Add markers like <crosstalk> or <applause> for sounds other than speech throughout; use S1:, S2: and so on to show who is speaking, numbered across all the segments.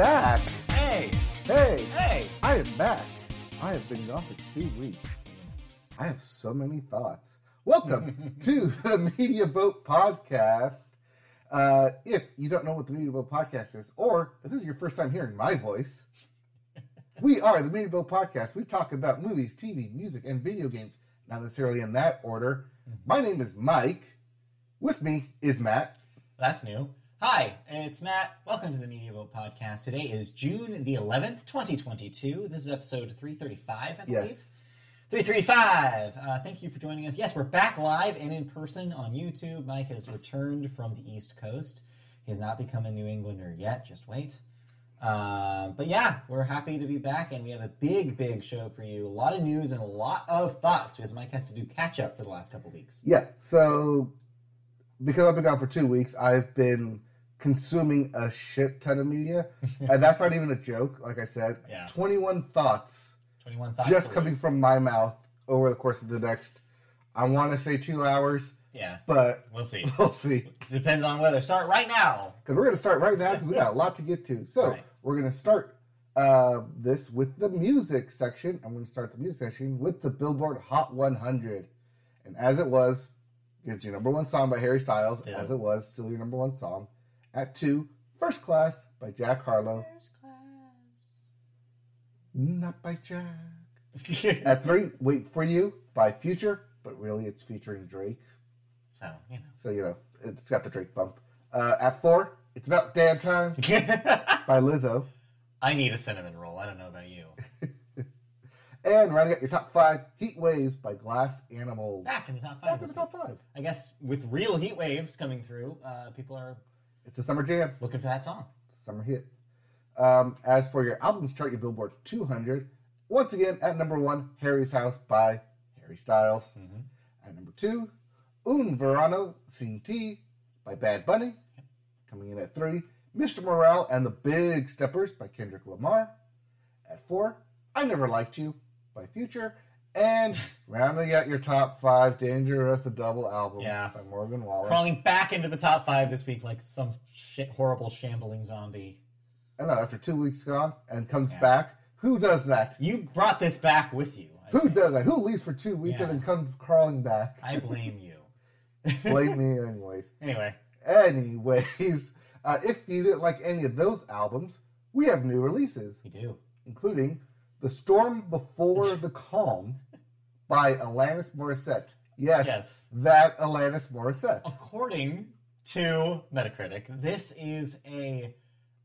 S1: back.
S2: Hey,
S1: Hey,
S2: hey.
S1: I am back. I have been gone for two weeks. I have so many thoughts. Welcome <laughs> to the Media Boat Podcast. Uh, if you don't know what the Media Boat Podcast is, or if this is your first time hearing my voice, <laughs> we are the Media Boat Podcast. We talk about movies, TV, music, and video games, not necessarily in that order. My name is Mike. With me is Matt.
S2: That's new. Hi, it's Matt. Welcome to the Media Boat Podcast. Today is June the 11th, 2022. This is episode 335, I believe.
S1: Yes.
S2: 335. Uh, thank you for joining us. Yes, we're back live and in person on YouTube. Mike has returned from the East Coast. He has not become a New Englander yet. Just wait. Uh, but yeah, we're happy to be back, and we have a big, big show for you. A lot of news and a lot of thoughts because Mike has to do catch up for the last couple weeks.
S1: Yeah. So because I've been gone for two weeks, I've been consuming a shit ton of media, and that's not even a joke. Like I said, <laughs>
S2: Yeah.
S1: twenty-one thoughts
S2: 21 thoughts.
S1: just coming from my mouth over the course of the next. I want to say two hours.
S2: Yeah,
S1: but
S2: we'll see. <laughs>
S1: we'll see.
S2: It depends on weather. Start right now.
S1: Because we're going to start right now because we got a lot to get to. So
S2: Right.
S1: we're going to start uh, this with the music section. I'm going to start the music section with the Billboard Hot 100. And as it was, it's your number one song by Harry Styles,
S2: Still.
S1: as it was, still your number one song. At two, First Class by Jack Harlow.
S2: First class.
S1: Not by Jack.
S2: class.
S1: At three, Wait For You by Future, but really it's featuring Drake.
S2: so, you know.
S1: So, you know, it's got the Drake bump. Uh, at four, It's About Damn Time <laughs> by Lizzo.
S2: I need a cinnamon roll. I don't know about you. <laughs>
S1: And rounding out your top five, Heat Waves by Glass Animals.
S2: Back in the top five.
S1: Back
S2: in
S1: the top five.
S2: I guess with real heat waves coming through, uh, people are
S1: It's a summer jam.
S2: looking for that song.
S1: Summer hit. Um, as for your albums chart, your Billboard 200, once again at number one, Harry's House by Harry Styles.
S2: Mhm.
S1: At number two, Un Verano Sin Ti by Bad Bunny. Coming in at three, Mr. Morale and the Big Steppers by Kendrick Lamar. At four, I Never Liked You by Future. And rounding out your top five, Dangerous, the double album
S2: Yeah.
S1: by Morgan Wallen.
S2: Crawling back into the top five this week like some shit, horrible shambling zombie.
S1: I know, after two weeks gone and comes
S2: Yeah.
S1: back. Who does that?
S2: You brought this back with you. I
S1: Who
S2: think.
S1: does that? Who leaves for two weeks and then comes crawling back?
S2: I blame you. <laughs>
S1: Blame me, <laughs> anyways.
S2: Anyway,
S1: Anyways, uh, if you didn't like any of those albums, we have new releases,
S2: we do.
S1: including The Storm Before the Calm by Alanis Morissette. Yes,
S2: Yes.
S1: that Alanis Morissette.
S2: According to Metacritic, this is a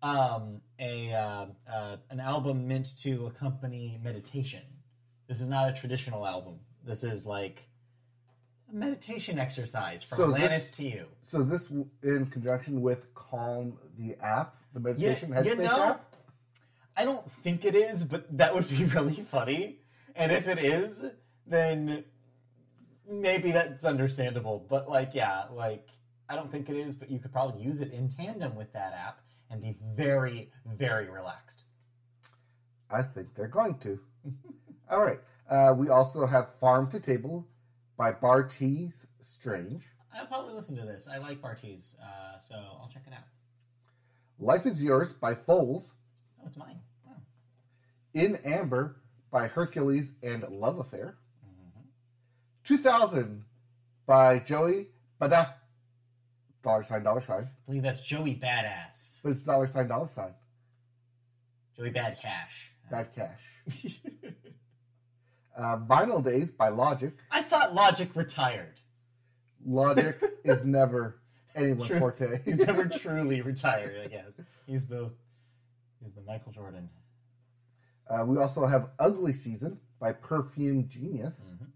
S2: um, a uh, uh, an album meant to accompany meditation. This is not a traditional album. This is like a meditation exercise from
S1: So is
S2: Atlantis
S1: this-
S2: to you.
S1: So this in conjunction with Calm, the app, the meditation
S2: Yeah, you
S1: headspace
S2: know,
S1: app?
S2: I don't think it is, but that would be <laughs> really funny. And if it is, then maybe that's understandable. But like, yeah, like I don't think it is, but you could probably use it in tandem with that app and be very, very relaxed.
S1: I think they're going to. <laughs> All right. Uh, we also have Farm to Table by Bartees Strange.
S2: I'll probably listen to this. I like Bartees, uh, so I'll check it out.
S1: Life is Yours by Foals.
S2: Oh, it's mine. Wow.
S1: In Amber by Hercules and Love Affair.
S2: Mhm.
S1: 2000 by Joey Bada. Dollar sign, dollar sign.
S2: I believe that's Joey Badass.
S1: But it's dollar sign, dollar sign.
S2: Joey Bad Cash.
S1: Bad cash. <laughs> Uh, Vinyl Days by Logic.
S2: I thought Logic retired.
S1: Logic <laughs> is never anyone's
S2: True.
S1: forte.
S2: He's never truly retired, I guess. He's the he's the Michael Jordan.
S1: Uh, we also have Ugly Season by Perfume Genius.
S2: Mhm.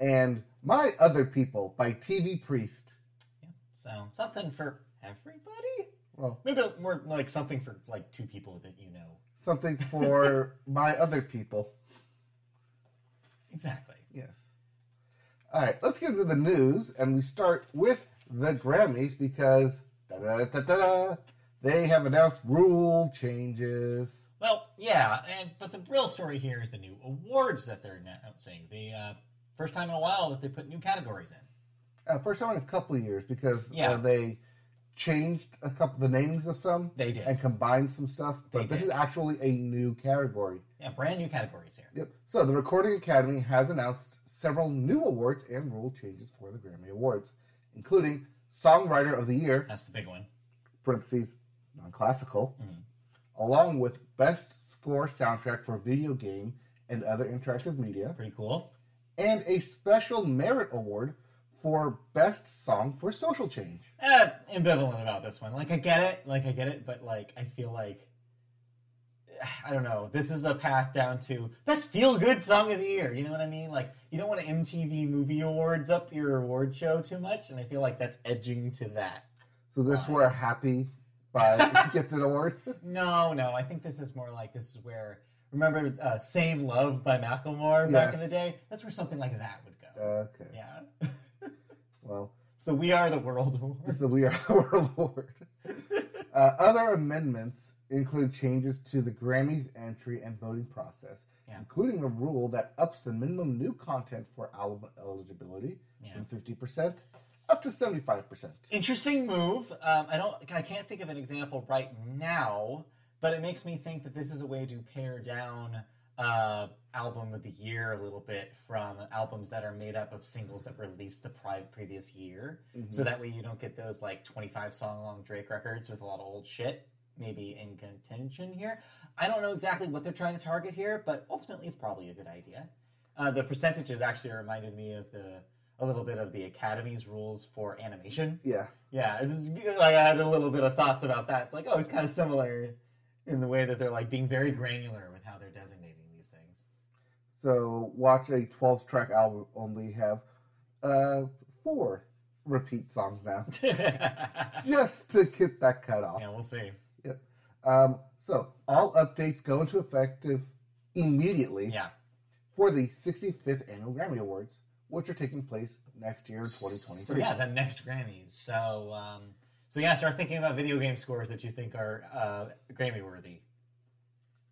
S1: And My Other People by TV Priest.
S2: Yeah. So something for everybody.
S1: Well,
S2: Maybe more like something for like two people that you know.
S1: something for <laughs> My Other People.
S2: Exactly.
S1: Yes. All right, let's get into the news, and we start with the Grammys because da-da-da-da, they have announced rule changes.
S2: Well, yeah, and but the real story here is the new awards that they're announcing. The uh, first time in a while that they put new categories in.
S1: Uh, first time in a couple of years because
S2: Yeah.
S1: uh, they changed a couple the names of some
S2: They did.
S1: and combined some stuff, but this is actually a new category.
S2: Yeah, brand new categories here.
S1: Yep. So the Recording Academy has announced several new awards and rule changes for the Grammy Awards, including Songwriter of the Year
S2: That's the big one.
S1: (parentheses non-classical),
S2: Mhm.
S1: along with Best Score Soundtrack for Video Game and Other Interactive Media,
S2: Pretty cool.
S1: and a Special Merit Award for Best Song for Social Change.
S2: Eh, ambivalent about this one. Like I get it, like I get it, but like I feel like <sighs> I don't know. This is a path down to best feel good song of the year. You know what I mean? Like you don't want to MTV Movie Awards up your award show too much, and I feel like that's edging to that.
S1: So this where Happy by gets an award. <laughs>
S2: No, no. I think this is more like this is where remember uh, "Same Love" by Macklemore back in the day. That's where something like that would go.
S1: okay.
S2: yeah. <laughs>
S1: Well,
S2: It's the We Are the World Award.
S1: this is the We Are the World Award. <laughs> Uh, other amendments include changes to the Grammys entry and voting process,
S2: Yeah.
S1: including a rule that ups the minimum new content for album eligibility
S2: Yeah.
S1: from 50% up to 75%.
S2: Interesting move. Um, I don't. I can't think of an example right now, but it makes me think that this is a way to pare down uh, album of the year a little bit from albums that are made up of singles that were released the pri- previous year. So that way you don't get those like 25 song long Drake records with a lot of old shit maybe in contention here. I don't know exactly what they're trying to target here, but ultimately it's probably a good idea. Uh, the percentages actually reminded me of the a little bit of the Academy's rules for animation.
S1: Yeah.
S2: Yeah, it's like I had a little bit of thoughts about that. It's like, oh, it's kind of similar in the way that they're like being very granular with how they're designating these things.
S1: So watch a 12 track album only have uh, four repeat songs now, <laughs> just to get that cut off.
S2: Yeah, we'll see.
S1: Um, so all updates go into effective immediately
S2: Yeah.
S1: for the 65th annual Grammy Awards, which are taking place next year 2023.
S2: So yeah, the next Grammys. So um, so yeah, start thinking about video game scores that you think are uh, Grammy worthy.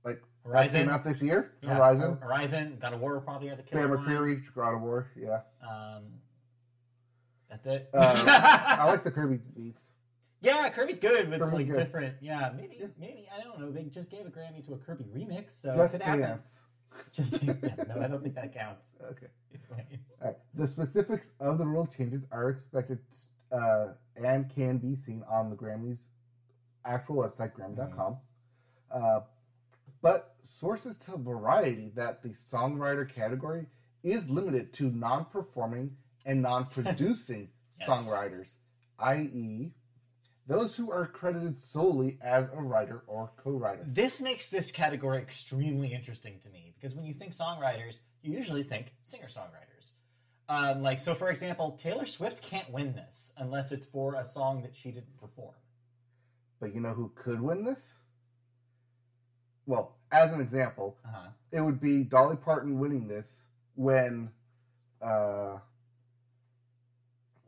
S1: Like that
S2: Horizon,
S1: came out this year.
S2: Yeah,
S1: Horizon,
S2: Horizon, God of War probably have a killer
S1: Bear
S2: one.
S1: McCreary, God of War. Yeah,
S2: Um, that's it.
S1: Uh, I like the <laughs> Kirby beats.
S2: yeah, Kirby's good, but it's like
S1: good.
S2: different. Yeah, maybe,
S1: Yeah.
S2: maybe I don't know. They just gave a Grammy to a Kirby remix, so
S1: Just
S2: if it happens,
S1: Dance. <laughs>
S2: just yeah, no, I don't think that counts.
S1: Okay. Right. The specifics of the rule changes are expected uh, and can be seen on the Grammys actual website, Grammy.com. Uh, but sources tell Variety that the songwriter category is limited to non performing and non producing <laughs>
S2: Yes.
S1: songwriters, i.e., those who are credited solely as a writer or co writer.
S2: This makes this category extremely interesting to me because when you think songwriters, you usually think singer songwriters. Um, like, so for example, Taylor Swift can't win this unless it's for a song that she didn't perform.
S1: But you know who could win this? Well, as an example,
S2: Uh-huh.
S1: it would be Dolly Parton winning this when, uh,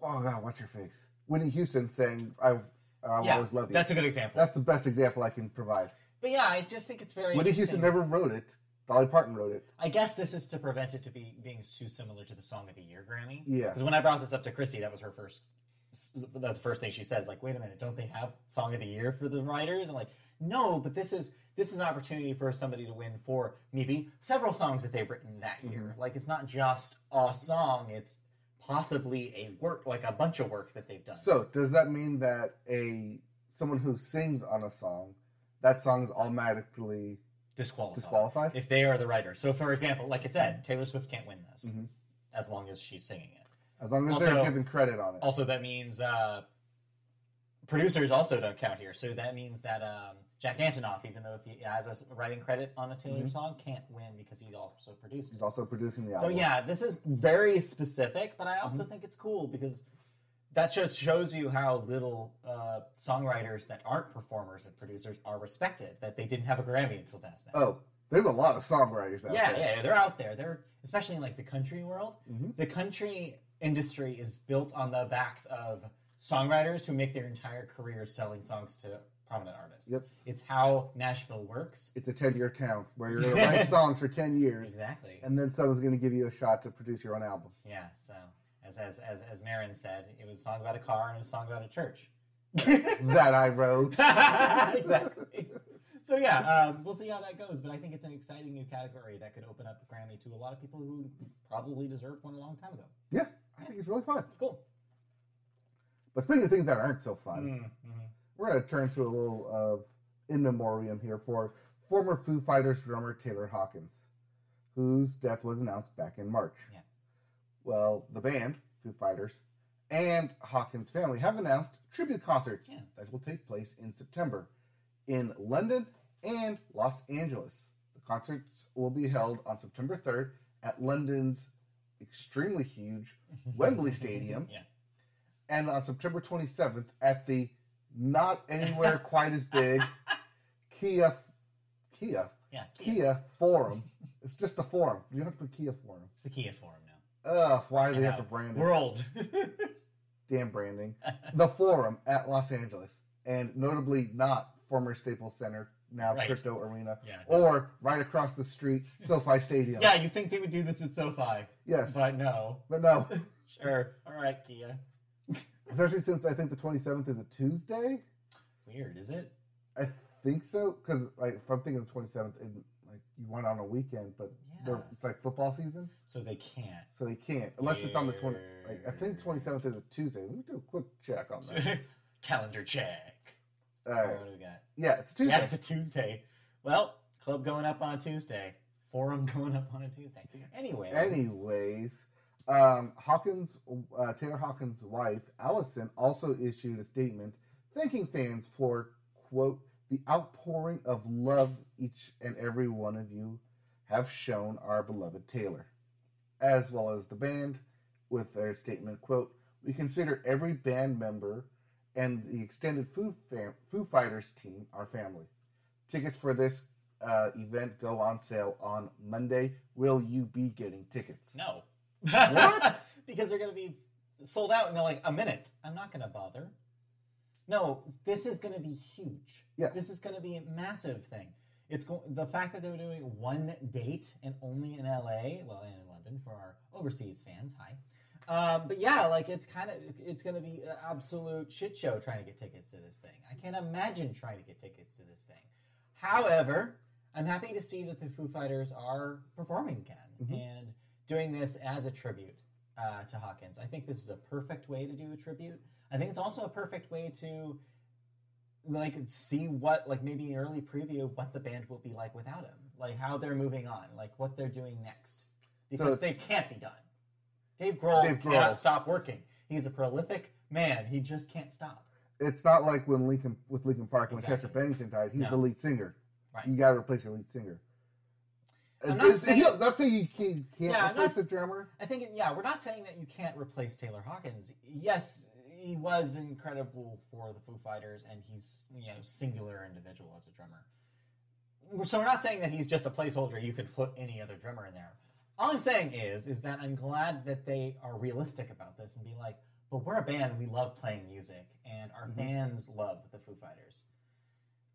S1: oh god, what's her face? Whitney Houston saying, "I've I'll
S2: yeah,
S1: always love you."
S2: that's a good example.
S1: That's the best example I can provide.
S2: but yeah, I just think it's very
S1: Whitney. Houston never wrote it. Dolly Parton wrote it.
S2: I guess this is to prevent it to be being too similar to the Song of the Year Grammy.
S1: Yeah.
S2: Because when I brought this up to Christy, that was her first. That's the first thing she says. Like, wait a minute, don't they have Song of the Year for the writers? I'm like, no, but this is this is an opportunity for somebody to win for maybe several songs that they've written that year.
S1: Mm-hmm.
S2: Like, it's not just a song; it's possibly a work, like a bunch of work that they've done.
S1: So does that mean that a someone who sings on a song, that song is automatically
S2: disqualified.
S1: disqualified?
S2: if they are the writer. So, for example, like I said, Taylor Swift can't win this
S1: Mhm.
S2: as long as she's singing it.
S1: As long as
S2: Also-
S1: they're given credit on it.
S2: Also, that means uh, producers also don't count here. So that means that um, Jack Antonoff, even though if he has a writing credit on a Taylor song, can't win because he's also producing.
S1: He's also producing the album.
S2: So yeah, this is very specific, but I also think it's cool because that just shows you how little uh, songwriters that aren't performers and producers are respected. That they didn't have a Grammy until last night.
S1: Oh, there's a lot of songwriters out
S2: Yeah,
S1: there.
S2: yeah, yeah, they're out there. They're especially in like the country world.
S1: Mhm.
S2: The country industry is built on the backs of songwriters who make their entire career selling songs to prominent artists.
S1: Yep.
S2: It's how Nashville works.
S1: It's a 10 year town where you're <laughs> going to write songs for 10 years
S2: Exactly.
S1: and then someone's going to give you a shot to produce your own album.
S2: Yeah. So as as as as Maren said, it was a song about a car and a song about a church. <laughs>
S1: that I wrote. <laughs>
S2: exactly. So yeah, um, we'll see how that goes. But I think it's an exciting new category that could open up Grammy to a lot of people who probably deserved one a long time ago.
S1: Yeah, I think it's really fun.
S2: Cool.
S1: But speaking of things that aren't so fun,
S2: Mm-hmm.
S1: we're going to turn to a little of in memoriam here for former Foo Fighters drummer Taylor Hawkins, whose death was announced back in March.
S2: Yeah.
S1: Well, the band, Foo Fighters, and Hawkins' family have announced tribute concerts
S2: Yeah.
S1: that will take place in September in London and Los Angeles. The concerts will be held on September 3rd at London's extremely huge <laughs> Wembley Stadium
S2: Yeah.
S1: and on September 27th at the not anywhere <laughs> quite as big Kia Kia
S2: Yeah. Kia.
S1: Kia Forum. It's just the forum. You don't have to put Kia Forum.
S2: It's the Kia Forum.
S1: Ugh, why do they have to brand it?
S2: World. <laughs>
S1: Damn branding. The Forum at Los Angeles, and notably not former Staples Center, now
S2: Right.
S1: Crypto Arena,
S2: yeah.
S1: or right across the street, SoFi Stadium.
S2: Yeah, you think they would do this at SoFi,
S1: Yes,
S2: but no.
S1: but no. <laughs>
S2: Sure. All right, Kia.
S1: Especially since I think the 27th is a Tuesday.
S2: Weird, is it?
S1: I think so because like if I'm thinking the 27th, it, like you went on a weekend, but they're- it's like football season,
S2: So they can't.
S1: so they can't unless it's on the 20. Like I think 27th is a Tuesday. Let me do a quick check on that. <laughs>
S2: Calendar check.
S1: All right.
S2: right, what do we got?
S1: Yeah, it's a Tuesday.
S2: Yeah, it's a Tuesday. Well, club going up on a Tuesday. Forum <laughs> going up on a Tuesday. Anyway.
S1: Anyways, um, Hawkins, uh, Taylor Hawkins' wife, Allison, also issued a statement thanking fans for, quote, the outpouring of love each and every one of you have shown our beloved Taylor, as well as the band, with their statement, quote, we consider every band member and the extended Foo, fam- Foo Fighters team our family. Tickets for this uh, event go on sale on Monday. Will you be getting tickets?
S2: No.
S1: What? <laughs>
S2: because they're going to be sold out in like a minute. I'm not going to bother. No, this is going to be huge.
S1: Yeah.
S2: This is going to be a massive thing. It's going the fact that they're doing one date and only in LA, well, and in London for our overseas fans. Hi. Um, but yeah, like it's kind of it's going to be an absolute shit show trying to get tickets to this thing. I can't imagine trying to get tickets to this thing. However, I'm happy to see that the Foo Fighters are performing again
S1: Mhm.
S2: and doing this as a tribute uh, to Hawkins. I think this is a perfect way to do a tribute. I think it's also a perfect way to like see what like maybe an early preview what the band will be like without him, like how they're moving on, like what they're doing next, because they can't be done. Dave Grohl
S1: Dave
S2: cannot
S1: Grohl.
S2: stop working. He's a prolific man. He just can't stop.
S1: It's not like when Linkin with Linkin Park when
S2: Exactly.
S1: Chester Bennington died. He's
S2: No.
S1: the lead singer.
S2: Right.
S1: You got to replace your lead singer.
S2: I'm not
S1: Is- if you-
S2: saying-
S1: not saying you can't, can't
S2: Yeah,
S1: replace
S2: not
S1: the drummer.
S2: I think, yeah, we're not saying that you can't replace Taylor Hawkins. Yes, he was incredible for the Foo Fighters, and he's you know singular individual as a drummer. So we're not saying that he's just a placeholder. You could put any other drummer in there. All I'm saying is, is that I'm glad that they are realistic about this and be like, but we're a band. We love playing music, and our
S1: Mhm.
S2: fans love the Foo Fighters.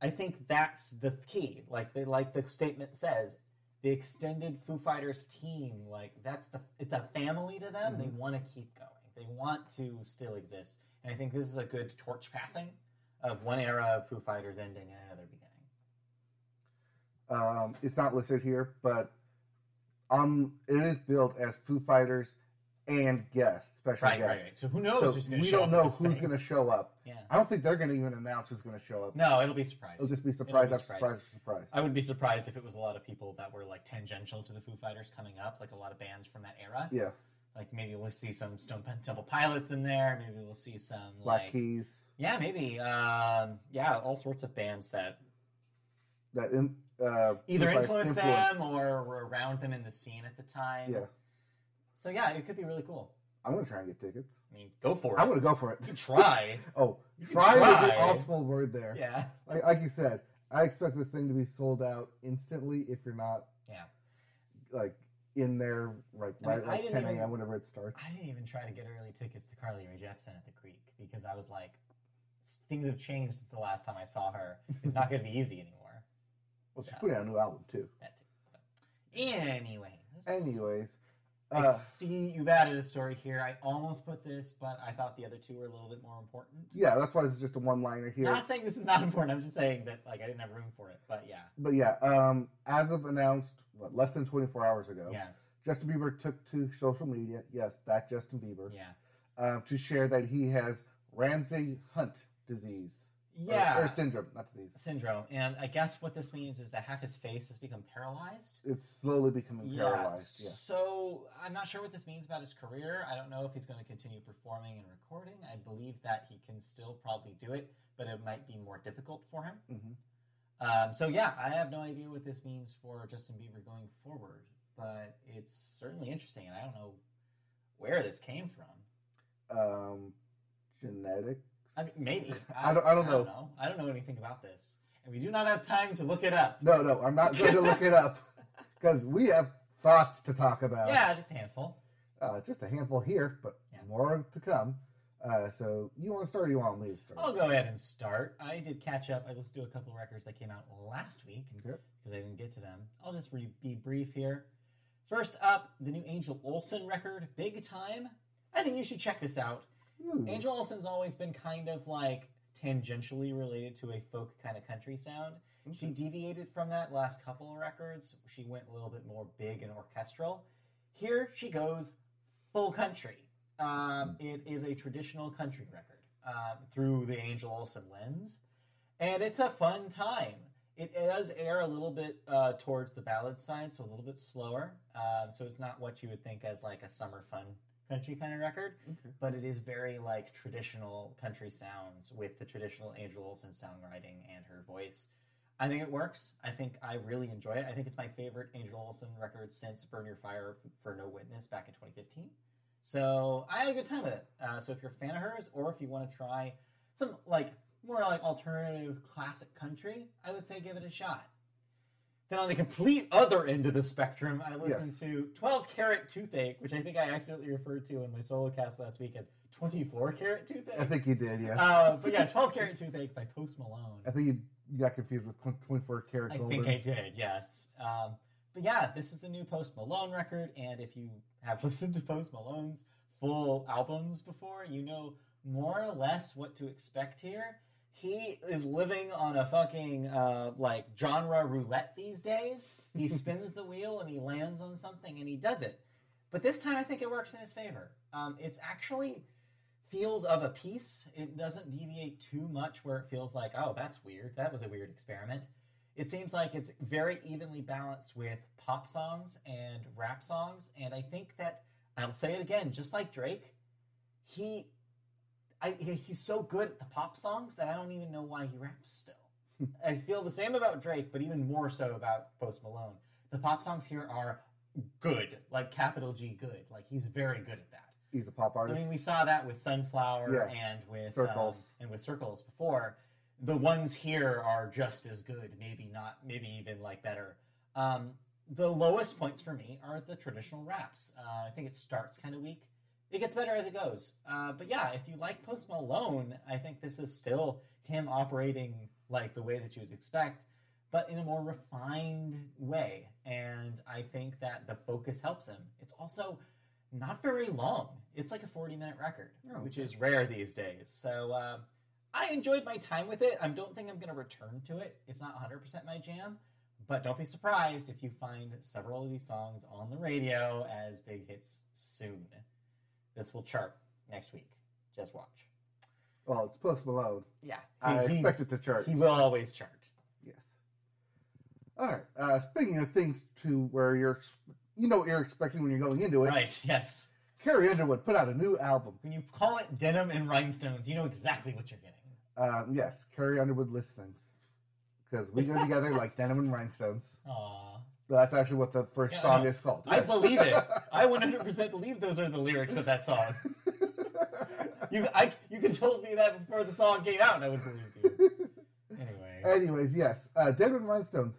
S2: I think that's the key. Like they, like the statement says, the extended Foo Fighters team, like that's the it's a family to them. They want to keep going. They want to still exist. And I think this is a good torch passing of one era of Foo Fighters ending and another beginning.
S1: Um, it's not listed here, but um, it is billed as Foo Fighters and guests, special
S2: Right, right,
S1: guests.
S2: right. So who knows
S1: So
S2: who's going to
S1: we
S2: show
S1: don't
S2: up
S1: know who's going to show up.
S2: Yeah.
S1: I don't think they're going to even announce who's going to show up.
S2: No, it'll be surprise.
S1: It'll just be surprise after
S2: surprise.
S1: surprise after surprise.
S2: I would be surprised if it was a lot of people that were like tangential to the Foo Fighters coming up, like a lot of bands from that era.
S1: Yeah,
S2: Like maybe we'll see some Stone Temple Pilots in there. Maybe we'll see some
S1: Black
S2: like
S1: Keys.
S2: yeah, maybe um, yeah, all sorts of bands that
S1: That in, uh,
S2: either
S1: Fighters
S2: influenced them or were around them in the scene at the time.
S1: Yeah,
S2: So yeah, it could be really cool.
S1: I'm going to try and get tickets.
S2: I mean, go for it.
S1: I'm to go for it.
S2: You try. <laughs>
S1: Oh,
S2: You can
S1: try, is the
S2: try.
S1: optimal word there.
S2: yeah.
S1: Like, like you said, I expect this thing to be sold out instantly if you're not
S2: Yeah.
S1: like in there right
S2: I mean,
S1: right like 10 a.m. whenever it starts.
S2: I didn't even try to get early tickets to Carly Rae Jepsen at the Creek because I was like, things have changed since the last time I saw her. It's not going to be <laughs> easy anymore.
S1: Well, she's
S2: Yeah.
S1: putting out a new album too.
S2: That too. But anyway. this-
S1: Anyways,
S2: I
S1: Uh,
S2: see you've added a story here. I almost put this, but I thought the other two were a little bit more important.
S1: yeah, that's why this is just a one-liner here.
S2: I'm not saying this is not important. I'm just saying that like I didn't have room for it. But yeah,
S1: But yeah, um, as of announced, what, less than 24 hours ago,
S2: yes,
S1: Justin Bieber took to social media, yes, that Justin Bieber,
S2: yeah,
S1: um, to share that he has Ramsay Hunt disease. Or-
S2: yeah.
S1: Or, syndrome, not disease.
S2: syndrome. And I guess what this means is that half his face has become paralyzed.
S1: It's slowly becoming paralyzed. Yeah.
S2: So I'm not sure what this means about his career. I don't know if he's going to continue performing and recording. I believe that he can still probably do it, but it might be more difficult for him.
S1: hmm
S2: Um, so yeah, I have no idea what this means for Justin Bieber going forward, but it's certainly interesting, and I don't know where this came from.
S1: Um, genetics.
S2: I mean, maybe <laughs>
S1: I don't. I don't know.
S2: I don't know anything about this, and we do not have time to look it up.
S1: No, no, I'm not going to look it up <laughs> because we have thoughts to talk about.
S2: Yeah, just a handful.
S1: uh, just a handful here, but
S2: Yeah.
S1: more to come. Uh, so you want to start? or You want me to start?
S2: I'll go ahead and start. I did catch up. I listened to a couple records that came out last week because
S1: Okay.
S2: I didn't get to them. I'll just re- be brief here. First up, the new Angel Olsen record, Big Time. I think you should check this out.
S1: Ooh.
S2: Angel Olsen's always been kind of like tangentially related to a folk kind of country sound. She deviated from that last couple of records. She went a little bit more big and orchestral. Here she goes full country. Um, it is a traditional country record uh, through the Angel Olsen lens, and it's a fun time. It does air a little bit uh, towards the ballad side, so a little bit slower. Um, so it's not what you would think as like a summer fun country kind of record
S1: Okay.
S2: but it is very like traditional country sounds with the traditional Angel Olsen songwriting and her voice. I think it works. I think I really enjoy it. I think it's my favorite Angel Olsen record since Burn Your Fire for No Witness back in 2015. So I had a good time with it. Uh, so if you're a fan of hers, or if you want to try some like more like alternative classic country, I would say give it a shot. Then on the complete other end of the spectrum, I listened
S1: Yes.
S2: to 12 Carat Toothache, which I think I accidentally referred to in my solo cast last week as 24 Carat Toothache.
S1: I think you did. Yes.
S2: Uh, but yeah, 12 Carat Toothache by Post Malone.
S1: I think you, got confused with 24 karat
S2: I
S1: golden.
S2: think I did, yes. Um, but yeah, this is the new Post Malone record, and if you have <laughs> listened to Post Malone's full albums before, you know more or less what to expect here. He is living on a fucking uh, like genre roulette these days. He <laughs> spins the wheel and he lands on something and he does it. But this time, I think it works in his favor. Um, it's actually feels of a piece. It doesn't deviate too much where it feels like, oh, that's weird. That was a weird experiment. It seems like it's very evenly balanced with pop songs and rap songs. And I think that, I'll say it again, just like Drake, he, I, he's so good at the pop songs that I don't even know why he raps still. I feel the same about Drake, but even more so about Post Malone. The pop songs here are good, like capital G good. Like he's very good at that.
S1: He's a pop artist.
S2: I mean, we saw that with Sunflower
S1: Yeah.
S2: and with
S1: Circles.
S2: um, and with Circles before. The ones here are just as good, maybe not, maybe even like better. Um, the lowest points for me are the traditional raps. Uh, I think it starts kind of weak. It gets better as it goes. Uh, but yeah, if you like Post Malone, I think this is still him operating like the way that you would expect, but in a more refined way. And I think that the focus helps him. It's also not very long. It's like a 40 minute record,
S1: Oh,
S2: which is rare these days. So uh, I enjoyed my time with it. I don't think I'm going to return to it. It's not 100% my jam, but don't be surprised if you find several of these songs on the radio as big hits soon. This will chart next week. Just watch.
S1: well, it's Post Malone.
S2: Yeah.
S1: I
S2: he,
S1: expect it to chart.
S2: he will always chart.
S1: Yes. All right. Uh, speaking of things to where you're, you know what you're expecting when you're going into it.
S2: Right, yes.
S1: Carrie Underwood put out a new album.
S2: When you call it denim and rhinestones, you know exactly what you're getting.
S1: Um, yes, Carrie Underwood lists things because we go together like denim and rhinestones.
S2: Aww.
S1: That's actually what the first
S2: Yeah,
S1: song is called.
S2: I believe it. I <laughs> 100% believe those are the lyrics of that song. You, I, you could told me that before the song came out, and I would believe you. Anyway,
S1: Anyways, yes, uh, and Rhinestones.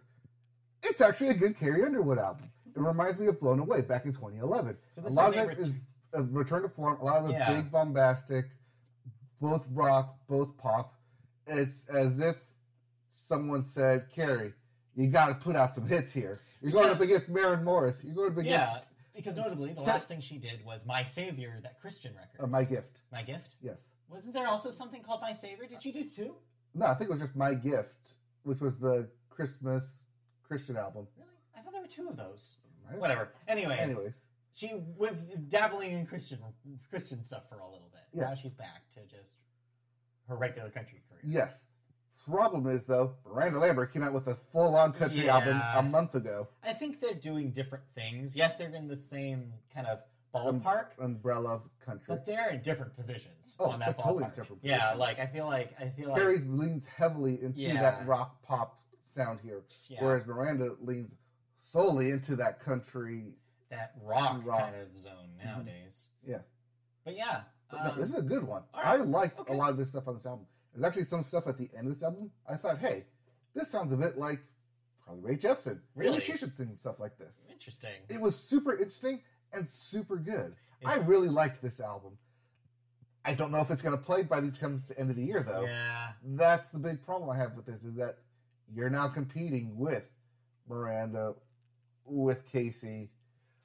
S1: It's actually a good Carrie Underwood album. It reminds me of Blown Away back in 2011.
S2: So
S1: a lot
S2: is
S1: of that
S2: ret-
S1: is a return to form. A lot of the
S2: Yeah.
S1: big bombastic, both rock, both pop. It's as if someone said, "Carrie, you got to put out some hits here. You're going up against Maren Morris. You're going up against
S2: yeah, because notably, the last thing she did was "My Savior," that Christian record.
S1: Uh, my gift.
S2: My gift.
S1: Yes.
S2: Wasn't there also something called "My Savior"? Did she do two?
S1: No, I think it was just my gift, which was the Christmas Christian album.
S2: Really? I thought there were two of those.
S1: Right?
S2: Whatever. Anyways,
S1: Anyways,
S2: she was dabbling in Christian Christian stuff for a little bit.
S1: Yeah.
S2: Now she's back to just her regular country career.
S1: yes. Problem is though, Miranda Lambert came out with a full-on country
S2: Yeah.
S1: album a month ago.
S2: I think they're doing different things. Yes, they're in the same kind of
S1: Um,
S2: ballpark,
S1: Umbrella of country.
S2: but they're in different positions
S1: Oh,
S2: on that
S1: they're totally
S2: ballpark.
S1: different
S2: Yeah, like I feel like I feel like
S1: Carrie leans heavily into
S2: Yeah.
S1: that rock pop sound here,
S2: yeah,
S1: whereas Miranda leans solely into that country.
S2: that rock,
S1: rock.
S2: kind of zone nowadays.
S1: Yeah.
S2: But yeah,
S1: But no,
S2: um,
S1: this is a good one.
S2: all
S1: I liked
S2: Okay.
S1: a lot of this stuff on this album. There's actually some stuff at the end of this album. I thought, hey, this sounds a bit like Carly Rae Jepsen.
S2: Really?
S1: Maybe she should sing stuff like this.
S2: interesting.
S1: It was super interesting and super good.
S2: Is-
S1: I really liked this album. I don't know if it's going to play by the comes to end of the year, though.
S2: Yeah,
S1: That's the big problem I have with this is that you're now competing with Miranda, with Kacey,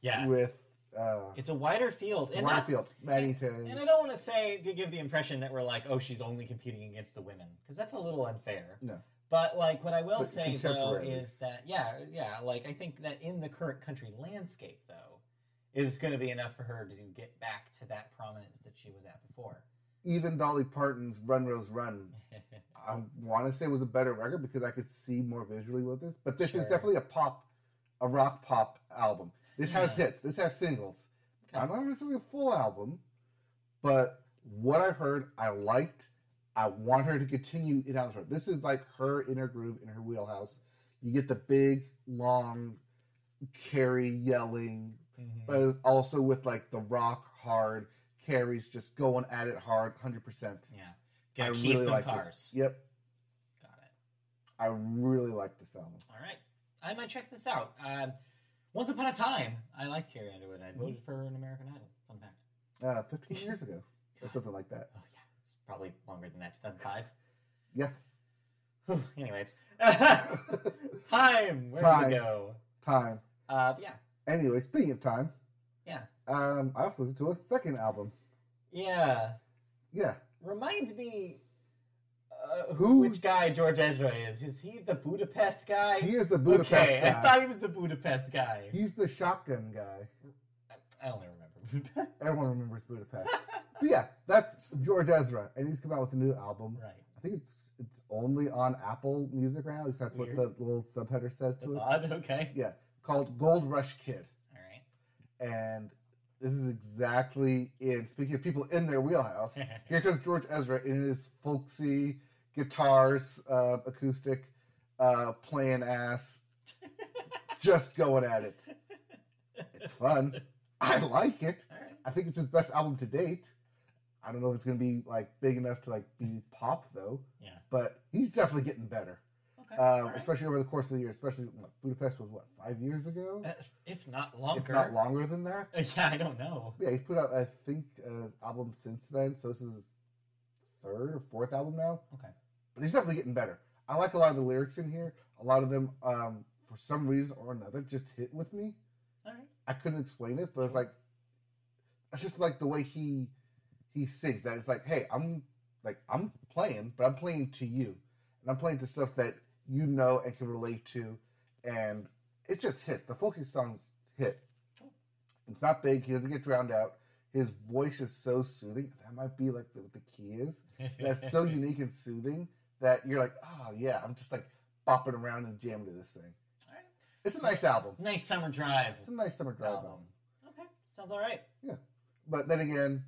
S2: yeah.
S1: with uh,
S2: It's a wider field, and not-
S1: Waterfield, Maddie Terry.
S2: And I don't want to say to give the impression that we're like, oh, she's only competing against the women, because that's a little unfair.
S1: No.
S2: But like, what I will
S1: But
S2: say though is that yeah, yeah, like I think that in the current country landscape though, is going to be enough for her to get back to that prominence that she was at before.
S1: Even Dolly Parton's Run Rose Run, <laughs> I want to say was a better record because I could see more visually with this. But this is definitely a pop, a rock pop album. This has hits. This has singles.
S2: Okay.
S1: I'm not necessarily a full album, but what I've heard, I liked. I want her to continue it out. This is like her inner groove in her wheelhouse. You get the big, long, Carrie yelling,
S2: Mhm.
S1: but also with like the rock hard. Carrie's just going at it hard, hundred percent.
S2: yeah,
S1: I
S2: gonna key
S1: really
S2: some
S1: liked it. Yep,
S2: Got it.
S1: I really like this album.
S2: All right, I might check this out. Um, once upon a time, I liked Carrie Underwood. I voted
S1: Mm-hmm.
S2: for her in American Idol. Fun fact.
S1: Uh, Fifteen years ago, or something like that.
S2: Oh yeah, it's probably longer than that. 2005.
S1: Yeah.
S2: Whew, Anyways, <laughs> time. Where
S1: Time.
S2: does it go?
S1: Time.
S2: Uh, but yeah,
S1: Anyway, speaking of time,
S2: yeah,
S1: um, I also listened to a second album.
S2: yeah.
S1: Yeah,
S2: Remind me, uh,
S1: Who-
S2: which guy George Ezra is? Is he the Budapest guy?
S1: he is the Budapest
S2: okay,
S1: guy.
S2: I thought he was the Budapest guy.
S1: He's the shotgun guy.
S2: I only remember Budapest.
S1: Everyone remembers Budapest. <laughs> but yeah, that's George Ezra, and he's come out with a new album.
S2: Right.
S1: I think it's it's only on Apple Music right now. At least that's
S2: Weird.
S1: what the little subheader said
S2: That's
S1: to it.
S2: odd. Okay.
S1: Yeah, called Gold Rush Kid,
S2: All right.
S1: and this is exactly in. Speaking of people in their wheelhouse, <laughs> here comes George Ezra in his folksy guitars, uh, acoustic, uh, playing ass, <laughs> just going at it. It's fun. I like it.
S2: Right.
S1: I think it's his best album to date. I don't know if it's going to be like big enough to like be pop though,
S2: Yeah.
S1: but he's definitely getting better.
S2: Okay.
S1: Um,
S2: right.
S1: Especially over the course of the year. Especially what, Budapest was what five years ago,
S2: Uh, if not longer.
S1: if not longer than that.
S2: Yeah, I don't know.
S1: Yeah, he's put out I think an album since then. So this is his third or fourth album now.
S2: Okay.
S1: But he's definitely getting better. I like a lot of the lyrics in here. A lot of them, um, for some reason or another, just hit with me.
S2: All right.
S1: I couldn't explain it, but it's like it's just like the way he he sings that it's like, hey, I'm like I'm playing, but I'm playing to you. And I'm playing to stuff that you know and can relate to and it just hits. The folky songs hit. It's not big, he doesn't get drowned out. His voice is so soothing. That might be like the, what the key is. <laughs> That's so unique and soothing that you're like, oh yeah, I'm just like bopping around and jamming to this thing.
S2: All right.
S1: It's a nice album.
S2: Nice summer drive.
S1: It's a nice summer drive
S2: album.
S1: album.
S2: Okay. Sounds all right.
S1: Yeah, but then again,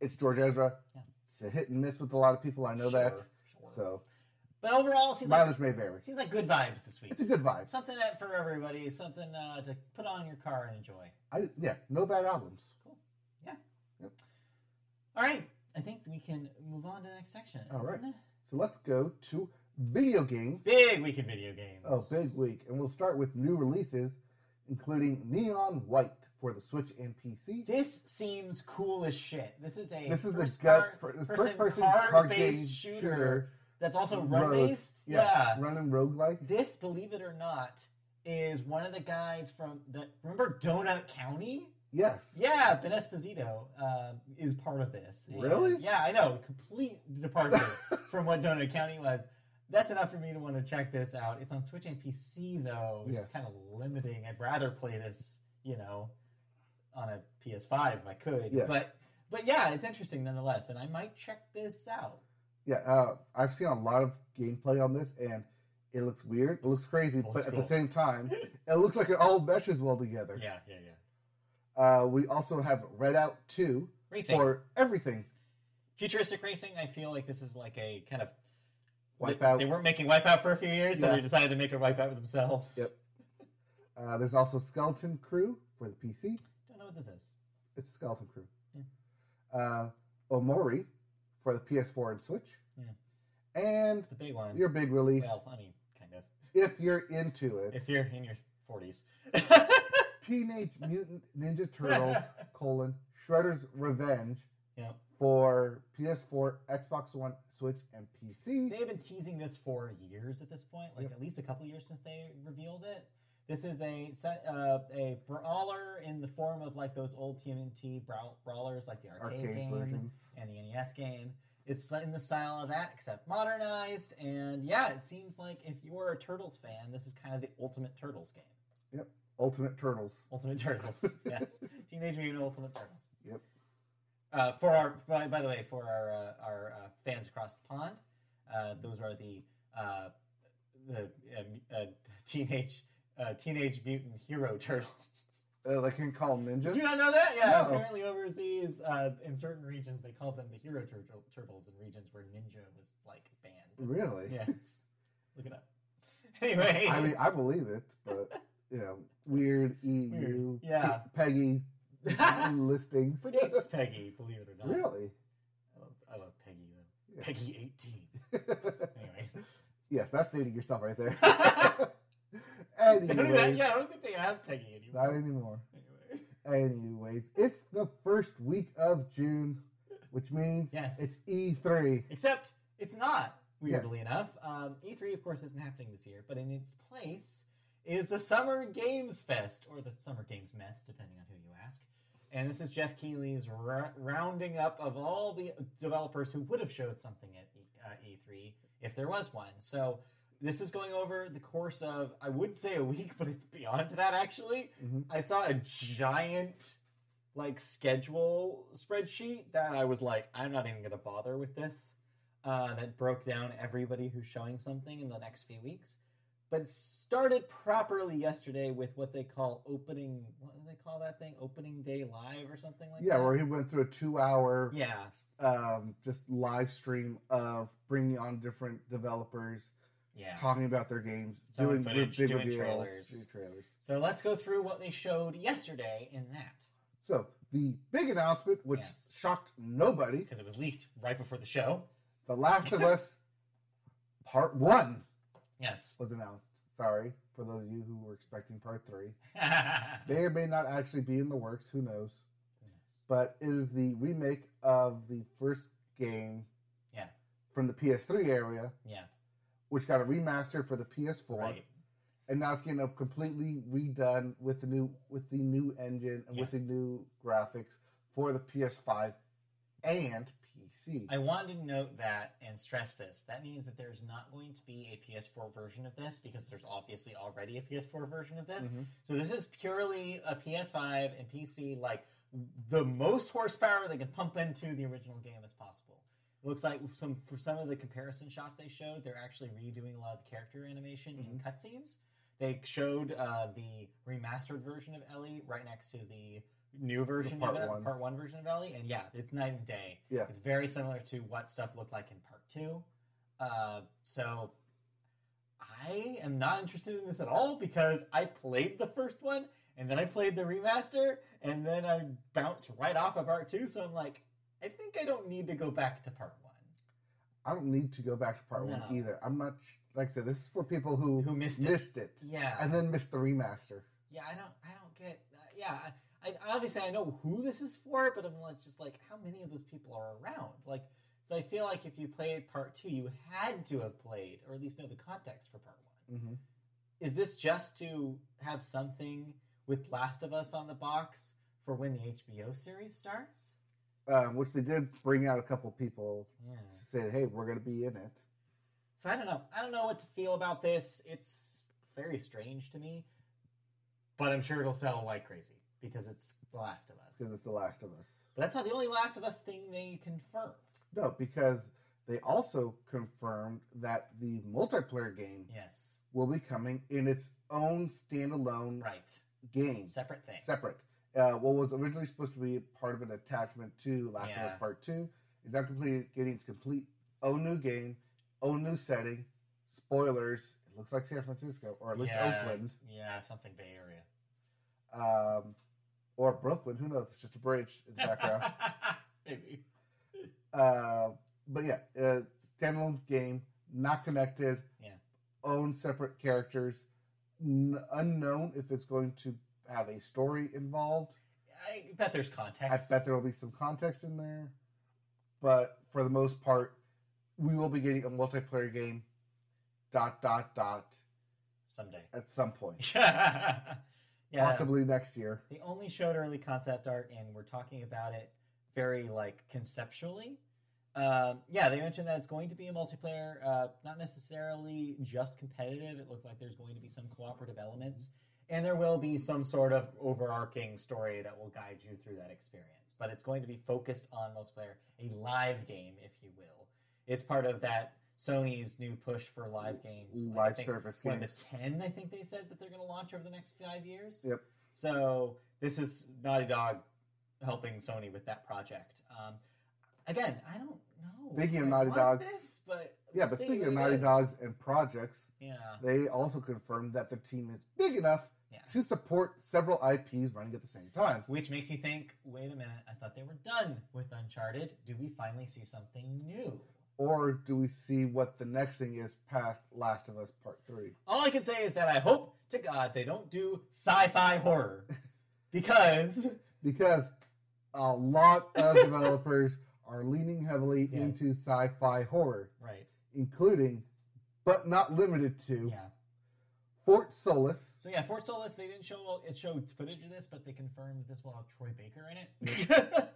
S1: it's George Ezra.
S2: Yeah.
S1: It's a hit and miss with a lot of people. I know that.
S2: Sure, sure.
S1: So
S2: But overall, seems like
S1: mileage may vary.
S2: seems like good vibes this week.
S1: It's a good vibe.
S2: Something that for everybody, something uh, to put on your car and enjoy.
S1: I, yeah, no bad albums. Cool. Yeah. Yep.
S2: All right, I think we can move on to the next section.
S1: All right. So let's go to video games.
S2: Big week in video games.
S1: Oh, big week. And we'll start with new releases, including Neon White for the Switch and PC.
S2: This seems cool as shit. This is a
S1: This is the gut for
S2: person
S1: first person
S2: card
S1: card
S2: based shooter,
S1: shooter.
S2: that's also run based.
S1: Yeah,
S2: yeah.
S1: run and roguelike.
S2: This, believe it or not, is one of the guys from the remember Donut County?
S1: Yes.
S2: Yeah, Ben Esposito uh, is part of this. And,
S1: Really?
S2: Yeah, I know. Complete departure <laughs> from what Donut County was. That's enough for me to want to check this out. It's on Switch and PC though, which is kind of limiting. I'd rather play this, you know, on a PS5 if I could.
S1: Yes.
S2: But but yeah, it's interesting nonetheless, and I might check this out.
S1: Yeah, uh, I've seen a lot of gameplay on this, and it looks weird. It looks crazy,
S2: Old
S1: but at the same time, <laughs> it looks like it all meshes well together.
S2: Yeah, yeah, yeah.
S1: Uh, we also have Redout 2
S2: Racing,
S1: for everything.
S2: futuristic racing. I feel like this is like a kind of
S1: Wipeout.
S2: They, they weren't making Wipeout for a few years, so
S1: Yeah.
S2: they decided to make a Wipeout for themselves.
S1: Yep. Uh, there's also Skeleton Crew for the PC.
S2: Don't know what this is.
S1: It's Skeleton Crew. Uh, Omori for the PS4 and Switch.
S2: Yeah.
S1: And
S2: The big one.
S1: your big release,
S2: well, I mean, kind of.
S1: if you're into it,
S2: If you're in your 40s. <laughs>
S1: Teenage Mutant Ninja Turtles, <laughs> colon, Shredder's Revenge
S2: Yep.
S1: for PS4, Xbox One, Switch, and PC.
S2: They've been teasing this for years at this point, like
S1: Yep.
S2: at least a couple years since they revealed it. This is a set, uh, a brawler in the form of like those old TMNT braw- brawlers, like the arcade,
S1: Arcade
S2: game
S1: versions.
S2: and the NES game. It's in the style of that, except modernized. And yeah, it seems like if you're a Turtles fan, this is kind of the ultimate Turtles game.
S1: Ultimate Turtles.
S2: Ultimate Turtles, <laughs> yes. Teenage Mutant Ultimate Turtles.
S1: Yep.
S2: Uh, for our, by, by the way, for our uh, our uh, fans across the pond, uh, those are the uh, the um, uh, teenage uh, teenage mutant hero <laughs> turtles.
S1: Uh, they can call them ninjas.
S2: Did you not know that? Yeah,
S1: No.
S2: apparently overseas, uh, in certain regions, they called them the hero turtle, turtles. In regions where ninja was like banned.
S1: Really?
S2: Yes, look it up. <laughs> Anyway,
S1: I mean, I believe it, but you know, weird EU,
S2: Weird. Yeah.
S1: Pe- PEGI <laughs> listings.
S2: predates PEGI, believe it or not.
S1: really?
S2: I love, I love PEGI though.
S1: Yeah.
S2: PEGI eighteen. <laughs> Anyways.
S1: yes, that's dating yourself right there.
S2: I don't even-
S1: Anyways,
S2: yeah, I don't think they have PEGI anymore.
S1: not anymore.
S2: Anyway.
S1: Anyways, it's the first week of June, which means
S2: Yes.
S1: it's E3.
S2: Except it's not, weirdly enough. Um, E3, of course, isn't happening this year, but in its place is the Summer Games Fest, or the Summer Games Mess, depending on who you ask. And this is Geoff Keighley's ra- rounding up of all the developers who would have showed something at e- uh, E3 if there was one. So this is going over the course of, I would say a week, <laughs> but it's beyond that actually.
S1: Mhm.
S2: I saw a giant like schedule spreadsheet that I was like, I'm not even going to bother with this. Uh, that broke down everybody who's showing something in the next few weeks. But it started properly yesterday with what they call opening. What do they call that thing? Opening day live or something like
S1: Yeah,
S2: that.
S1: Yeah, where he went through a two-hour
S2: yeah,
S1: um, just live stream of bringing on different developers,
S2: yeah.
S1: talking about their games,
S2: Showing
S1: doing
S2: footage,
S1: big
S2: doing
S1: reveals,
S2: trailers.
S1: trailers.
S2: So let's go through what they showed yesterday in that
S1: So the big announcement, which
S2: Yes.
S1: shocked nobody,
S2: because it was leaked right before the show.
S1: The Last of <laughs> Us Part One
S2: Yes.
S1: was announced. Sorry for those of you who were expecting Part Three. <laughs> May or may not actually be in the works. Who knows? But it is the remake of the first game.
S2: Yeah.
S1: From the PS3 area,
S2: yeah.
S1: which got a remaster for the PS4,
S2: Right.
S1: and now it's getting completely redone with the new with the new engine and with the new graphics for the PS5 and PC.
S2: I wanted to note that and stress this. That means that there's not going to be a PS4 version of this because there's obviously already a PS4 version of this.
S1: Mhm.
S2: So this is purely a PS5 and PC, like the most horsepower they can pump into the original game as possible. It looks like some for some of the comparison shots they showed, they're actually redoing a lot of the character animation in
S1: Mhm.
S2: cutscenes. They showed uh, the remastered version of Ellie right next to the new version
S1: part
S2: of it,
S1: one.
S2: part one version of Ellie, and yeah, it's night and day.
S1: Yeah.
S2: It's very similar to what stuff looked like in part two. Uh, so I am not interested in this at all because I played the first one and then I played the remaster and then I bounced right off of part two. So I'm like, I think I don't need to go back to part one.
S1: I don't need to go back to part
S2: No.
S1: one either. I'm not sh- like I said. This is for people who
S2: Who missed it?
S1: missed it,
S2: Yeah,
S1: and then missed the remaster.
S2: yeah, I don't, I don't get. Uh, yeah, I, I obviously I know who this is for, but I'm like, just like, how many of those people are around? Like, so I feel like if you played part two, you had to have played or at least know the context for part one.
S1: hmm
S2: is this just to have something with Last of Us on the box for when the HBO series starts.
S1: um, which they did bring out a couple people
S2: Yeah.
S1: to say, "Hey, we're going to be in it."
S2: So I don't know. I don't know what to feel about this. It's very strange to me, but I'm sure it'll sell like crazy because it's The Last of Us.
S1: because it's The Last of Us.
S2: But that's not the only Last of Us thing they confirmed.
S1: No, because they also confirmed that the multiplayer game
S2: Yes.
S1: will be coming in its own standalone
S2: Right.
S1: game,
S2: Separate thing.
S1: separate. Uh, what was originally supposed to be part of an attachment to Last of Us Part Two is now complete, getting its complete own new game, own new setting. Spoilers: It looks like San Francisco, or at least
S2: yeah,
S1: Oakland,
S2: Yeah, something Bay Area.
S1: um, or Brooklyn. Who knows? It's just a bridge in the background. <laughs>
S2: Maybe.
S1: Uh, but yeah, uh, standalone game, not connected.
S2: Yeah.
S1: Own separate characters. N- unknown if it's going to have a story involved.
S2: I bet there's context.
S1: I bet there will be some context in there, but for the most part, we will be getting a multiplayer game. Dot dot dot
S2: Someday.
S1: at some point, <laughs>
S2: yeah.
S1: possibly next year.
S2: They only showed early concept art, and we're talking about it very like conceptually. Um, yeah, they mentioned that it's going to be a multiplayer, uh, not necessarily just competitive. It looked like there's going to be some cooperative elements, and there will be some sort of overarching story that will guide you through that experience. But it's going to be focused on multiplayer, a live game, if you will. It's part of that Sony's new push for live games, Like, I
S1: Live
S2: think
S1: service
S2: one of
S1: games.
S2: the ten. I think they said that they're going to launch over the next five years.
S1: Yep.
S2: So this is Naughty Dog helping Sony with that project. Um, again, I don't know.
S1: Speaking of
S2: I
S1: Naughty Dogs-
S2: this, but
S1: Yeah,
S2: we'll
S1: but speaking of Naughty
S2: is.
S1: Dogs and projects,
S2: yeah,
S1: they also confirmed that their team is big enough
S2: yeah.
S1: to support several IPs running at the same time.
S2: Which makes you think, wait a minute, I thought they were done with Uncharted. Do we finally see something new?
S1: Or do we see what the next thing is past Last of Us Part 3?
S2: All I can say is that I hope to God they don't do sci-fi horror <laughs> because
S1: Because a lot of developers are leaning heavily
S2: Yes.
S1: into sci fi horror,
S2: right,
S1: including, but not limited to,
S2: yeah.
S1: Fort Solis,
S2: So yeah, Fort Solis they didn't show it showed footage of this, but they confirmed that this will have Troy Baker in it.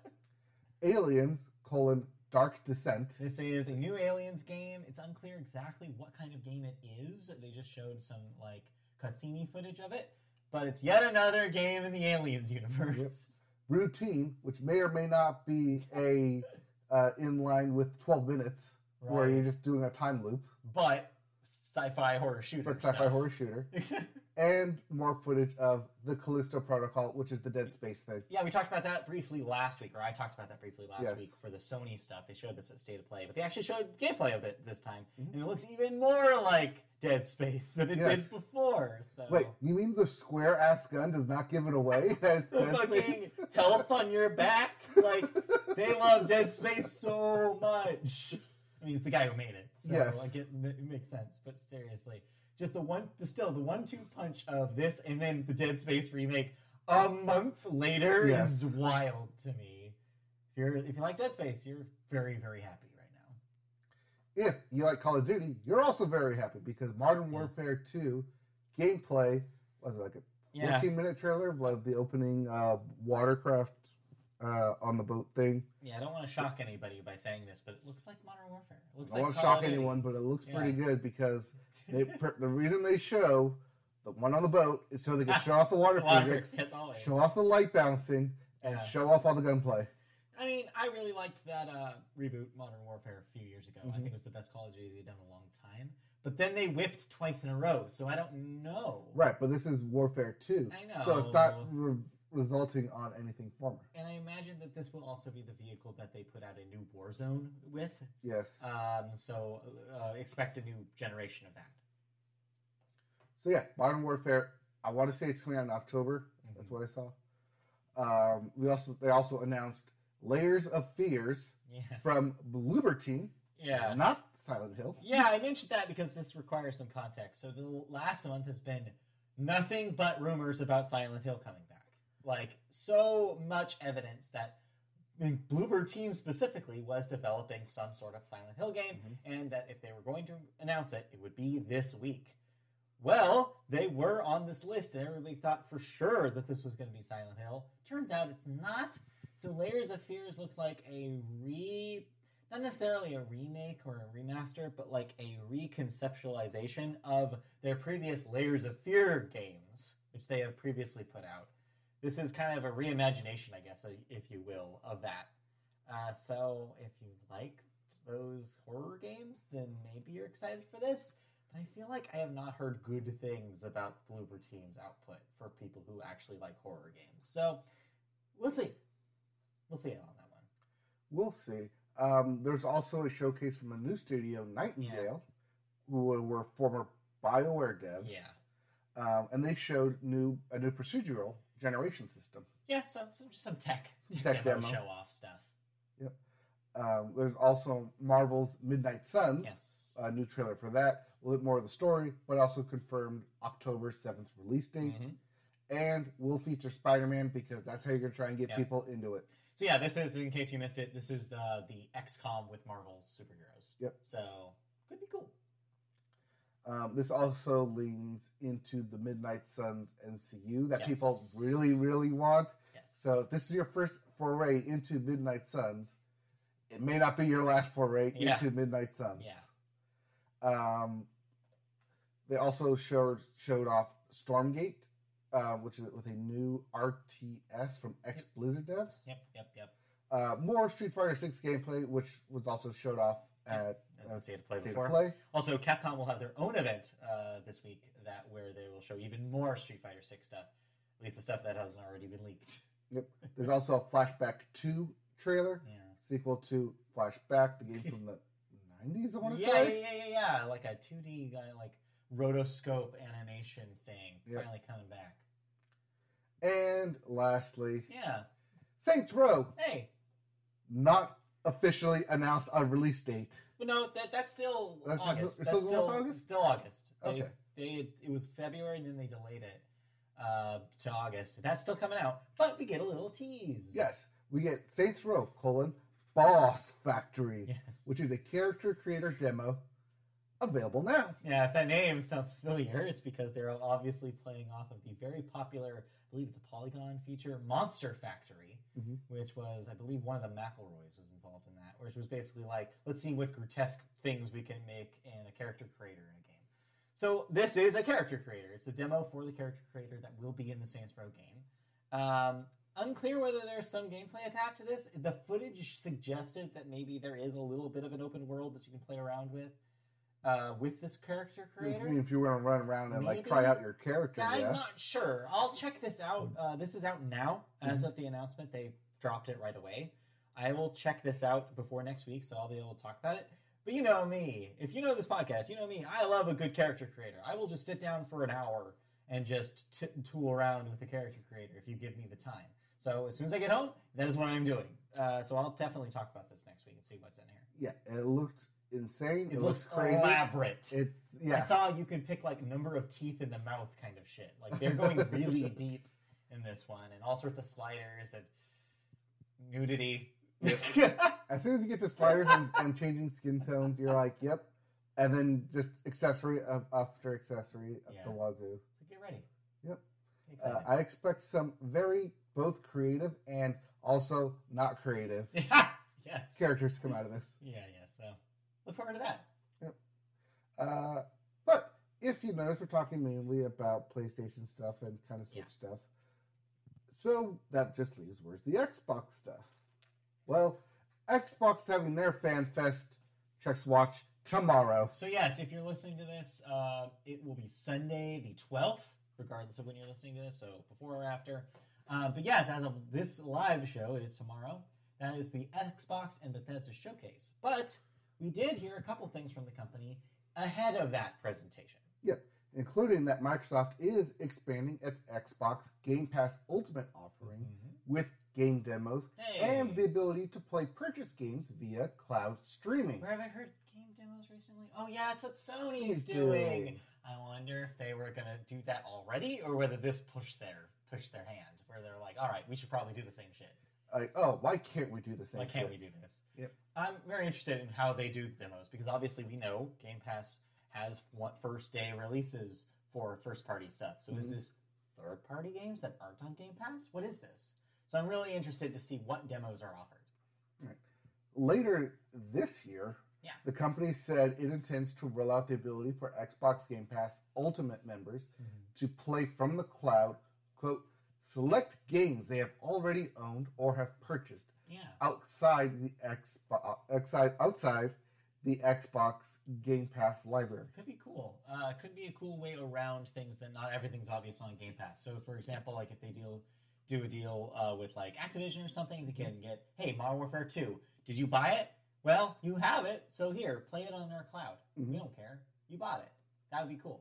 S2: <laughs>
S1: Aliens, colon, Dark Descent,
S2: they say there's a new Aliens game. It's unclear exactly what kind of game it is. They just showed some like cutscene footage of it, but it's yet another game in the Aliens universe.
S1: Routine, which may or may not be a uh, in line with 12 minutes, where you're just doing a time loop,
S2: But sci-fi horror shooter.
S1: but sci fi
S2: stuff.
S1: horror shooter, <laughs> and more footage of the Callisto Protocol, which is the Dead Space thing.
S2: Yeah, we talked about that briefly last week, or I talked about that briefly last
S1: Yes.
S2: week for the Sony stuff. They showed this at State of Play, but they actually showed gameplay of it this time,
S1: Mhm.
S2: and it looks even more like Dead Space than it
S1: Yes.
S2: did before. So
S1: Wait, you mean the square ass gun does not give it away <laughs> that it's Dead
S2: fucking
S1: Space?
S2: health on your back, like <laughs> they love Dead Space so much. I mean, it's the guy who made it, so
S1: Yes.
S2: I get it makes sense. But seriously, just the one, the still the one-two punch of this, and then the Dead Space remake a month later
S1: Yes.
S2: is wild to me. If you're if you like Dead Space, you're very very happy right now.
S1: If you like Call of Duty, you're also very happy because Modern
S2: Yeah.
S1: Warfare 2 gameplay was like a
S2: Yeah.
S1: 14 minute trailer of like the opening uh, watercraft uh, on the boat thing.
S2: Yeah, I don't want to shock anybody by saying this, but it looks like Modern Warfare. It looks
S1: I don't
S2: like
S1: want to
S2: Call
S1: shock anyone, but it looks
S2: Yeah.
S1: pretty good because they, per, the reason they show the one on the boat is so they can show off the water <laughs>
S2: Water,
S1: physics,
S2: always.
S1: show off the light bouncing, and
S2: Yeah.
S1: show off all the gunplay.
S2: I mean, I really liked that uh, reboot, Modern Warfare, a few years ago. I think it was the best Call of Duty they've done in a long time. But then they whiffed twice in a row, so I don't know.
S1: Right, but this is Warfare 2.
S2: I know.
S1: So it's not re- resulting on anything former.
S2: And I imagine that this will also be the vehicle that they put out a new Warzone with.
S1: Yes.
S2: Um, so uh, expect a new generation of that.
S1: So yeah, Modern Warfare. I want to say it's coming out in October. That's what I saw. Um, we also they also announced Layers of Fears
S2: Yeah.
S1: from Bloober Team,
S2: Yeah.
S1: not Silent Hill.
S2: Yeah, I mentioned that because this requires some context. So the last month has been nothing but rumors about Silent Hill coming back. Like so much evidence that Bloober Team specifically was developing some sort of Silent Hill game,
S1: Mhm.
S2: and that if they were going to announce it, it would be this week. well, they were on this list, and everybody thought for sure that this was going to be Silent Hill. Turns out it's not. So Layers of Fears looks like a re, not necessarily a remake or a remaster, but like a reconceptualization of their previous Layers of Fear games, which they have previously put out. This is kind of a reimagination, I guess, if you will, of that. Uh, so if you like those horror games, then maybe you're excited for this. But I feel like I have not heard good things about Bloober Team's output for people who actually like horror games. So we'll see. We'll see on that one.
S1: We'll see. Um, there's also a showcase from a new studio, Nightingale, who were former BioWare devs.
S2: Yeah.
S1: Um, and they showed new a new procedural generation system.
S2: Yeah, so, so just some tech, tech,
S1: Tech
S2: demo,
S1: demo.
S2: show off stuff.
S1: Um, there's also Marvel's Midnight Suns,
S2: Yes.
S1: a new trailer for that. A little bit more of the story, but also confirmed October 7th release date.
S2: Mhm.
S1: And will feature Spider Man because that's how you're going to try and get
S2: Yeah.
S1: people into it.
S2: So yeah, this is in case you missed it. This is the the XCOM with Marvel's superheroes.
S1: Yep.
S2: So could be cool.
S1: Um, this also leans into the Midnight Suns MCU that
S2: Yes.
S1: people really, really want.
S2: Yes.
S1: So if this is your first foray into Midnight Suns, it may not be your last foray
S2: Yeah.
S1: into Midnight Suns.
S2: Yeah.
S1: Um, they also showed showed off Stormgate, uh, which is with a new RTS from ex Blizzard devs.
S2: Yep. Yep. Yep.
S1: Uh, more Street Fighter Six gameplay, which was also showed off at uh,
S2: State of Play
S1: State
S2: before.
S1: Play.
S2: Also, Capcom will have their own event uh, this week that where they will show even more Street Fighter Six stuff. At least the stuff that hasn't already been leaked.
S1: Yep. <laughs> There's also a Flashback Two trailer,
S2: Yeah.
S1: sequel to Flashback, the game from the '90s. I want to <laughs>
S2: Yeah,
S1: say.
S2: yeah, yeah, yeah, yeah. Like a 2D guy, like rotoscope animation thing
S1: Yep.
S2: finally coming back.
S1: And lastly,
S2: Yeah.
S1: Saints Row,
S2: Hey,
S1: not officially announced a release date.
S2: but no, that that's still
S1: That's just-
S2: August.
S1: it's
S2: that's
S1: still
S2: still
S1: August?
S2: Still August. They,
S1: Okay.
S2: They it was February and then they delayed it uh, to August. That's still coming out, but we get a little tease.
S1: Yes, we get Saints Row colon Boss Factory,
S2: Yes.
S1: which is a character creator demo available now.
S2: Yeah, if that name sounds familiar, it's because they're obviously playing off of the very popular, I believe it's a Polygon feature, Monster Factory,
S1: Mhm.
S2: which was, I believe, one of the McElroys was involved in that, which was basically like, let's see what grotesque things we can make in a character creator in a game. So this is a character creator. It's a demo for the character creator that will be in the Saints Row game. Um, unclear whether there's some gameplay attached to this. The footage suggested that maybe there is a little bit of an open world that you can play around with uh, with this character creator.
S1: if you want to run around and like try out your character,
S2: I'm
S1: yeah.
S2: not sure. I'll check this out. Uh, this is out now. As of the announcement, they dropped it right away. I will check this out before next week, so I'll be able to talk about it. But you know me. If you know this podcast, you know me. I love a good character creator. I will just sit down for an hour and just t- tool around with the character creator if you give me the time. So as soon as I get home, that is what I'm doing. Uh, so I'll definitely talk about this next week and see what's in here.
S1: Yeah, it looked insane.
S2: It,
S1: It,
S2: looks,
S1: looks crazy.
S2: elaborate.
S1: It's yeah.
S2: I saw you could pick like number of teeth in the mouth kind of shit. Like they're going really <laughs> deep in this one and all sorts of sliders and nudity. <laughs>
S1: As soon as you get to sliders and, and changing skin tones, you're like, yep. And then just accessory of, after accessory of
S2: Yeah.
S1: the wazoo.
S2: so get ready.
S1: Yep. Uh. I expect some very both creative and also not creative <laughs>
S2: yes.
S1: characters to come out of this.
S2: Yeah, yeah. Look forward to that.
S1: Uh, but if you notice, we're talking mainly about PlayStation stuff and kind of Switch
S2: Yeah.
S1: stuff. So that just leaves where's the Xbox stuff? Well, Xbox having their Fan Fest checks watch tomorrow.
S2: So yes, if you're listening to this, uh, it will be Sunday the 12th, regardless of when you're listening to this. So before or after. Uh, but yes, as of this live show, it is tomorrow. That is the Xbox and Bethesda showcase. But we did hear a couple things from the company ahead of that presentation.
S1: Yep, including that Microsoft is expanding its Xbox Game Pass Ultimate offering mm-hmm. with game demos
S2: Hey.
S1: and the ability to play purchase games via cloud streaming.
S2: Where have I heard game demos recently? Oh yeah, it's what Sony's doing.
S1: doing.
S2: I wonder if they were gonna do that already, or whether this pushed their pushed their hand, where they're like, "All right, we should probably do the same shit."
S1: Like, oh, why can't we do the same?
S2: Why can't we do this?
S1: Yep.
S2: I'm very interested in how they do demos because obviously we know Game Pass has what first day releases for first party stuff. So is
S1: Mhm.
S2: this third party games that aren't on Game Pass? What is this? So I'm really interested to see what demos are offered.
S1: Later this year,
S2: Yeah.
S1: the company said it intends to roll out the ability for Xbox Game Pass Ultimate members to play from the cloud, quote, select games they have already owned or have purchased
S2: Yeah.
S1: outside the Xbox outside outside the Xbox Game Pass library.
S2: Could be cool. Uh, could be a cool way around things that not everything's obvious on Game Pass. So, for example, like if they deal do a deal uh, with like Activision or something, they can get, hey, Modern Warfare Two, did you buy it? Well, you have it, so here, play it on our cloud. We
S1: Mhm.
S2: don't care. You bought it. That would be cool.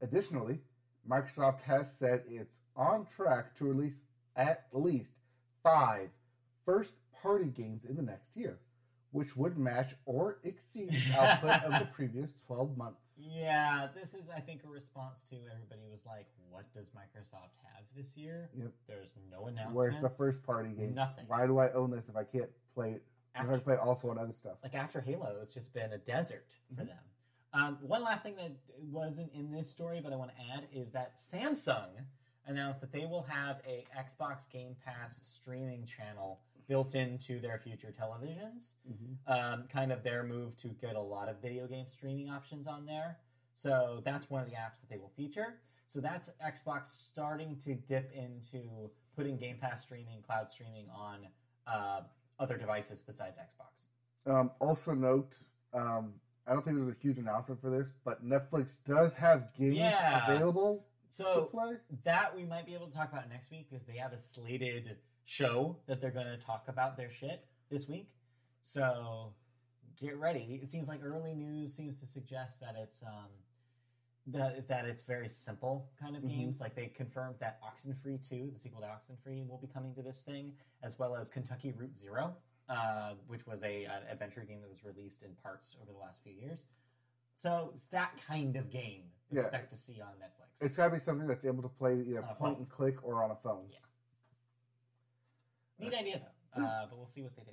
S1: Additionally, Microsoft has said it's on track to release at least five first party games in the next year, which would match or exceed its output of the <laughs> previous 12 months.
S2: Yeah, this is, I think, a response to everybody was like, what does Microsoft have this year?
S1: Yep.
S2: There's no announcements.
S1: Where's the first party game?
S2: Nothing.
S1: Why do I own this if I can't play it? If I play also on other stuff?
S2: like after Halo, it's just been a desert for
S1: Mhm.
S2: them. Um, one last thing that wasn't in this story, but I want to add is that Samsung announced that they will have a Xbox Game Pass streaming channel built into their future televisions.
S1: Mhm.
S2: Um, kind of their move to get a lot of video game streaming options on there. So that's one of the apps that they will feature. So that's Xbox starting to dip into putting Game Pass streaming, cloud streaming on uh, other devices besides Xbox.
S1: Um, also note, um, I don't think there's a huge announcement for this, but Netflix does have games
S2: Yeah.
S1: available
S2: So
S1: to play.
S2: that we might be able to talk about next week because they have a slated show that they're going to talk about their shit this week. So get ready. It seems like early news seems to suggest that it's um that that it's very simple kind of
S1: Mhm.
S2: games. Like they confirmed that Oxenfree 2, the sequel to Oxenfree, will be coming to this thing, as well as Kentucky Route Zero, uh, which was a an adventure game that was released in parts over the last few years. So it's that kind of game you
S1: Yeah.
S2: expect to see on Netflix.
S1: It's got to be something that's able to play either point
S2: phone.
S1: and click or on a phone.
S2: Yeah. Neat idea though, uh, but we'll see what they do.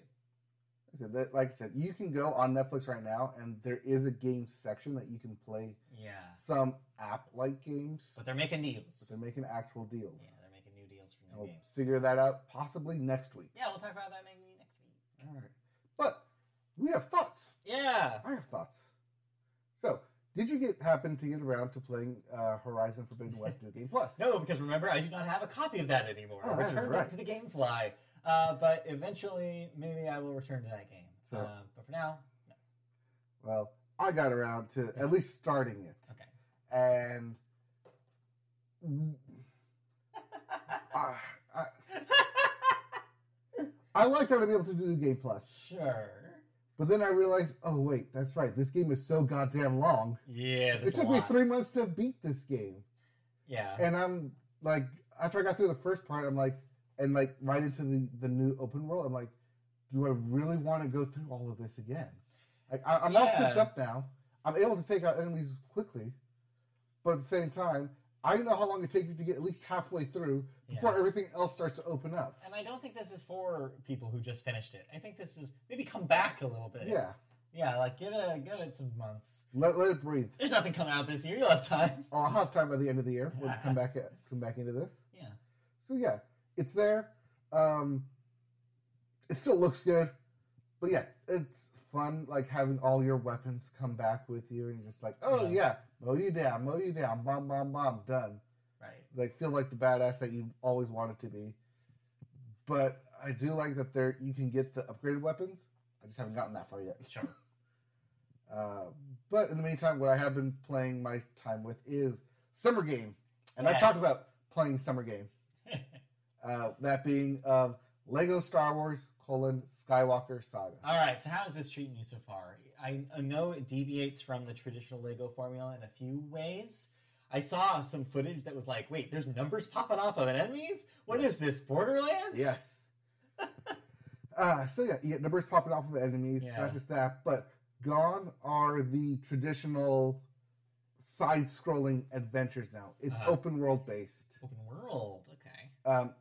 S1: I said that, like I said, you can go on Netflix right now, and there is a game section that you can play
S2: Yeah,
S1: some app-like games,
S2: but they're making
S1: but
S2: deals.
S1: they're making actual deals.
S2: Yeah, they're making new deals for new
S1: we'll
S2: games.
S1: figure that out possibly next week.
S2: Yeah, we'll talk about that maybe next week.
S1: All right, but we have thoughts.
S2: Yeah.
S1: I have thoughts. So, did you get happen to get around to playing uh, Horizon Forbidden <laughs> West New Game Plus?
S2: No, because remember, I do not have a copy of that anymore.
S1: Oh, that is right.
S2: it to the GameFly. Uh, but eventually, maybe I will return to that game.
S1: So-
S2: uh, but for now, no.
S1: Well, I got around to at least starting it,
S2: Okay.
S1: and <laughs> I, I, I like that I'm able to do Game Plus.
S2: Sure.
S1: But then I realized, oh wait, that's right. This game is so goddamn long.
S2: Yeah,
S1: It took me three months to beat this game,
S2: Yeah.
S1: and I'm like, after I got through the first part, I'm like, and like right into the the new open world, I'm like, do I really want to go through all of this again? Like, I, I'm all
S2: Yeah.
S1: souped up now. I'm able to take out enemies quickly, but at the same time, I know how long it takes to get at least halfway through before
S2: Yeah.
S1: everything else starts to open up.
S2: And I don't think this is for people who just finished it. I think this is maybe come back a little bit.
S1: Yeah,
S2: Yeah, like give it a, give it some months.
S1: let, let it breathe.
S2: There's nothing coming out this year. You'll have time.
S1: Oh, I'll have time by the end of the year when we come back come back into this.
S2: Yeah.
S1: So yeah, it's there. Um, it still looks good, but yeah, it's fun. Like having all your weapons come back with you, and you're just like, oh
S2: Yeah.
S1: yeah, mow you down, mow you down, bomb, bomb, bomb, done.
S2: Right.
S1: Like feel like the badass that you always wanted to be. But I do like that there you can get the upgraded weapons. I just haven't gotten that far yet.
S2: Sure. <laughs>
S1: Uh, but in the meantime, what I have been playing my time with is Summer Game, and I talked about playing Summer Game. <laughs> Uh, that being of Lego Star Wars colon Skywalker Saga.
S2: All right. So how is this treating you so far? I, I know it deviates from the traditional Lego formula in a few ways. I saw some footage that was like, wait, there's numbers popping off of enemies. What is this? Borderlands?
S1: Yes. <laughs> uh, so yeah, you get numbers popping off of the enemies.
S2: Yeah.
S1: Not just that, but gone are the traditional side-scrolling adventures now. It's
S2: Uh-huh.
S1: open world based.
S2: Open world. Okay.
S1: um,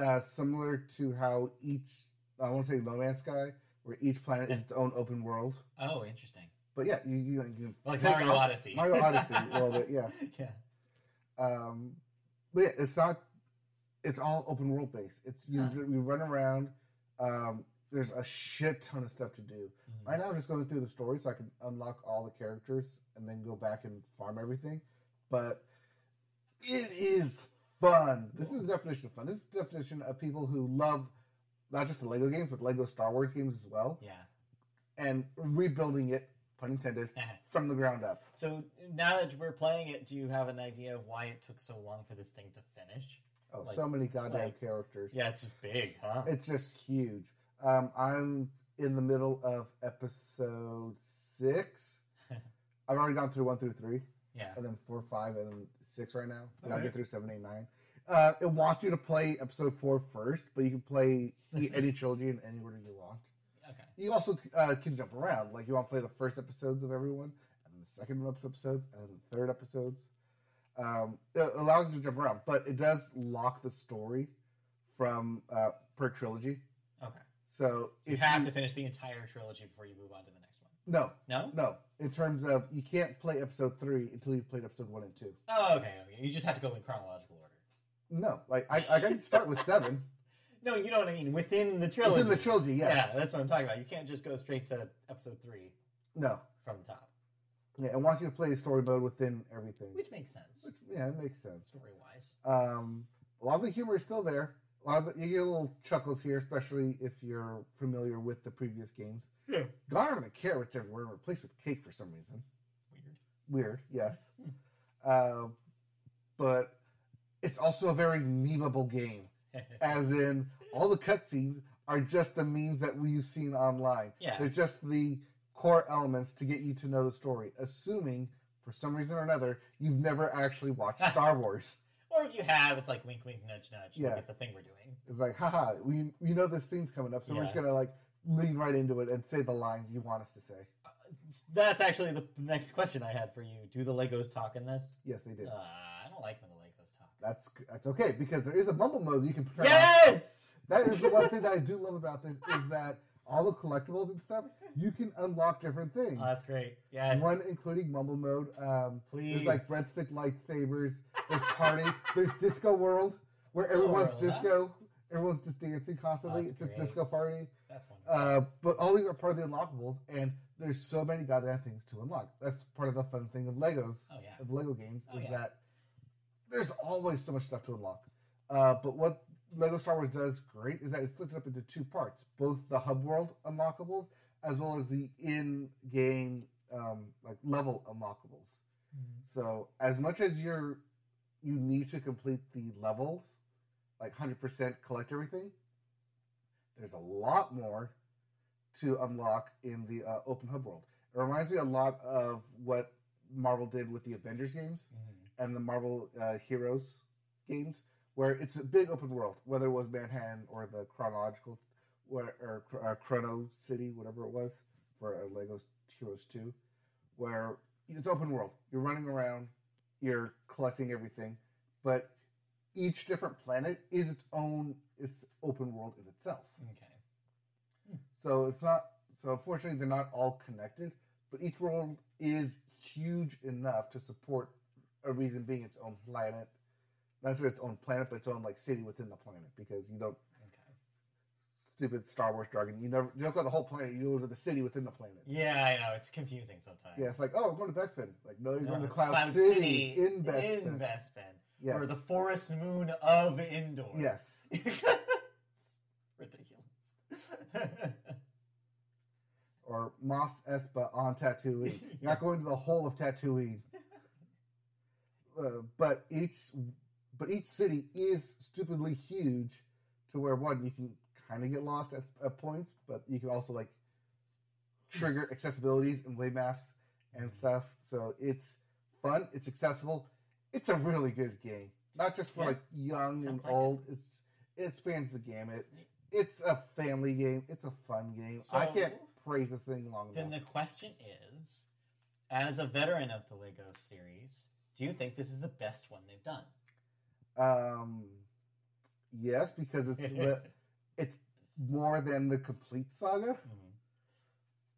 S1: uh, similar to how each I want to say No Man's Sky, where each planet is its own open world,
S2: Oh, interesting.
S1: But yeah, you you, you
S2: Like Mario
S1: off-
S2: Odyssey.
S1: Mario Odyssey a little bit, <laughs> yeah.
S2: yeah.
S1: Um, but yeah, it's not. It's all open world based. It's you.
S2: Huh.
S1: You run around. Um, there's a shit ton of stuff to do.
S2: Mhm.
S1: Right now, I'm just going through the story so I can unlock all the characters and then go back and farm everything. But it is fun. This is the definition of fun. This is the definition of people who love not just the Lego games, but Lego Star Wars games as well,
S2: Yeah.
S1: and rebuilding it, pun intended, <laughs> from the ground up.
S2: so now that we're playing it, do you have an idea of why it took so long for this thing to finish?
S1: Oh,
S2: Like-
S1: so many goddamn
S2: like-
S1: characters.
S2: Yeah, it's just big, huh?
S1: It's just huge. Um, I'm in the middle of episode six. <laughs> I've already gone through one through three,
S2: yeah.
S1: and then four, five, and six right now. And I'll get through seven, eight, nine. Uh, it wants you to play episode four first, but you can play <laughs> any trilogy in any order you want.
S2: Okay.
S1: You also uh, can jump around. Like you want to play the first episodes of everyone, and then the second episodes, and then the third episodes. Um, it allows you to jump around, but it does lock the story from uh, per trilogy.
S2: Okay.
S1: So
S2: You have to finish the entire trilogy before you move on to the next one.
S1: no,
S2: No?
S1: no. In terms of you can't play episode three until you've played episode one and two.
S2: Oh, okay, okay. You just have to go in chronological.
S1: No, like I, I can start with seven <laughs>
S2: No, you know what I mean. Within the trilogy.
S1: within the trilogy. Yes.
S2: Yeah, that's what I'm talking about. You can't just go straight to episode three
S1: no.
S2: from the top,
S1: Yeah, it wants you to play story mode within everything.
S2: which makes sense
S1: Yeah, it makes sense.
S2: story wise.
S1: Um, a lot of the humor is still there. A lot of it, you get little chuckles here, especially if you're familiar with the previous games.
S2: Yeah.
S1: Gone are the carrots everywhere, and replaced with cake for some reason.
S2: Weird.
S1: Weird, yes. uh, but it's also a very memeable game, <laughs> as in all the cutscenes are just the memes that we've seen online.
S2: Yeah.
S1: They're just the core elements to get you to know the story, assuming for some reason or another you've never actually watched <laughs> Star Wars.
S2: or if you have, it's like wink, wink, nudge, nudge.
S1: Yeah.
S2: Look at the thing we're doing.
S1: It's like, haha, we we know this scene's coming up, so we're just gonna like lean right into it and say the lines you want us to say.
S2: That's actually the next question I had for you. Do the Legos talk in this?
S1: Yes, they did.
S2: Uh, I don't like when the Legos talk.
S1: That's that's okay because there is a mumble mode you can turn on.
S2: Yes.
S1: That is the one thing that I do love about this is that all the collectibles and stuff you can unlock different things.
S2: Oh, that's great. Yes.
S1: One including mumble mode. Um,
S2: Please.
S1: There's like breadstick lightsabers. There's party. <laughs> there's disco world where everyone's
S2: World, huh?
S1: disco. Everyone's just dancing constantly.
S2: That's
S1: it's just
S2: great.
S1: disco party.
S2: That's wonderful.
S1: Uh, but all these are part of the unlockables, and there's so many goddamn things to unlock. That's part of the fun thing of Legos,
S2: Oh, yeah.
S1: of Lego games,
S2: Oh,
S1: is
S2: yeah.
S1: that there's always so much stuff to unlock. Uh, but what Lego Star Wars does great is that it splits it up into two parts: both the hub world unlockables as well as the in-game um, like level unlockables. So as much as you're you need to complete the levels, like hundred percent collect everything, there's a lot more to unlock in the uh, open hub world. It reminds me a lot of what Marvel did with the Avengers games
S2: Mhm.
S1: And the Marvel uh, Heroes games, where it's a big open world, whether it was Manhattan or the chronological, where, or uh, Chrono City, whatever it was for uh, Lego Heroes Two, where it's open world. You're running around, you're collecting everything, but each different planet is its own its open world in itself.
S2: Okay.
S1: So it's not. So unfortunately, they're not all connected, but each world is huge enough to support a reason being its own planet. Not necessarily its own planet, but its own like city within the planet. Because you don't
S2: Okay.
S1: stupid Star Wars jargon. You never you don't go to the whole planet. You go to the city within the planet.
S2: Yeah, I know. It's confusing sometimes.
S1: Yeah, it's like oh, we're going to Bespin. Like no, you're
S2: No,
S1: going to
S2: it's
S1: Cloud, City, in Bespin.
S2: In Bespin.
S1: Yes.
S2: Or the forest moon of Endor.
S1: Yes. <laughs>
S2: Ridiculous.
S1: Or Mos Espa on Tatooine. <laughs> You're not going to the whole of Tatooine. Uh, but each but each city is stupidly huge to where one you can kind of get lost at, at points, but you can also like trigger accessibilities and way maps and stuff. So it's fun. It's accessible. It's a really good game. Not just for
S2: Yeah.
S1: like young and
S2: like
S1: old. It's it spans the gamut. It's a family game. It's a fun game. I can't praise a thing long enough.
S2: then the question is, as a veteran of the Lego series, do you think this is the best one they've done?
S1: Um, yes, because it's <laughs> the, it's more than the complete saga.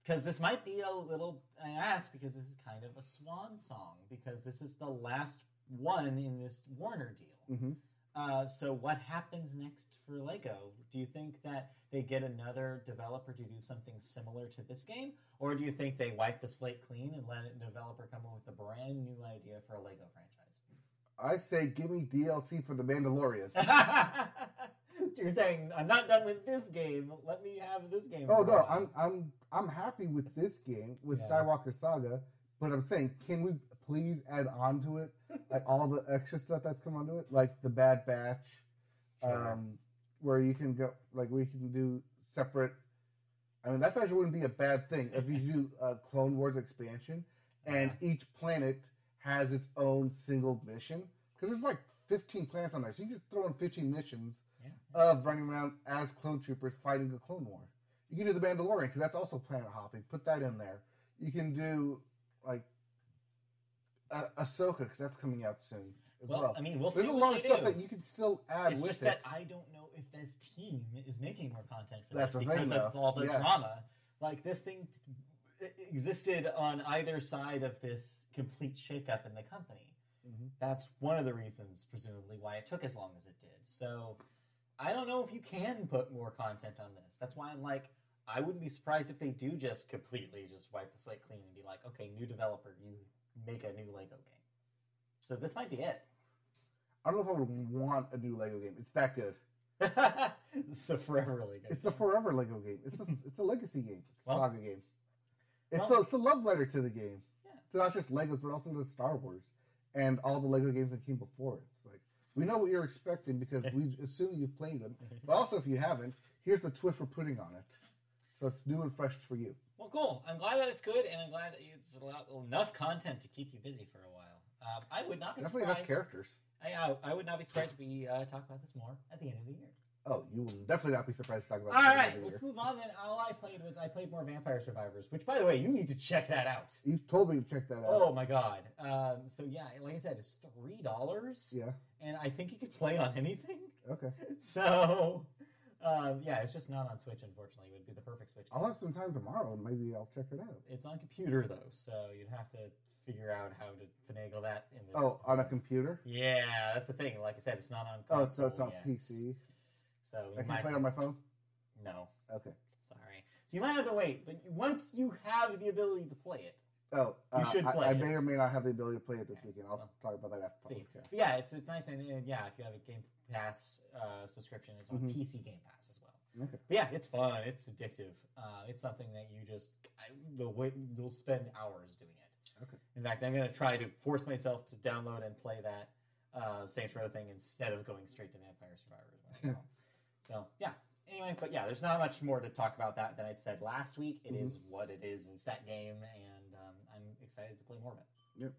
S2: Because this might be a little. I ask because this is kind of a swan song because this is the last one in this Warner deal.
S1: Mhm.
S2: Uh, so what happens next for Lego? Do you think that they get another developer to do something similar to this game, or do you think they wipe the slate clean and let a developer come up with a brand new idea for a Lego franchise?
S1: I say, give me DLC for the Mandalorian. <laughs>
S2: so you're saying I'm not done with this game. Let me have this game.
S1: Oh no. I'm I'm I'm happy with this game with
S2: Yeah.
S1: Skywalker Saga, but I'm saying, can we please add on to it like all the extra stuff that's come onto it, like the Bad Batch,
S2: Sure.
S1: um, where you can go like we can do separate. I mean, that actually wouldn't be a bad thing if you do a Clone Wars expansion, and each planet has its own single mission because there's like 15 planets on there, so you just throw in 15 missions
S2: Yeah.
S1: of running around as clone troopers fighting a clone war. You can do the Mandalorian because that's also planet hopping. Put that in there. You can do like uh, Ahsoka because that's coming out soon as well.
S2: well, I mean, we'll
S1: There's
S2: see
S1: a lot of stuff
S2: do.
S1: that you can still add
S2: It's
S1: with
S2: just
S1: it.
S2: that I don't know if this team is making more content for
S1: That's
S2: this
S1: the thing,
S2: because of
S1: though.
S2: all the
S1: Yes.
S2: drama. Like this thing t- existed on either side of this complete shakeup in the company.
S1: Mhm.
S2: That's one of the reasons, presumably, why it took as long as it did. So I don't know if you can put more content on this. That's why I'm like, I wouldn't be surprised if they do just completely just wipe the slate clean and be like, okay, new developer, you make a new Lego game. So this might be it.
S1: I don't know if I would want a new Lego game. It's that good. <laughs>
S2: it's the forever Lego.
S1: It's the forever Lego game. It's a <laughs> it's a legacy game. It's a
S2: Well-
S1: saga game. It's
S2: well-
S1: the, it's a love letter to the game.
S2: Yeah.
S1: To not just Legos, but also to Star Wars and all the Lego games that came before it. It's like we know what you're expecting because we <laughs> assume you've played them. But also, if you haven't, here's the twist we're putting on it. So it's new and fresh for you.
S2: Well, cool. I'm glad that it's good, and I'm glad that it's enough content to keep you busy for a while. Um, I would not be
S1: Definitely enough
S2: surprised.
S1: characters.
S2: I, I, I would not be surprised if we uh, talk about this more at the end of the year.
S1: Oh, you will definitely not be surprised to talk about.
S2: All
S1: this at end of the
S2: let's move on. Then all I played was I played more Vampire Survivors, which, by the way, you need to check that out.
S1: You've told me to check that out.
S2: Oh my god! Um, so yeah, like I said, it's three dollars,
S1: Yeah.
S2: and I think you could play on anything.
S1: Okay. <laughs>
S2: So um, yeah, it's just not on Switch. Unfortunately, it would be the perfect Switch.
S1: I'll have some time tomorrow, and maybe I'll check it out.
S2: It's on computer though, so you'd have to figure out how to finagle that in this.
S1: Oh, on a computer.
S2: Yeah, that's the thing. Like I said, it's not on.
S1: Oh, so it's on
S2: yet.
S1: PC.
S2: So you
S1: I can play it on my phone.
S2: no.
S1: Okay.
S2: Sorry. So you might have to wait, but once you have the ability to play it,
S1: Oh,
S2: You
S1: uh,
S2: should
S1: I-
S2: play
S1: I,
S2: it.
S1: may or may not have the ability to play it this weekend. I'll
S2: Well,
S1: talk about that after
S2: see.
S1: podcast.
S2: Yeah, it's it's nice and uh, yeah, if you have a Game Pass uh, subscription, it's on
S1: Mhm.
S2: PC Game Pass as well.
S1: Okay.
S2: But yeah, it's fun. It's addictive. Uh, it's something that you just I, the way you'll spend hours doing it.
S1: Okay.
S2: In fact, I'm gonna try to force myself to download and play that uh, Saints Row thing instead of going straight to Vampire Survivors. <laughs> so yeah. Anyway, but yeah, there's not much more to talk about that than I said last week. It is
S1: Mm-hmm.
S2: what it is. It's that game, and um, I'm excited to play more of it.
S1: Yep.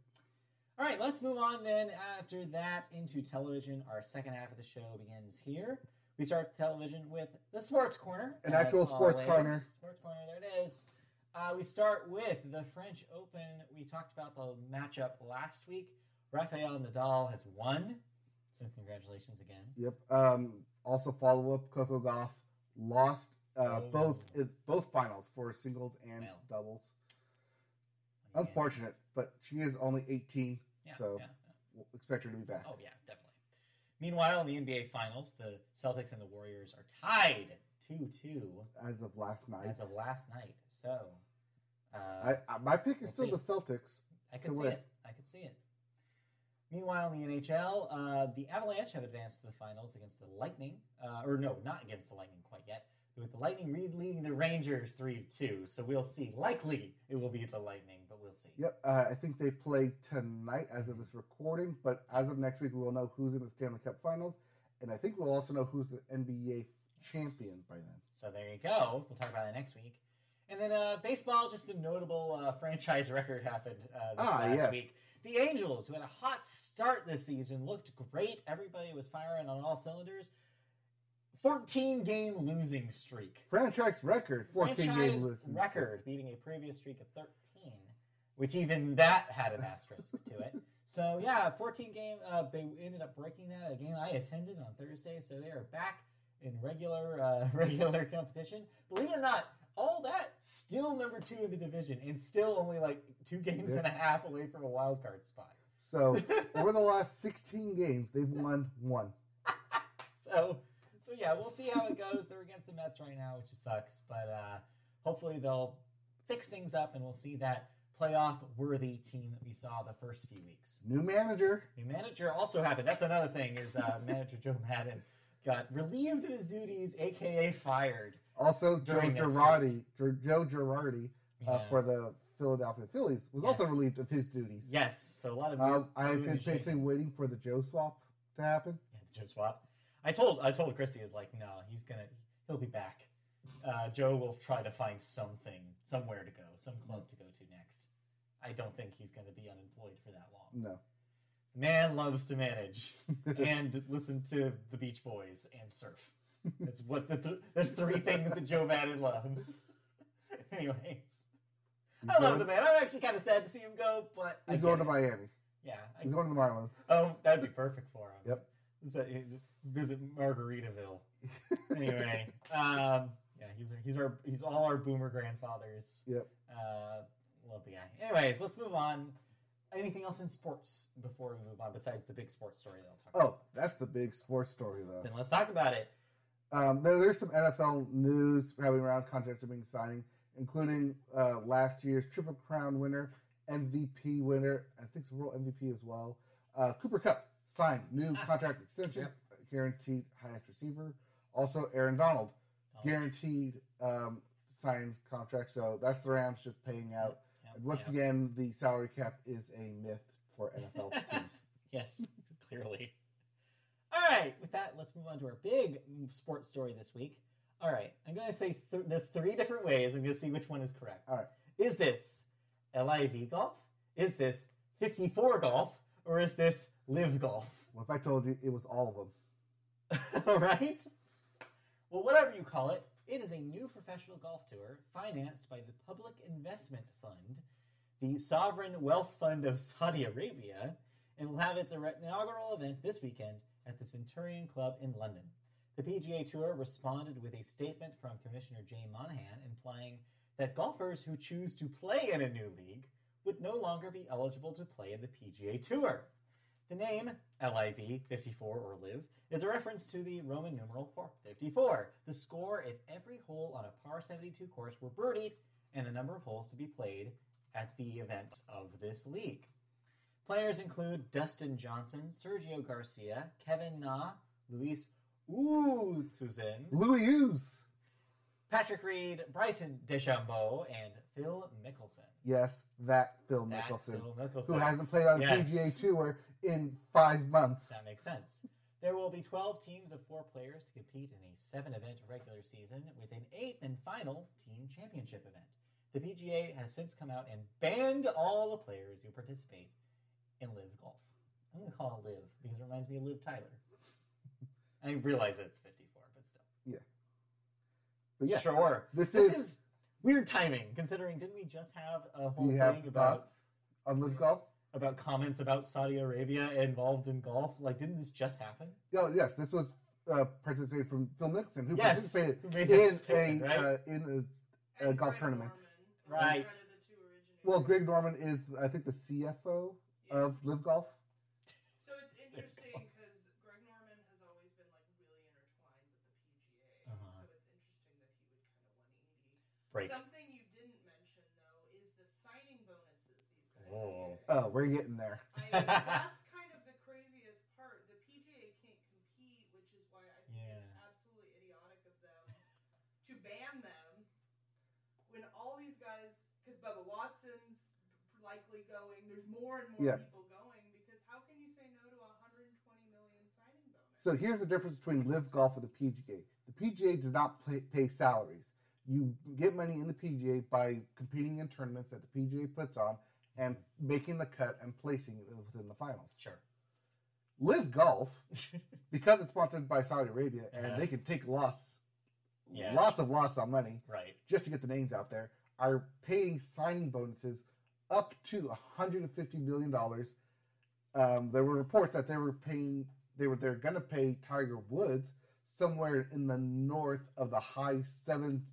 S2: All right, let's move on then after that into television. Our second half of the show begins here. We start television with the Sports Corner.
S1: An actual sports
S2: always.
S1: corner.
S2: Sports Corner, there it is. Uh, we start with the French Open. We talked about the matchup last week. Rafael Nadal has won. So congratulations again.
S1: Yep. Um, also, follow up. Coco Gauff lost uh,
S2: Oh.
S1: both uh, both finals for singles and
S2: Well.
S1: doubles. Unfortunate, but she is only 18,
S2: Yeah,
S1: so
S2: yeah, yeah.
S1: we'll expect her to be back.
S2: Oh yeah, definitely. Meanwhile, in the NBA Finals, the Celtics and the Warriors are tied two-two
S1: As of last night,
S2: as of last night. So, uh,
S1: I, I, my pick is
S2: We'll
S1: still
S2: see.
S1: the Celtics.
S2: I
S1: to
S2: see
S1: win.
S2: it. I could see it. Meanwhile, in the NHL, uh, the Avalanche have advanced to the finals against the Lightning, uh, or no, not against the Lightning quite yet. With the Lightning leading the Rangers three two, so we'll see. Likely, it will be the Lightning, but we'll see.
S1: Yep. Uh, I think they play tonight as of this recording, but as of next week, we will know who's in the Stanley Cup Finals, and I think we'll also know who's the NBA champion by then.
S2: So there you go. We'll talk about that next week. And then uh, baseball, just a notable uh, franchise record happened uh, this
S1: Ah,
S2: last
S1: yes.
S2: week. The Angels, who had a hot start this season, looked great. Everybody was firing on all cylinders. 14 game losing streak.
S1: Franchise record, 14
S2: Franchise
S1: game losing streak.
S2: record, beating a previous streak of 13, which even that had an asterisk to it. So yeah, 14 game. Uh, they ended up breaking that. A game I attended on Thursday, so they are back in regular uh, <laughs> regular competition. Believe it or not, all that, still number two in the division, and still only like two games
S1: Yeah.
S2: and a half away from a wild card spot.
S1: So <laughs> over the last 16 games, they've won one. <laughs>
S2: So, so yeah, we'll see how it goes. They're against the Mets right now, which sucks, but uh, hopefully they'll fix things up, and we'll see that playoff worthy team that we saw the first few weeks.
S1: New manager.
S2: New manager also happened. That's another thing is uh, <laughs> manager Joe Maddon got relieved of his duties, aka fired.
S1: Also, Joe Girardi, Joe Joe Girardi uh,
S2: Yeah.
S1: for the Philadelphia Phillies was also relieved of his duties.
S2: Yes, so a lot of
S1: Um, I've been patiently waiting for the Joe swap to happen.
S2: Yeah, the Joe swap. I told I told Christy is like, no, he's gonna he'll be back. Uh, Joe will try to find something, somewhere to go, some club to go to next. I don't think he's gonna be unemployed for that long.
S1: No.
S2: Man loves to manage <laughs> and listen to the Beach Boys and surf. That's what the th- there's three things that Joe Maddon loves. <laughs> Anyways, I love the man. I'm actually kind of sad to see him go, but I
S1: He's
S2: get
S1: going to
S2: it.
S1: Miami.
S2: Yeah, I
S1: He's going to the Marlins.
S2: Oh, that'd be perfect for him.
S1: Yep.
S2: Is that visit Margaritaville? anyway, um, yeah, he's he's our he's all our boomer grandfathers.
S1: Yep.
S2: Uh, love the guy. Anyways, let's move on. Anything else in sports before we move on besides the big sports story that I'll talk about?
S1: Oh, that's the big sports story, though.
S2: Then let's talk about it.
S1: Um, there, there's some NFL news having around contracts are being signing, including uh, last year's Triple Crown winner, MVP winner, I think it's World MVP as well. Uh, Cooper Kupp signed new
S2: Ah.
S1: contract extension,
S2: Yep.
S1: Guaranteed highest receiver. Also, Aaron Donald,
S2: Oh,
S1: guaranteed um, signed contract. So that's the Rams just paying out.
S2: yeah,
S1: And once
S2: yeah.
S1: again, the salary cap is a myth for NFL <laughs> teams.
S2: Yes, <laughs> clearly. All right, with that, let's move on to our big sports story this week. All right, I'm going to say th- this three different ways. I'm going to see which one is correct.
S1: All right.
S2: Is this LIV golf? Is this 54 golf? Or is this live golf?
S1: What if I told you it was all of them? <laughs>
S2: Right. Well, whatever you call it, it is a new professional golf tour financed by the Public Investment Fund, the sovereign wealth fund of Saudi Arabia, and will have its inaugural event this weekend at the Centurion Club in London. The PGA Tour responded with a statement from Commissioner Jay Monahan implying that golfers who choose to play in a new league would no longer be eligible to play in the PGA Tour. The name, LIV 54 or live, is a reference to the Roman numeral for 54, the score if every hole on a par 72 course were birdied, and the number of holes to be played at the events of this league. Players include Dustin Johnson, Sergio Garcia, Kevin Na, Luis Oosthuizen,
S1: Louis.
S2: Patrick Reed, Bryson DeChambeau, and Phil Mickelson.
S1: Yes, that Phil
S2: That's
S1: Mickelson,
S2: Phil Mickelson.
S1: who hasn't played on
S2: Yes.
S1: PGA Tour in five months.
S2: That makes sense. There will be 12 teams of four players to compete in a seven event regular season with an eighth and final team championship event. The PGA has since come out and banned all the players who participate in Live Golf. I'm going to call it Live because it reminds me of Liv Tyler. <laughs> I realize that it's 54, but still.
S1: But yeah,
S2: Sure.
S1: this,
S2: This
S1: is.
S2: is weird timing considering didn't we just have a whole thing about
S1: thoughts on Live Golf?
S2: About comments about Saudi Arabia involved in golf? Like didn't this just happen?
S1: Oh, yes, this was uh, participated from Phil Mickelson, who
S2: Yes,
S1: participated <laughs>
S2: who made that
S1: in a
S2: right?
S1: uh, in a, a golf
S3: Greg
S1: tournament.
S3: Norman,
S2: Right.
S3: the two.
S1: Well, Greg Norman is, I think, the CFO
S3: Yeah.
S1: of Live Golf.
S3: So it's interesting because Greg Norman has always been like really intertwined with the PGA.
S2: Uh-huh.
S3: So it's interesting that he would kind of 180.
S2: Break.
S3: Something you didn't mention though is the signing bonuses these guys
S2: Whoa.
S3: Are getting.
S1: Oh, we're getting there.
S3: I mean, <laughs> that's kind of the craziest part. The PGA can't compete, which is why I think it's absolutely idiotic of them to ban them when all these guys, because Bubba Watson's likely going, there's more and more
S1: Yeah.
S3: people going. Because how can you say no to a 120 million signing bonus?
S1: So here's the difference between Live Golf and the PGA. The PGA does not pay, pay salaries. You get money in the PGA by competing in tournaments that the PGA puts on and making the cut and placing it within the finals.
S2: Sure.
S1: Live Golf, <laughs> because it's sponsored by Saudi Arabia and
S2: Uh-huh.
S1: they can take loss,
S2: Yeah.
S1: lots of loss on money
S2: right.
S1: just to get the names out there, are paying signing bonuses up to 150 million dollars. Um, there were reports that they were paying, they were they're going to pay Tiger Woods somewhere in the north of the high seven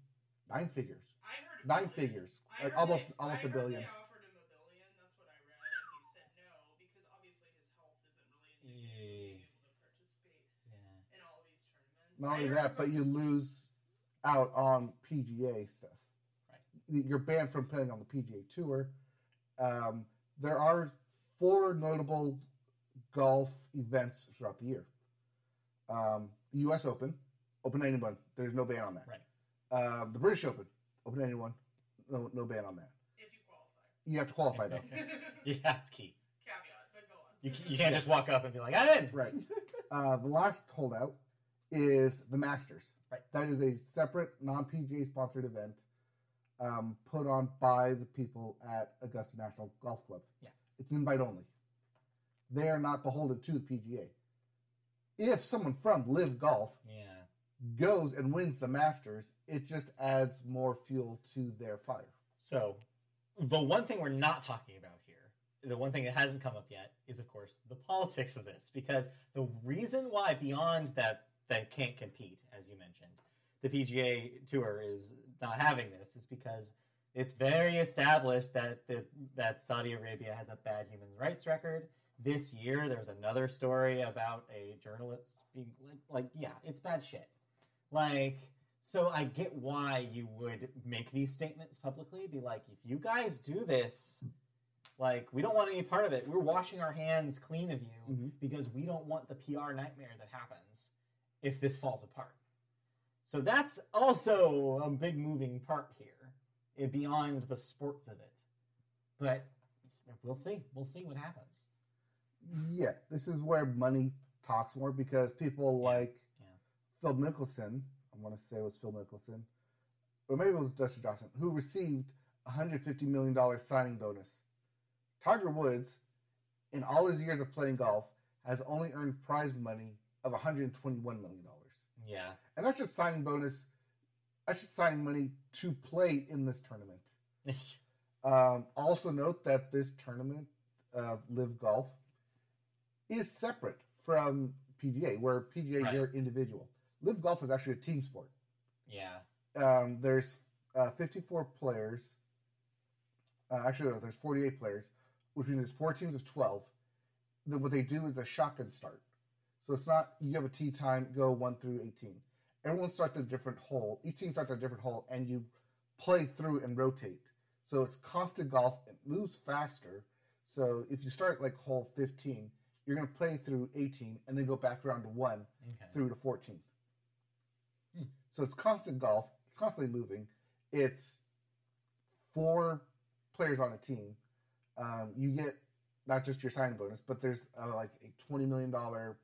S1: nine figures,
S3: I heard
S1: nine
S3: billion.
S1: figures,
S3: I
S1: like
S3: heard
S1: almost
S3: they,
S1: almost
S3: I
S1: a
S3: heard
S1: billion.
S3: They a billion. That's what I read, and he said no because obviously his health isn't really indicative of being able to participate
S2: Yeah.
S3: in all these tournaments.
S1: Not only that, but you lose out on PGA stuff.
S2: Right.
S1: You're banned from playing on the PGA Tour. Um, there are four notable golf events throughout the year. Um, the U.S. Open, Open to anyone. There's no ban on that.
S2: Right.
S1: Um, the British Open, Open to anyone. No, no ban on that.
S3: if you qualify.
S1: You have to qualify though. <laughs>
S2: Yeah, it's key.
S3: Caveat, but go on.
S2: You, you can't just walk up and be like, I'm in.
S1: Right. Uh, the last holdout is the Masters.
S2: Right.
S1: That is a separate non PGA sponsored event um, put on by the people at Augusta National Golf Club.
S2: Yeah.
S1: It's invite only. They are not beholden to the PGA. If someone from Live Golf
S2: Yeah.
S1: goes and wins the Masters, it just adds more fuel to their fire.
S2: So, the one thing we're not talking about here, the one thing that hasn't come up yet, is of course the politics of this. Because the reason why, beyond that, they can't compete, as you mentioned, the PGA Tour is not having this, is because it's very established that the, that Saudi Arabia has a bad human rights record. This year, there's another story about a journalist being like, like yeah, it's bad shit. Like, so I get why you would make these statements publicly. Be like, if you guys do this, like, we don't want any part of it. We're washing our hands clean of you
S1: Mhm.
S2: because we don't want the PR nightmare that happens if this falls apart. So that's also a big moving part here, eh, beyond the sports of it. But we'll see. We'll see what happens.
S1: Yeah, this is where money talks more because people like
S2: yeah.
S1: Phil Mickelson, I want to say it was Phil Mickelson, or maybe it was Dustin Johnson, who received a $150 million signing bonus. Tiger Woods, in all his years of playing golf, has only earned prize money of $121 million.
S2: Yeah.
S1: And that's just signing bonus. That's just signing money to play in this tournament. <laughs> Um, also note that this tournament of Live Golf is separate from PGA, where PGA
S2: Right.
S1: you're individual. Live Golf is actually a team sport.
S2: yeah.
S1: Um, there's uh, 54 players. Uh, actually, no, there's 48 players, which means there's four teams of 12. Then what they do is a shotgun start. So it's not you have a tee time, go one through 18. Everyone starts at a different hole. Each team starts at a different hole, and you play through and rotate. So it's constant golf. It moves faster. So if you start like hole 15, you're going to play through 18 and then go back around to one
S2: Okay.
S1: through to 14.
S2: Hmm.
S1: So it's constant golf. It's constantly moving. It's four players on a team. Um, you get not just your signing bonus, but there's uh, like a twenty million dollar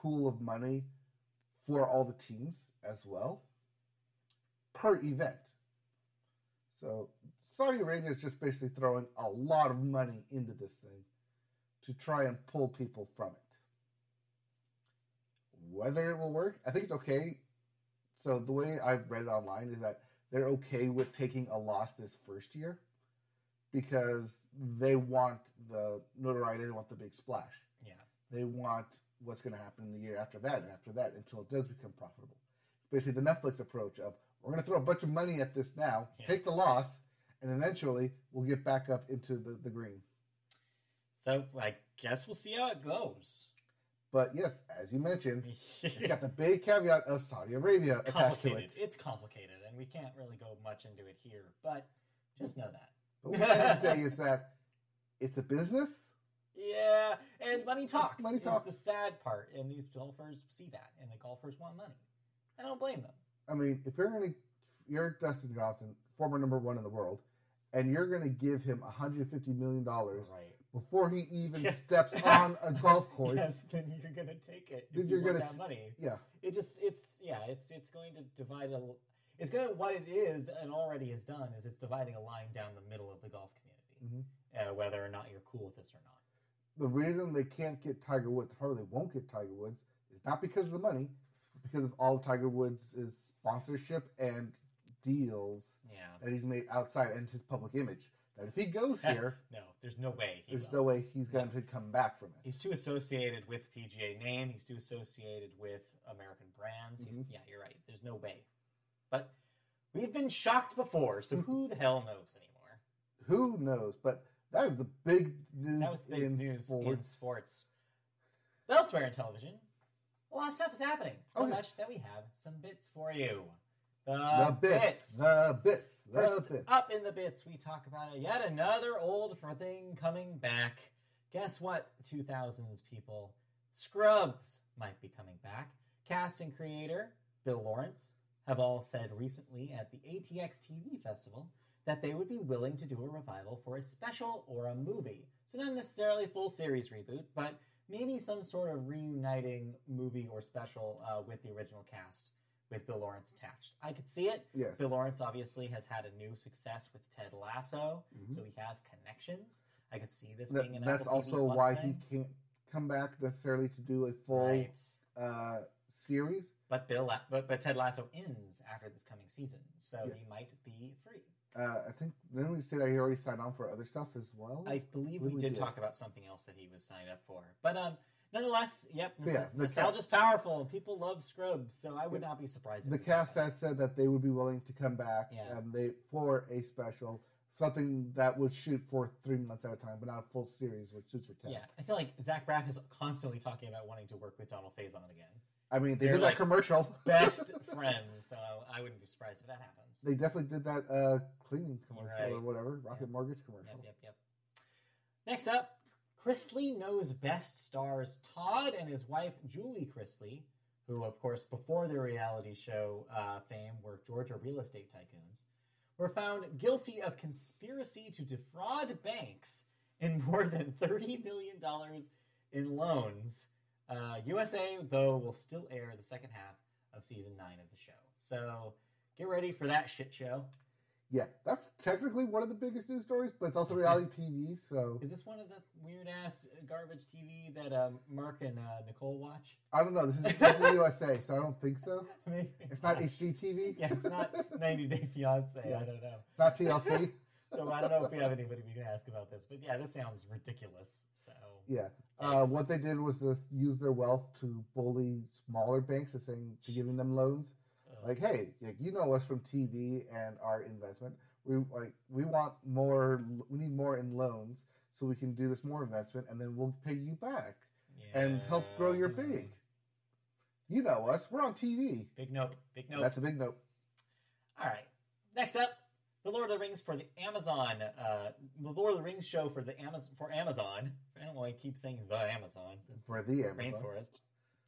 S1: pool of money for all the teams as well per event. So Saudi Arabia is just basically throwing a lot of money into this thing to try and pull people from it. Whether it will work, I think it's okay. So the way I've read it online is that they're okay with taking a loss this first year because they want the notoriety, they want the big splash.
S2: Yeah.
S1: They want what's going to happen in the year after that and after that until it does become profitable. It's basically the Netflix approach of we're going to throw a bunch of money at this now,
S2: Yeah.
S1: take the loss, and eventually we'll get back up into the, the green.
S2: So I guess we'll see how it goes.
S1: But yes, as you mentioned, it's got the <laughs> big caveat of Saudi Arabia attached to it.
S2: It's complicated, and we can't really go much into it here. But just know that.
S1: But what I can say is that <laughs> it's a business.
S2: Yeah, and money talks.
S1: Money talks.
S2: the sad part, and these golfers see that, and the golfers want money. I don't blame them.
S1: I mean, if you're going to, you're Dustin Johnson, former number one in the world, and you're going to give him 150 million dollars
S2: Right.
S1: before he even steps <laughs> on a golf course.
S2: Yes, then you're gonna take it.
S1: Then
S2: If
S1: you're
S2: you
S1: gonna
S2: that money.
S1: Yeah,
S2: It just it's yeah it's it's going to divide a. It's gonna what it is and already has done is it's dividing a line down the middle of the golf community,
S1: Mhm.
S2: uh, whether or not you're cool with this or not.
S1: The reason they can't get Tiger Woods, probably they won't get Tiger Woods, is not because of the money, because of all Tiger Woods' sponsorship and deals
S2: Yeah.
S1: that he's made outside and his public image. That if he goes <laughs> here,
S2: No, there's no way. He
S1: there's
S2: will.
S1: no way he's going to come back from it.
S2: He's too associated with PGA name. He's too associated with American brands. He's
S1: Mhm.
S2: yeah, you're right. There's no way. But We've been shocked before, so who the hell knows anymore?
S1: Who knows? But that is the big news
S2: That was the big
S1: in
S2: news
S1: sports.
S2: in sports. But elsewhere in television, a lot of stuff is happening. So
S1: Oh, yes.
S2: much that we have some bits for you. The,
S1: The bits, the bits, the
S2: First
S1: bits.
S2: up in the bits, we talk about. Yet another old for thing coming back. Guess what, 2000s people? Scrubs might be coming back. Cast and creator Bill Lawrence have all said recently at the ATX TV festival that they would be willing to do a revival for a special or a movie. So not necessarily a full series reboot, but maybe some sort of reuniting movie or special uh, with the original cast with Bill Lawrence attached. I could see it.
S1: yes.
S2: Bill Lawrence obviously has had a new success with Ted Lasso,
S1: Mhm.
S2: so he has connections. I could see this being an
S1: that's
S2: Apple
S1: also why
S2: thing.
S1: he can't come back necessarily to do a full
S2: right.
S1: uh, series.
S2: But Bill, La- but, but Ted Lasso ends after this coming season, so
S1: Yeah.
S2: he might be free.
S1: Uh, I think didn't we say that he already signed on for other stuff as well?
S2: I believe we
S1: we
S2: did
S1: did.
S2: talk about something else that he was signed up for, but um, nonetheless, yep,
S1: But yeah, the
S2: nostalgia's powerful, and people love Scrubs, so I would not be surprised. if
S1: the cast has said that they would be willing to come back
S2: Yeah.
S1: and they for a special something that would shoot for three months at a time, but not a full series, which suits for Ted.
S2: Yeah, I feel like Zach Braff is constantly talking about wanting to work with Donald Faison again.
S1: I mean, they
S2: They're
S1: did
S2: like
S1: that commercial. <laughs>
S2: Best friends, so I wouldn't be surprised if that happens.
S1: they definitely did that uh, cleaning commercial or whatever, Rocket Mortgage commercial.
S2: Yep, yep, yep. Next up, Chrisley knows best stars Todd and his wife Julie Chrisley, who, of course, before their reality show uh, fame were Georgia real estate tycoons, were found guilty of conspiracy to defraud banks in more than $30 million in loans. Uh, USA, though, will still air the second half of season nine of the show. So get ready for that shit show.
S1: Yeah, that's technically one of the biggest news stories, but it's also reality <laughs> TV. So
S2: Is this one of the weird ass garbage TV that um, Mark and uh, Nicole watch?
S1: I don't know. This is, this is USA, so I don't think so. <laughs>
S2: Maybe
S1: It's not HGTV. <laughs>
S2: Yeah, it's not 90 Day Fiance.
S1: Yeah.
S2: I don't know.
S1: It's not TLC.
S2: So I don't know if we have anybody we can ask about this, but yeah, this sounds ridiculous. So
S1: Yeah. Uh, what they did was just use their wealth to bully smaller banks to saying to giving them loans.
S2: uh,
S1: Like, hey, like, you know us from TV and our investment. We like we want more. We need more in loans so we can do this more investment, and then we'll pay you back and help grow your
S2: yeah.
S1: big. You know us. We're on TV.
S2: Big nope. Big nope.
S1: That's a big note.
S2: All right. Next up, the Lord of the Rings for the Amazon. Uh, the Lord of the Rings show for the Amazon for Amazon. I don't know why I keep saying the Amazon. It's
S1: For the Amazon.
S2: rainforest.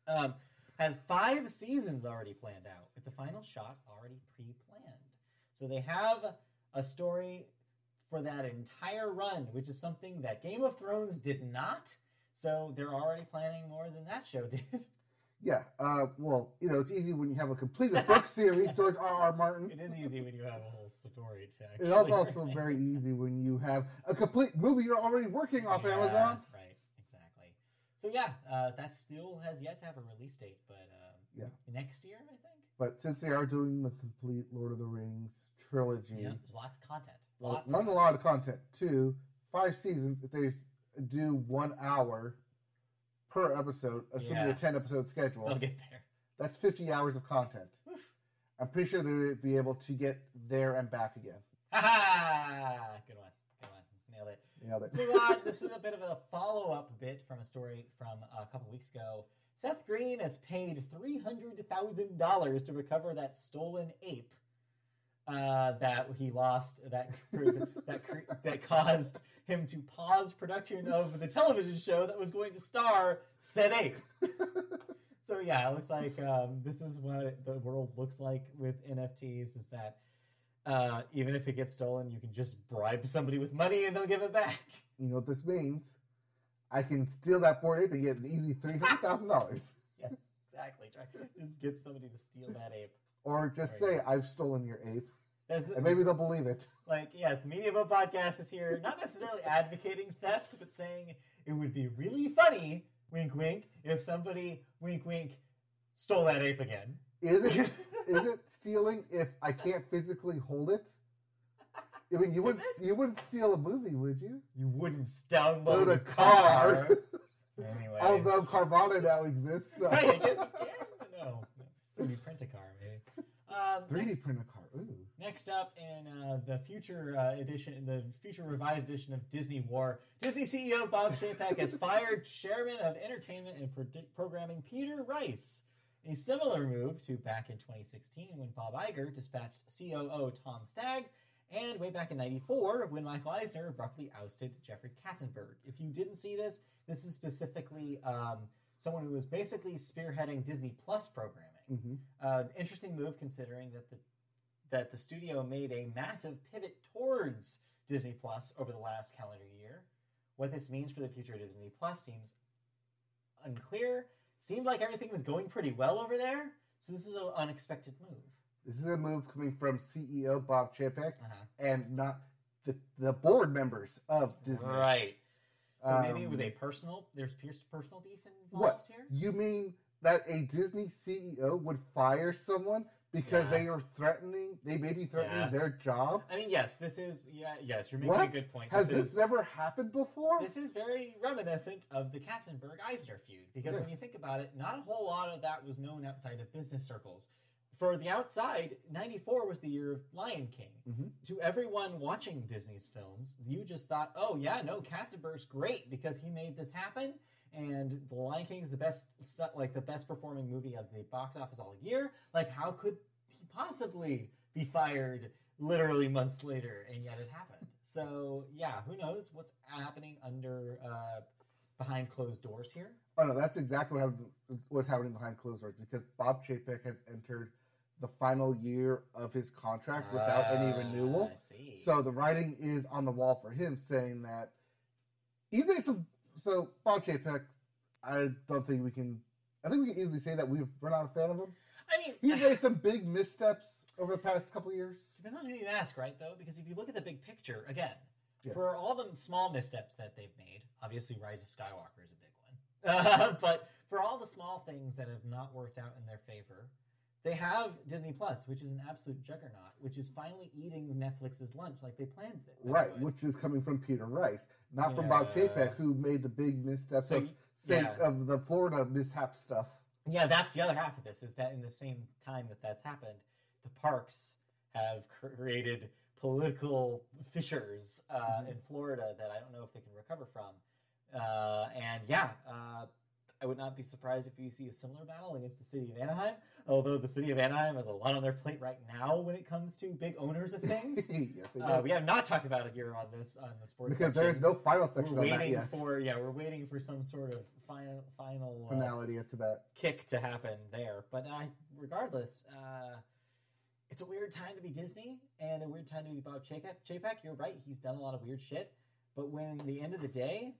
S2: Um, has five seasons already planned out, with the final shot already pre-planned. So they have a story for that entire run, which is something that Game of Thrones did not. So they're already planning more than that show <laughs> did.
S1: Yeah. Uh, well, you know, it's easy when you have a completed <laughs> book series, George R. R. Martin.
S2: it is easy when you have a whole story to actually.
S1: It's also
S2: write. <laughs>
S1: very easy when you have a complete movie you're already working off
S2: Yeah,
S1: Amazon.
S2: Right, exactly. So yeah, uh, that still has yet to have a release date, but um,
S1: Yeah.
S2: next year I think.
S1: But since they are doing the complete Lord of the Rings trilogy,
S2: Yeah, there's lots of content.
S1: well,
S2: Lots.
S1: one
S2: of
S1: a lot of content. Two, five seasons. If they do one hour per episode, assuming
S2: Yeah.
S1: a ten episode schedule,
S2: They'll get there.
S1: that's fifty hours of content. I'm pretty sure they would be able to get there and back again.
S2: Ha ha! Good one. Good one. Nailed it.
S1: Nailed it.
S2: Let's on. <laughs> This is a bit of a follow up bit from a story from a couple weeks ago. Seth Green has paid three hundred thousand dollars to recover that stolen ape uh, that he lost. That <laughs> that cr- that caused him to pause production of the television show that was going to star said ape. <laughs> So yeah, it looks like um, this is what the world looks like with NFTs. Is that uh, even if it gets stolen, you can just bribe somebody with money and they'll give it back.
S1: You know what this means? I can steal that bored ape and get an easy three hundred thousand dollars, <laughs>
S2: Yes, exactly. Try just get somebody to steal that ape.
S1: or just
S2: Right.
S1: say I've stolen your ape,
S2: That's,
S1: and maybe they'll believe it. <laughs>
S2: like yes, the Media Boat Podcast is here, not necessarily advocating theft, but saying it would be really funny, wink, wink, if somebody, wink, wink, stole that ape again.
S1: Is it <laughs> is it stealing if I can't physically hold it? I mean, you wouldn't you wouldn't steal a movie, would you?
S2: You wouldn't download
S1: Load
S2: a
S1: car.
S2: Anyway,
S1: Although Carvana now exists, so.
S2: right, I guess, yeah, no, maybe print a car, maybe. <laughs> Um,
S1: 3D
S2: next-
S1: print a car. Ooh.
S2: Next up in uh, the future uh, edition, the future revised edition of Disney War, Disney CEO Bob Chapek has <laughs> fired Chairman of Entertainment and Pro- Programming Peter Rice. A similar move to back in 2016 when Bob Iger dispatched COO Tom Staggs, and way back in 94 when Michael Eisner abruptly ousted Jeffrey Katzenberg. If you didn't see this, this is specifically um, someone who was basically spearheading Disney Plus programming.
S1: hmm
S2: Uh, interesting move considering that the that the studio made a massive pivot towards Disney Plus over the last calendar year. What this means for the future of Disney Plus seems unclear. Seemed like everything was going pretty well over there, so this is an unexpected move.
S1: This is a move coming from CEO Bob Chapek
S2: Uh-huh.
S1: and not the the board members of Disney.
S2: Right. So maybe it was
S1: Um,
S2: a personal. There's personal beef involved
S1: What?
S2: here.
S1: You mean that a Disney CEO would fire someone because
S2: Yeah.
S1: they are threatening? They may be threatening
S2: Yeah.
S1: their job.
S2: I mean, yes, this is yeah, yes, you're making
S1: What
S2: a good point.
S1: has
S2: this
S1: this
S2: is,
S1: never happened before?
S2: This is very reminiscent of the Katzenberg Eisner feud because when you think about it, not a whole lot of that was known outside of business circles. For the outside, 94 was the year of Lion King.
S1: Mhm.
S2: To everyone watching Disney's films, you just thought, oh, yeah, no, Katzenberg's great because he made this happen. And The Lion King is the best, like the best performing movie of the box office all year. Like, how could he possibly be fired literally months later? And yet it happened. <laughs> So, yeah, who knows what's happening under uh, behind closed doors here?
S1: Oh no, that's exactly what happened, what's happening behind closed doors because Bob Chapek has entered the final year of his contract without any
S2: Ah,
S1: renewal. So the writing is on the wall for him, saying that he's made some. So Bob Chapek, I don't think we can. I think we can easily say that we we're not a fan of him.
S2: I mean,
S1: He's made some big missteps over the past couple of years.
S2: Depends on who you ask, right? Though, because if you look at the big picture, again,
S1: Yes.
S2: for all the small missteps that they've made, obviously Rise of Skywalker is a big one. <laughs> but for all the small things that have not worked out in their favor, they have Disney Plus, which is an absolute juggernaut, which is finally eating Netflix's lunch like they planned it.
S1: Right,
S2: would.
S1: which is coming from Peter Rice, not from Bob
S2: Yeah.
S1: Chapek, who made the big missteps
S2: So,
S1: of
S2: yeah.
S1: of the Florida mishap stuff.
S2: Yeah, that's the other half of this. Is that in the same time that that's happened, the parks have created political fissures uh,
S1: Mhm.
S2: in Florida that I don't know if they can recover from. Uh, and yeah, uh, I would not be surprised if we see a similar battle against the city of Anaheim. Although the city of Anaheim has a lot on their plate right now when it comes to big owners of things. <laughs>
S1: yes,
S2: uh, we have not talked about it here on this on the sports
S1: because there is no final section
S2: We're waiting
S1: yet.
S2: for yeah, we're waiting for some sort of final final uh,
S1: Finality to that.
S2: kick to happen there. But uh, regardless, uh, it's a weird time to be Disney and a weird time to be Bob Chapek. Chapek, you're right; he's done a lot of weird shit. But when the end of the day,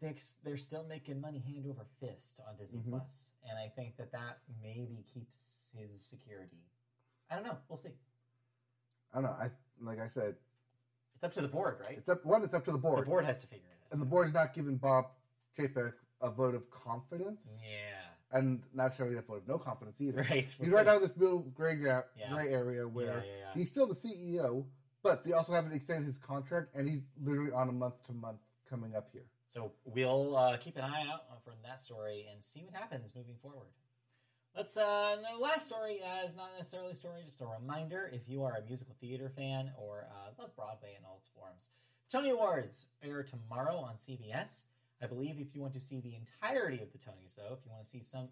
S2: they they're still making money hand over fist on Disney
S1: Mhm.
S2: Plus, and I think that that maybe keeps his security. I don't know. We'll see.
S1: I don't know. I like I said,
S2: It's up to the board, right?
S1: it's up one. It's up to the board,
S2: The board has to figure it out.
S1: and the board's not giving Bob Chapek a vote of confidence,
S2: Yeah.
S1: and not necessarily a vote of no confidence either. <laughs>
S2: Right.
S1: He's
S2: we'll
S1: right
S2: see.
S1: now in this middle gray, gra-
S2: Yeah.
S1: gray area where
S2: yeah, yeah.
S1: he's still the CEO, but they also haven't extended his contract, and he's literally on a month to month coming up here.
S2: So we'll uh, keep an eye out for that story and see what happens moving forward. Let's uh, the last story is not necessarily a story, just a reminder. If you are a musical theater fan or uh, love Broadway in all its forms, The Tony Awards air tomorrow on CBS. I believe if you want to see the entirety of the Tonys, though, if you want to see some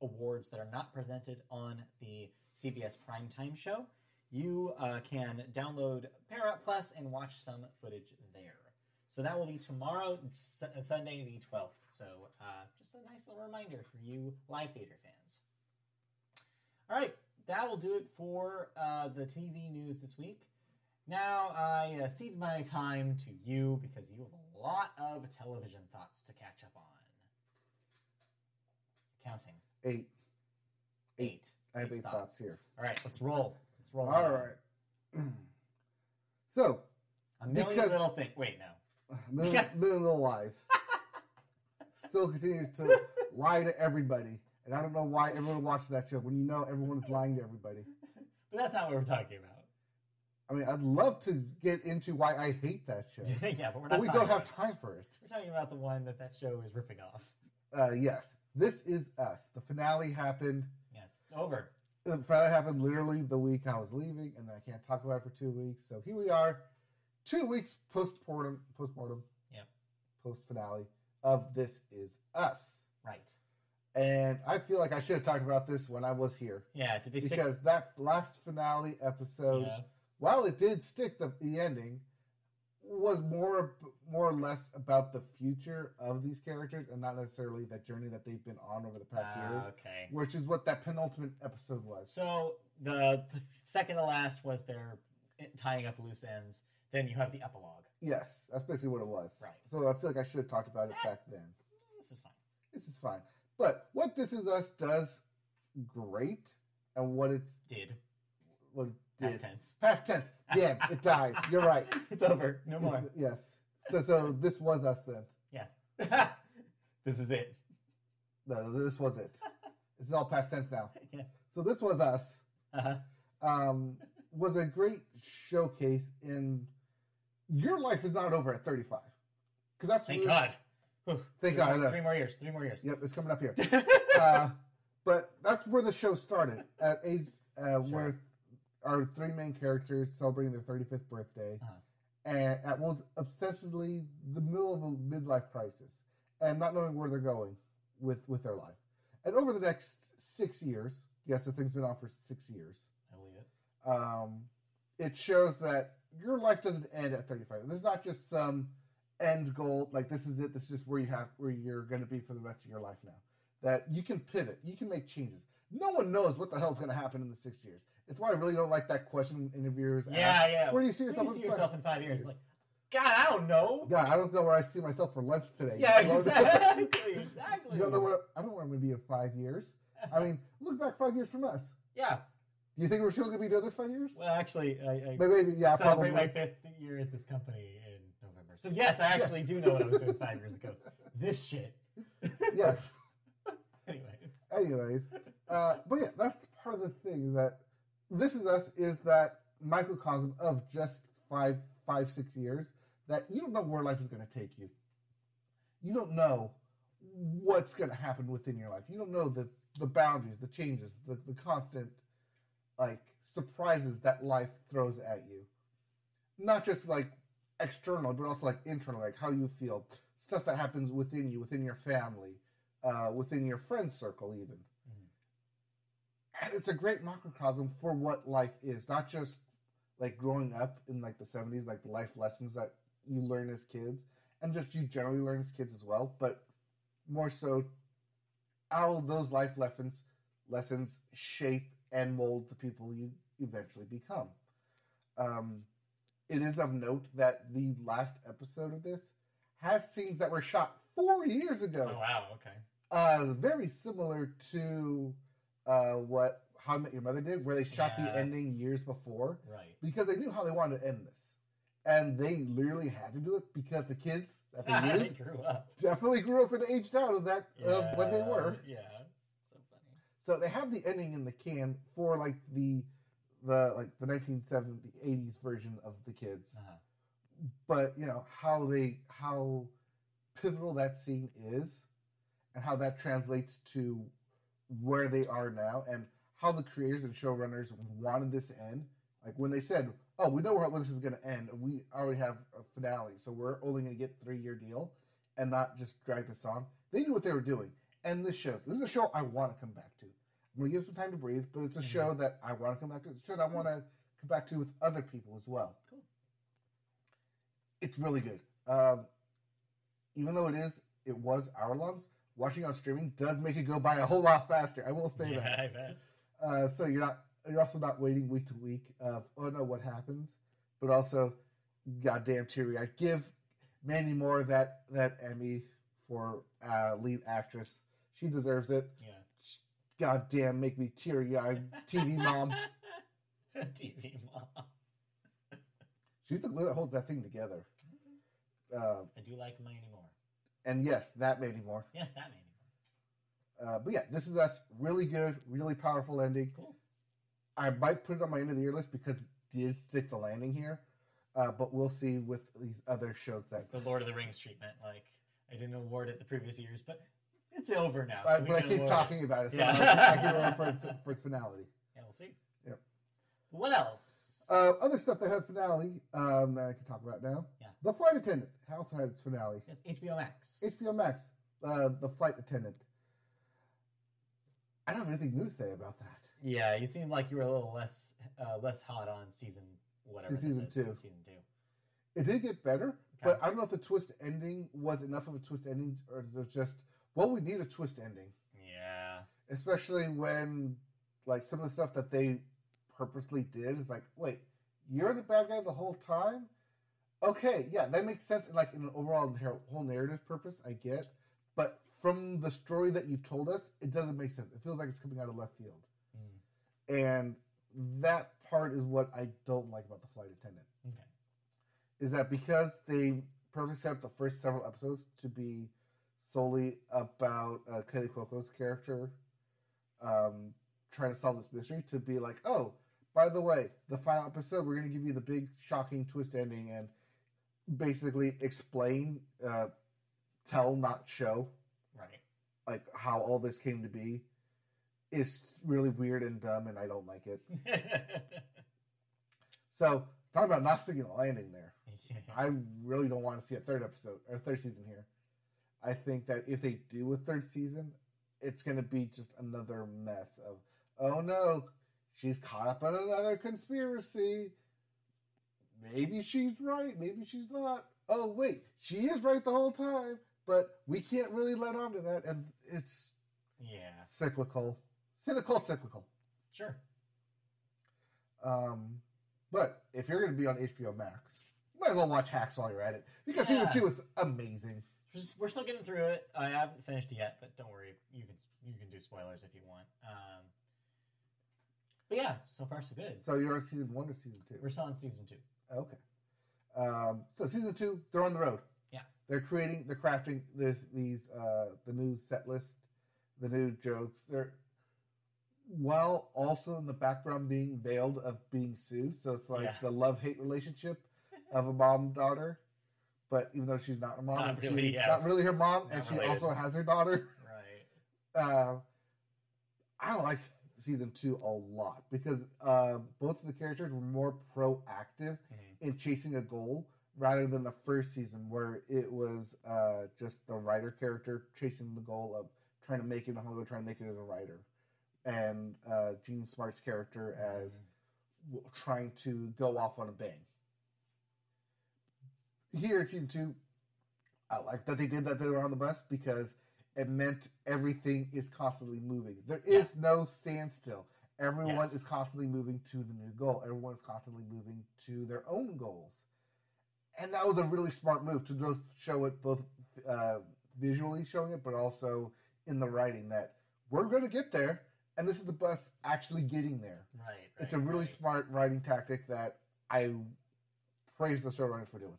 S2: awards that are not presented on the CBS primetime show, you uh, can download Paramount Plus and watch some footage. So that will be tomorrow, S- Sunday the 12th. So uh, just a nice little reminder for you live theater fans. All right, that will do it for uh, the TV news this week. Now I uh, cede my time to you because you have a lot of television thoughts to catch up on. Counting.
S1: Eight.
S2: Eight.
S1: I have eight thoughts here.
S2: All right, let's roll. Let's roll.
S1: All right. <clears throat> so,
S2: A million
S1: Because-
S2: little things. Wait, no. <laughs>
S1: million, million little lies. Still continues to <laughs> lie to everybody, and I don't know why everyone watches that show when you know everyone's lying to everybody.
S2: But that's not what we're talking about.
S1: I mean, I'd love to get into why I hate that show, <laughs>
S2: yeah, but we're not.
S1: but we don't have
S2: it.
S1: time for it.
S2: We're talking about the one that that show is ripping off.
S1: Uh, yes, this is us. The finale happened.
S2: Yes, it's over.
S1: The finale happened literally the week I was leaving, and then I can't talk about it for two weeks. So here we are, two weeks postmortem, postmortem,
S2: Yep.
S1: post finale of This Is Us.
S2: Right.
S1: And I feel like I should have talked about this when I was here
S2: Yeah. Did they stick?
S1: because that last finale episode,
S2: yeah.
S1: while it did stick the, the ending, was more more or less about the future of these characters and not necessarily the journey that they've been on over the past
S2: Ah,
S1: years,
S2: okay.
S1: which is what that penultimate episode was.
S2: So the, the second to last was their tying up loose ends. Then you have the epilogue.
S1: Yes, that's basically what it was.
S2: Right.
S1: So I feel like I should have talked about it back then.
S2: This is fine.
S1: This is fine. But what This Is Us does great, and what it's
S2: Did
S1: what it did, past
S2: tense.
S1: Past tense. Damn, it died. <laughs> You're right.
S2: It's over. No more.
S1: Yes. So so this was us then.
S2: Yeah. <laughs> this is it.
S1: No, this was it. <laughs> This is all past tense now.
S2: Yeah.
S1: So this was us.
S2: Uh-huh.
S1: Um, was a great showcase in your life is not over at 35. Because that's
S2: Thank God.
S1: Thank
S2: Three
S1: God,
S2: more- Three more years. Three more years.
S1: Yep, it's coming up here. <laughs> uh, but that's where the show started at age uh, where our three main characters celebrating their 35th birthday,
S2: Uh-huh.
S1: and at was obsessively the middle of a midlife crisis and not knowing where they're going with with their life. And over the next six years, yes, the thing's been on for six years.
S2: It.
S1: Um, it shows that your life doesn't end at 35. There's not just some end goal like this is it. This is just where you have where you're going to be for the rest of your life now. That you can pivot, you can make changes. No one knows what the hell is going to happen in the six years. It's why I really don't like that question interviewers ask.
S2: Yeah, yeah.
S1: Where do you see yourself?
S2: you
S1: in
S2: see
S1: five-
S2: yourself in five years? Like, God, I don't know.
S1: God, I don't know where I see myself for lunch today.
S2: Yeah,
S1: You know?
S2: exactly. <laughs> Exactly.
S1: you don't know what I don't know where I'm going to be in five years. I mean, look back five years from us.
S2: Yeah.
S1: Do you think we're still going to be doing this five years?
S2: Well, actually, I, I
S1: Maybe, yeah,
S2: celebrate
S1: probably.
S2: my fifth year at this company in November. So yes, I actually
S1: Yes.
S2: do know what I was doing five years ago. This shit. <laughs>
S1: yes. <laughs>
S2: anyway.
S1: Anyways, uh, but yeah, that's part of the thing is that this is us is that microcosm of just five, five, six years that you don't know where life is going to take you. You don't know what's going to happen within your life. You don't know the the boundaries, the changes, the, the constant like surprises that life throws at you. Not just like external, but also like internal, like how you feel, stuff that happens within you, within your family, uh, within your friend circle, even. And it's a great microcosm for what life is, not just like growing up in like the 70s, like the life lessons that you learn as kids, and just you generally learn as kids as well, but more so how those life lessons lessons shape and mold the people you eventually become. Um, it is of note that the last episode of this has scenes that were shot four years ago
S2: Oh wow. Okay.
S1: uh, very similar to uh, what How I Met Your Mother did, where they shot
S2: Yeah.
S1: the ending years before
S2: Right.
S1: because they knew how they wanted to end this, and they literally had to do it because the kids that they <laughs> used
S2: grew up.
S1: definitely grew up and aged out of that of when they were.
S2: Yeah. So
S1: they have the ending in the can for like the the like the 1970s 80s version of the kids.
S2: Uh-huh.
S1: but you know how they how pivotal that scene is and how that translates to where they are now and how the creators and showrunners wanted this to end. Like when they said oh we know where this is going to end we already have a finale so we're only going to get three year deal and not just drag this on they knew what they were doing and this shows this is a show i want to come back to i'm going to give some time to breathe but it's a
S2: Mhm.
S1: show that i want to come back to it's a show that i want to come back to with other people as well
S2: Cool.
S1: it's really good. Um, even though it is, it was hour longs. Watching on streaming does make it go by a whole lot faster. I will say
S2: yeah,
S1: that. Uh, so you're not, you're also not waiting week to week of oh no, what happens, but also, goddamn teary. I give Mandy Moore that that Emmy for uh, lead actress. She deserves it.
S2: Yeah.
S1: Goddamn, make me teary eyed. TV mom. <laughs>
S2: TV mom.
S1: She's the glue that holds that thing together. Uh,
S2: I do like Mighty Moore.
S1: and yes, that Mandy Moore.
S2: Yes, that Mighty Moore.
S1: Uh, but yeah, this is us. Really good, really powerful ending.
S2: Cool.
S1: I might put it on my end of the year list because it did stick the landing here. Uh, but we'll see with these other shows that.
S2: The Lord of the Rings treatment. Like I didn't award it the previous years, but it's over now. So we
S1: but I keep
S2: award
S1: talking about it, so
S2: Yeah.
S1: I, can remember for its, for its finality.
S2: Yeah, we'll see.
S1: Yep.
S2: What else?
S1: Uh, other stuff that had finale um, that I can talk about now.
S2: Yeah.
S1: The Flight Attendant also had its finale.
S2: It's HBO Max.
S1: HBO Max, uh, The Flight Attendant. I don't have anything new to say about that.
S2: Yeah, you seem like you were a little less uh, less hot on season whatever. this
S1: Season
S2: is,
S1: two.
S2: Season two.
S1: It did get better,
S2: Okay.
S1: but I don't know if the twist ending was enough of a twist ending or it was just, well, we need a twist ending.
S2: Yeah.
S1: Especially when, like, some of the stuff that they purposely did is like, wait, you're the bad guy the whole time? Okay, yeah, that makes sense. Like, in an overall whole narrative purpose, I get. But from the story that you told us, it doesn't make sense. It feels like it's coming out of left field.
S2: Mm.
S1: And that part is what I don't like about the flight attendant.
S2: Okay.
S1: Is that because they purposely set up the first several episodes to be solely about uh, Kaley Cuoco's character um, trying to solve this mystery, to be like, oh, by the way, the final episode, we're going to give you the big shocking twist ending and basically explain, uh, tell, not show,
S2: Right.
S1: like how all this came to be, is really weird and dumb, and I don't like it. <laughs> So, talk about not sticking the landing there. I really don't want to see a third episode or third season here. I think that if they do a third season, it's going to be just another mess of, oh no, she's caught up in another conspiracy. Maybe she's right, maybe she's not. Oh wait, she is right the whole time, but we can't really let on to that, and it's
S2: yeah.
S1: cyclical, cynical, cyclical.
S2: Sure.
S1: Um, but if you're going to be on HBO Max, you might as well watch Hacks while you're at it because
S2: Yeah.
S1: season two is amazing.
S2: We're still getting through it. I haven't finished it yet, but don't worry. You can you can do spoilers if you want. Um, but yeah, so far so good.
S1: So you're on season one or season two?
S2: We're still on season two.
S1: Okay. Um, so season two, they're on the road.
S2: Yeah.
S1: They're creating, they're crafting this, these, uh, the new set list, the new jokes. They're while also in the background being veiled of being sued. So it's like
S2: Yeah.
S1: the love hate relationship of a mom daughter. But even though she's not her mom,
S2: Not really,
S1: she,
S2: yes.
S1: not really her mom, and she
S2: related.
S1: also has her daughter.
S2: Right.
S1: uh, I like season two a lot because uh, both of the characters were more proactive
S2: Mhm.
S1: in chasing a goal rather than the first season where it was uh, just the writer character chasing the goal of trying to make it in Hollywood, trying to make it as a writer, and uh, Jean Smart's character as w- trying to go off on a bang. Here in season two, I like that they did that they were on the bus because it meant everything is constantly moving. There is no standstill. Everyone
S2: Yes.
S1: is constantly moving to the new goal. Everyone is constantly moving to their own goals. And that was a really smart move to both show it both uh, visually showing it, but also in the writing that we're going to get there, and this is the bus actually getting there.
S2: Right.
S1: It's a really
S2: right.
S1: smart writing tactic that I praise the showrunners for doing.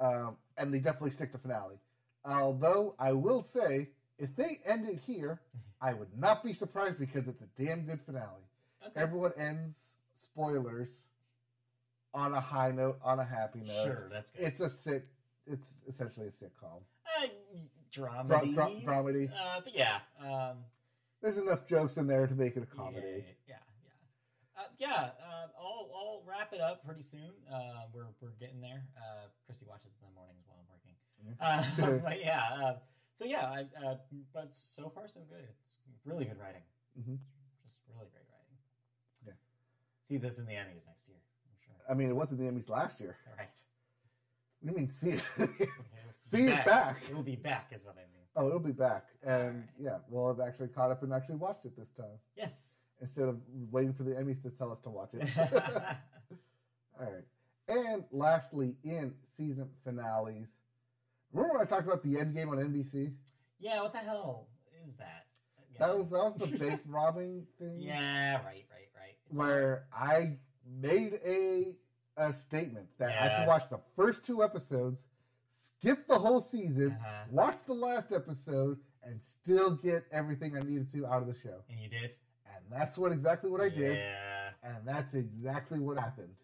S1: Um, and they definitely stick the finale. Although I will say, if they end it here, I would not be surprised because it's a damn good finale.
S2: Okay.
S1: Everyone ends spoilers on a high note, on a happy note.
S2: Sure, that's good.
S1: It's a sick. It's essentially a sitcom.
S2: uh,
S1: Dra-
S2: dramedy.
S1: dra- dramedy.
S2: Uh, but yeah. Um,
S1: There's enough jokes in there to make it a comedy.
S2: Yeah, yeah. Yeah, uh, I'll, I'll wrap it up pretty soon. Uh, we're, we're getting there. Uh, Christy watches in the mornings while I'm working. Uh, <laughs> <laughs> but yeah, uh, so yeah, I, uh, but so far so good. It's really good writing.
S1: Mhm.
S2: Just really great writing.
S1: Yeah.
S2: See this in the Emmys next year, I'm sure.
S1: I mean, it wasn't the Emmys last year.
S2: All <laughs> right.
S1: What do you mean, see it? See
S2: be
S1: it back.
S2: It will be back, is what I mean.
S1: oh, it'll be back. And
S2: Alright.
S1: yeah, we'll have actually caught up and actually watched it this time
S2: Yes.
S1: Instead of waiting for the Emmys to tell us to watch it. <laughs> <laughs> All right. And lastly, in season finales, remember when I talked about the end game on NBC?
S2: yeah, what the hell is that?
S1: That was that was the <laughs> bank robbing thing.
S2: Yeah, right, right, right. It's
S1: Where I made a a statement that I could watch the first two episodes, skip the whole season,
S2: Uh-huh.
S1: watch the last episode, and still get everything I needed to out of the show.
S2: And you did?
S1: And that's what exactly what I did.
S2: Yeah.
S1: And that's exactly what happened.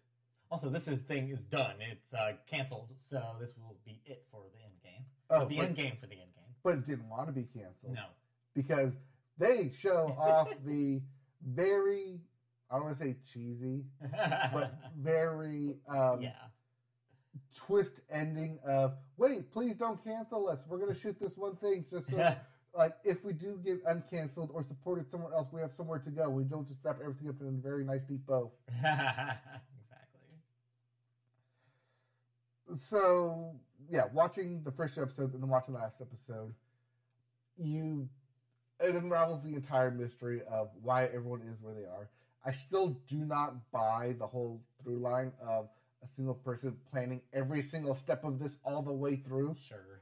S2: Also, this is thing is done. It's uh, canceled, so this will be it for the end game.
S1: Oh,
S2: the
S1: but,
S2: end game for the end game.
S1: but it didn't want to be canceled
S2: No.
S1: because they show <laughs> off the very I don't want to say cheesy, but <laughs> very um,
S2: yeah.
S1: twist ending of wait, please don't cancel us. We're gonna shoot this one thing just so <laughs> like if we do get uncanceled or supported somewhere else, we have somewhere to go. We don't just wrap everything up in a very nice deep bow. <laughs>
S2: exactly.
S1: So yeah, watching the first two episodes and then watching the last episode, you it unravels the entire mystery of why everyone is where they are. I still do not buy the whole through line of a single person planning every single step of this all the way through,
S2: Sure.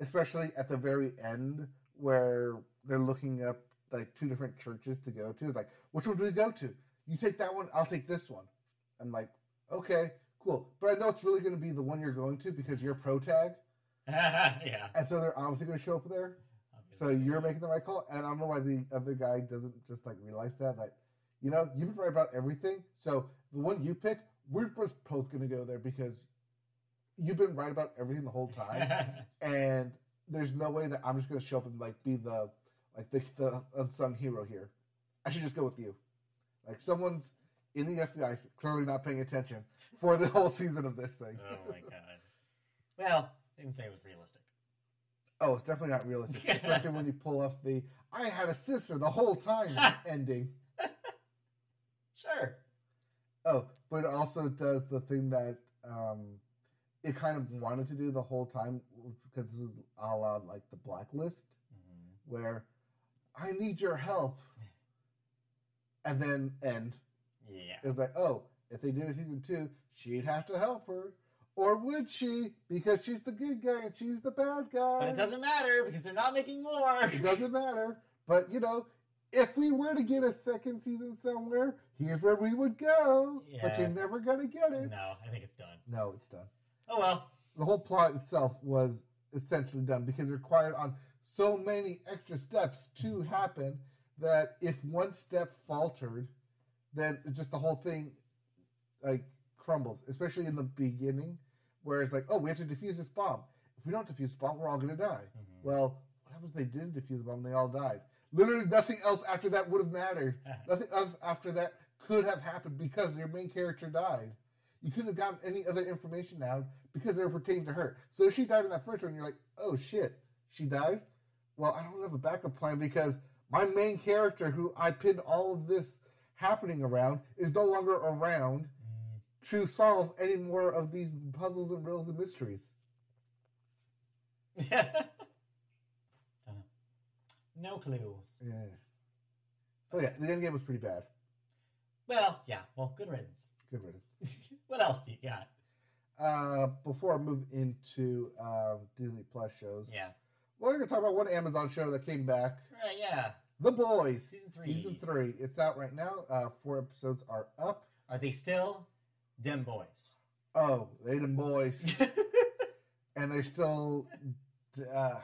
S1: especially at the very end where they're looking up like two different churches to go to. It's like, which one do we go to? You take that one, I'll take this one. I'm like, okay, cool. But I know it's really going to be the one you're going to because you're pro tag. <laughs>
S2: yeah.
S1: And so they're obviously going to show up there. So you're making the right call. And I don't know why the other guy doesn't just like realize that. Like, you know, you've been right about everything. So the one you pick, we're both going to go there because you've been right about everything the whole time. <laughs> and there's no way that I'm just going to show up and like be the like the, the unsung hero here. I should just go with you. Like someone's in the FBI clearly not paying attention for the whole season of this thing.
S2: oh my <laughs> god. Well, didn't say it was realistic.
S1: Oh, it's definitely not realistic, <laughs> especially when you pull off the "I had a sister the whole time" <laughs> ending.
S2: Sure.
S1: Oh, but it also does the thing that um, it kind of wanted to do the whole time because it was a la like the blacklist,
S2: Mhm.
S1: where I need your help, <laughs> and then end.
S2: Yeah.
S1: It's like, oh, if they did a season two, she'd have to help her, or would she? Because she's the good guy and she's the bad guy.
S2: But it doesn't matter because they're not making more.
S1: It doesn't matter. But you know, if we were to get a second season somewhere, here's where we would go.
S2: Yeah.
S1: But you're never gonna get it.
S2: No, I think it's done.
S1: No, it's done.
S2: Oh well.
S1: The whole plot itself was essentially done because it required on so many extra steps to happen that if one step faltered, then just the whole thing like crumbles. Especially in the beginning, where it's like, oh, we have to defuse this bomb. If we don't defuse the bomb, we're all gonna die.
S2: Mhm.
S1: Well, what happens if they didn't defuse the bomb and they all died? Literally nothing else after that would have mattered. <laughs> nothing else after that could have happened because your main character died. You couldn't have gotten any other information out because they were pertaining to her. So if she died in that first one, you're like, oh shit, she died? Well, I don't have a backup plan because my main character, who I pinned all of this happening around, is no longer around
S2: Mm.
S1: to solve any more of these puzzles and riddles and mysteries. <laughs>
S2: Dunno. no clues.
S1: Yeah. So yeah, the end game was pretty bad.
S2: Well, yeah. Well, good riddance.
S1: Good riddance. <laughs>
S2: what else do you got?
S1: Uh, before I move into um, Disney Plus shows,
S2: Yeah.
S1: well, we're gonna talk about one Amazon show that came back,
S2: Right. Yeah.
S1: The Boys,
S2: Season three.
S1: Season three. It's out right now. Uh, four episodes are up.
S2: Are they still dem boys?
S1: Oh, they them boys, <laughs> and they're still, uh,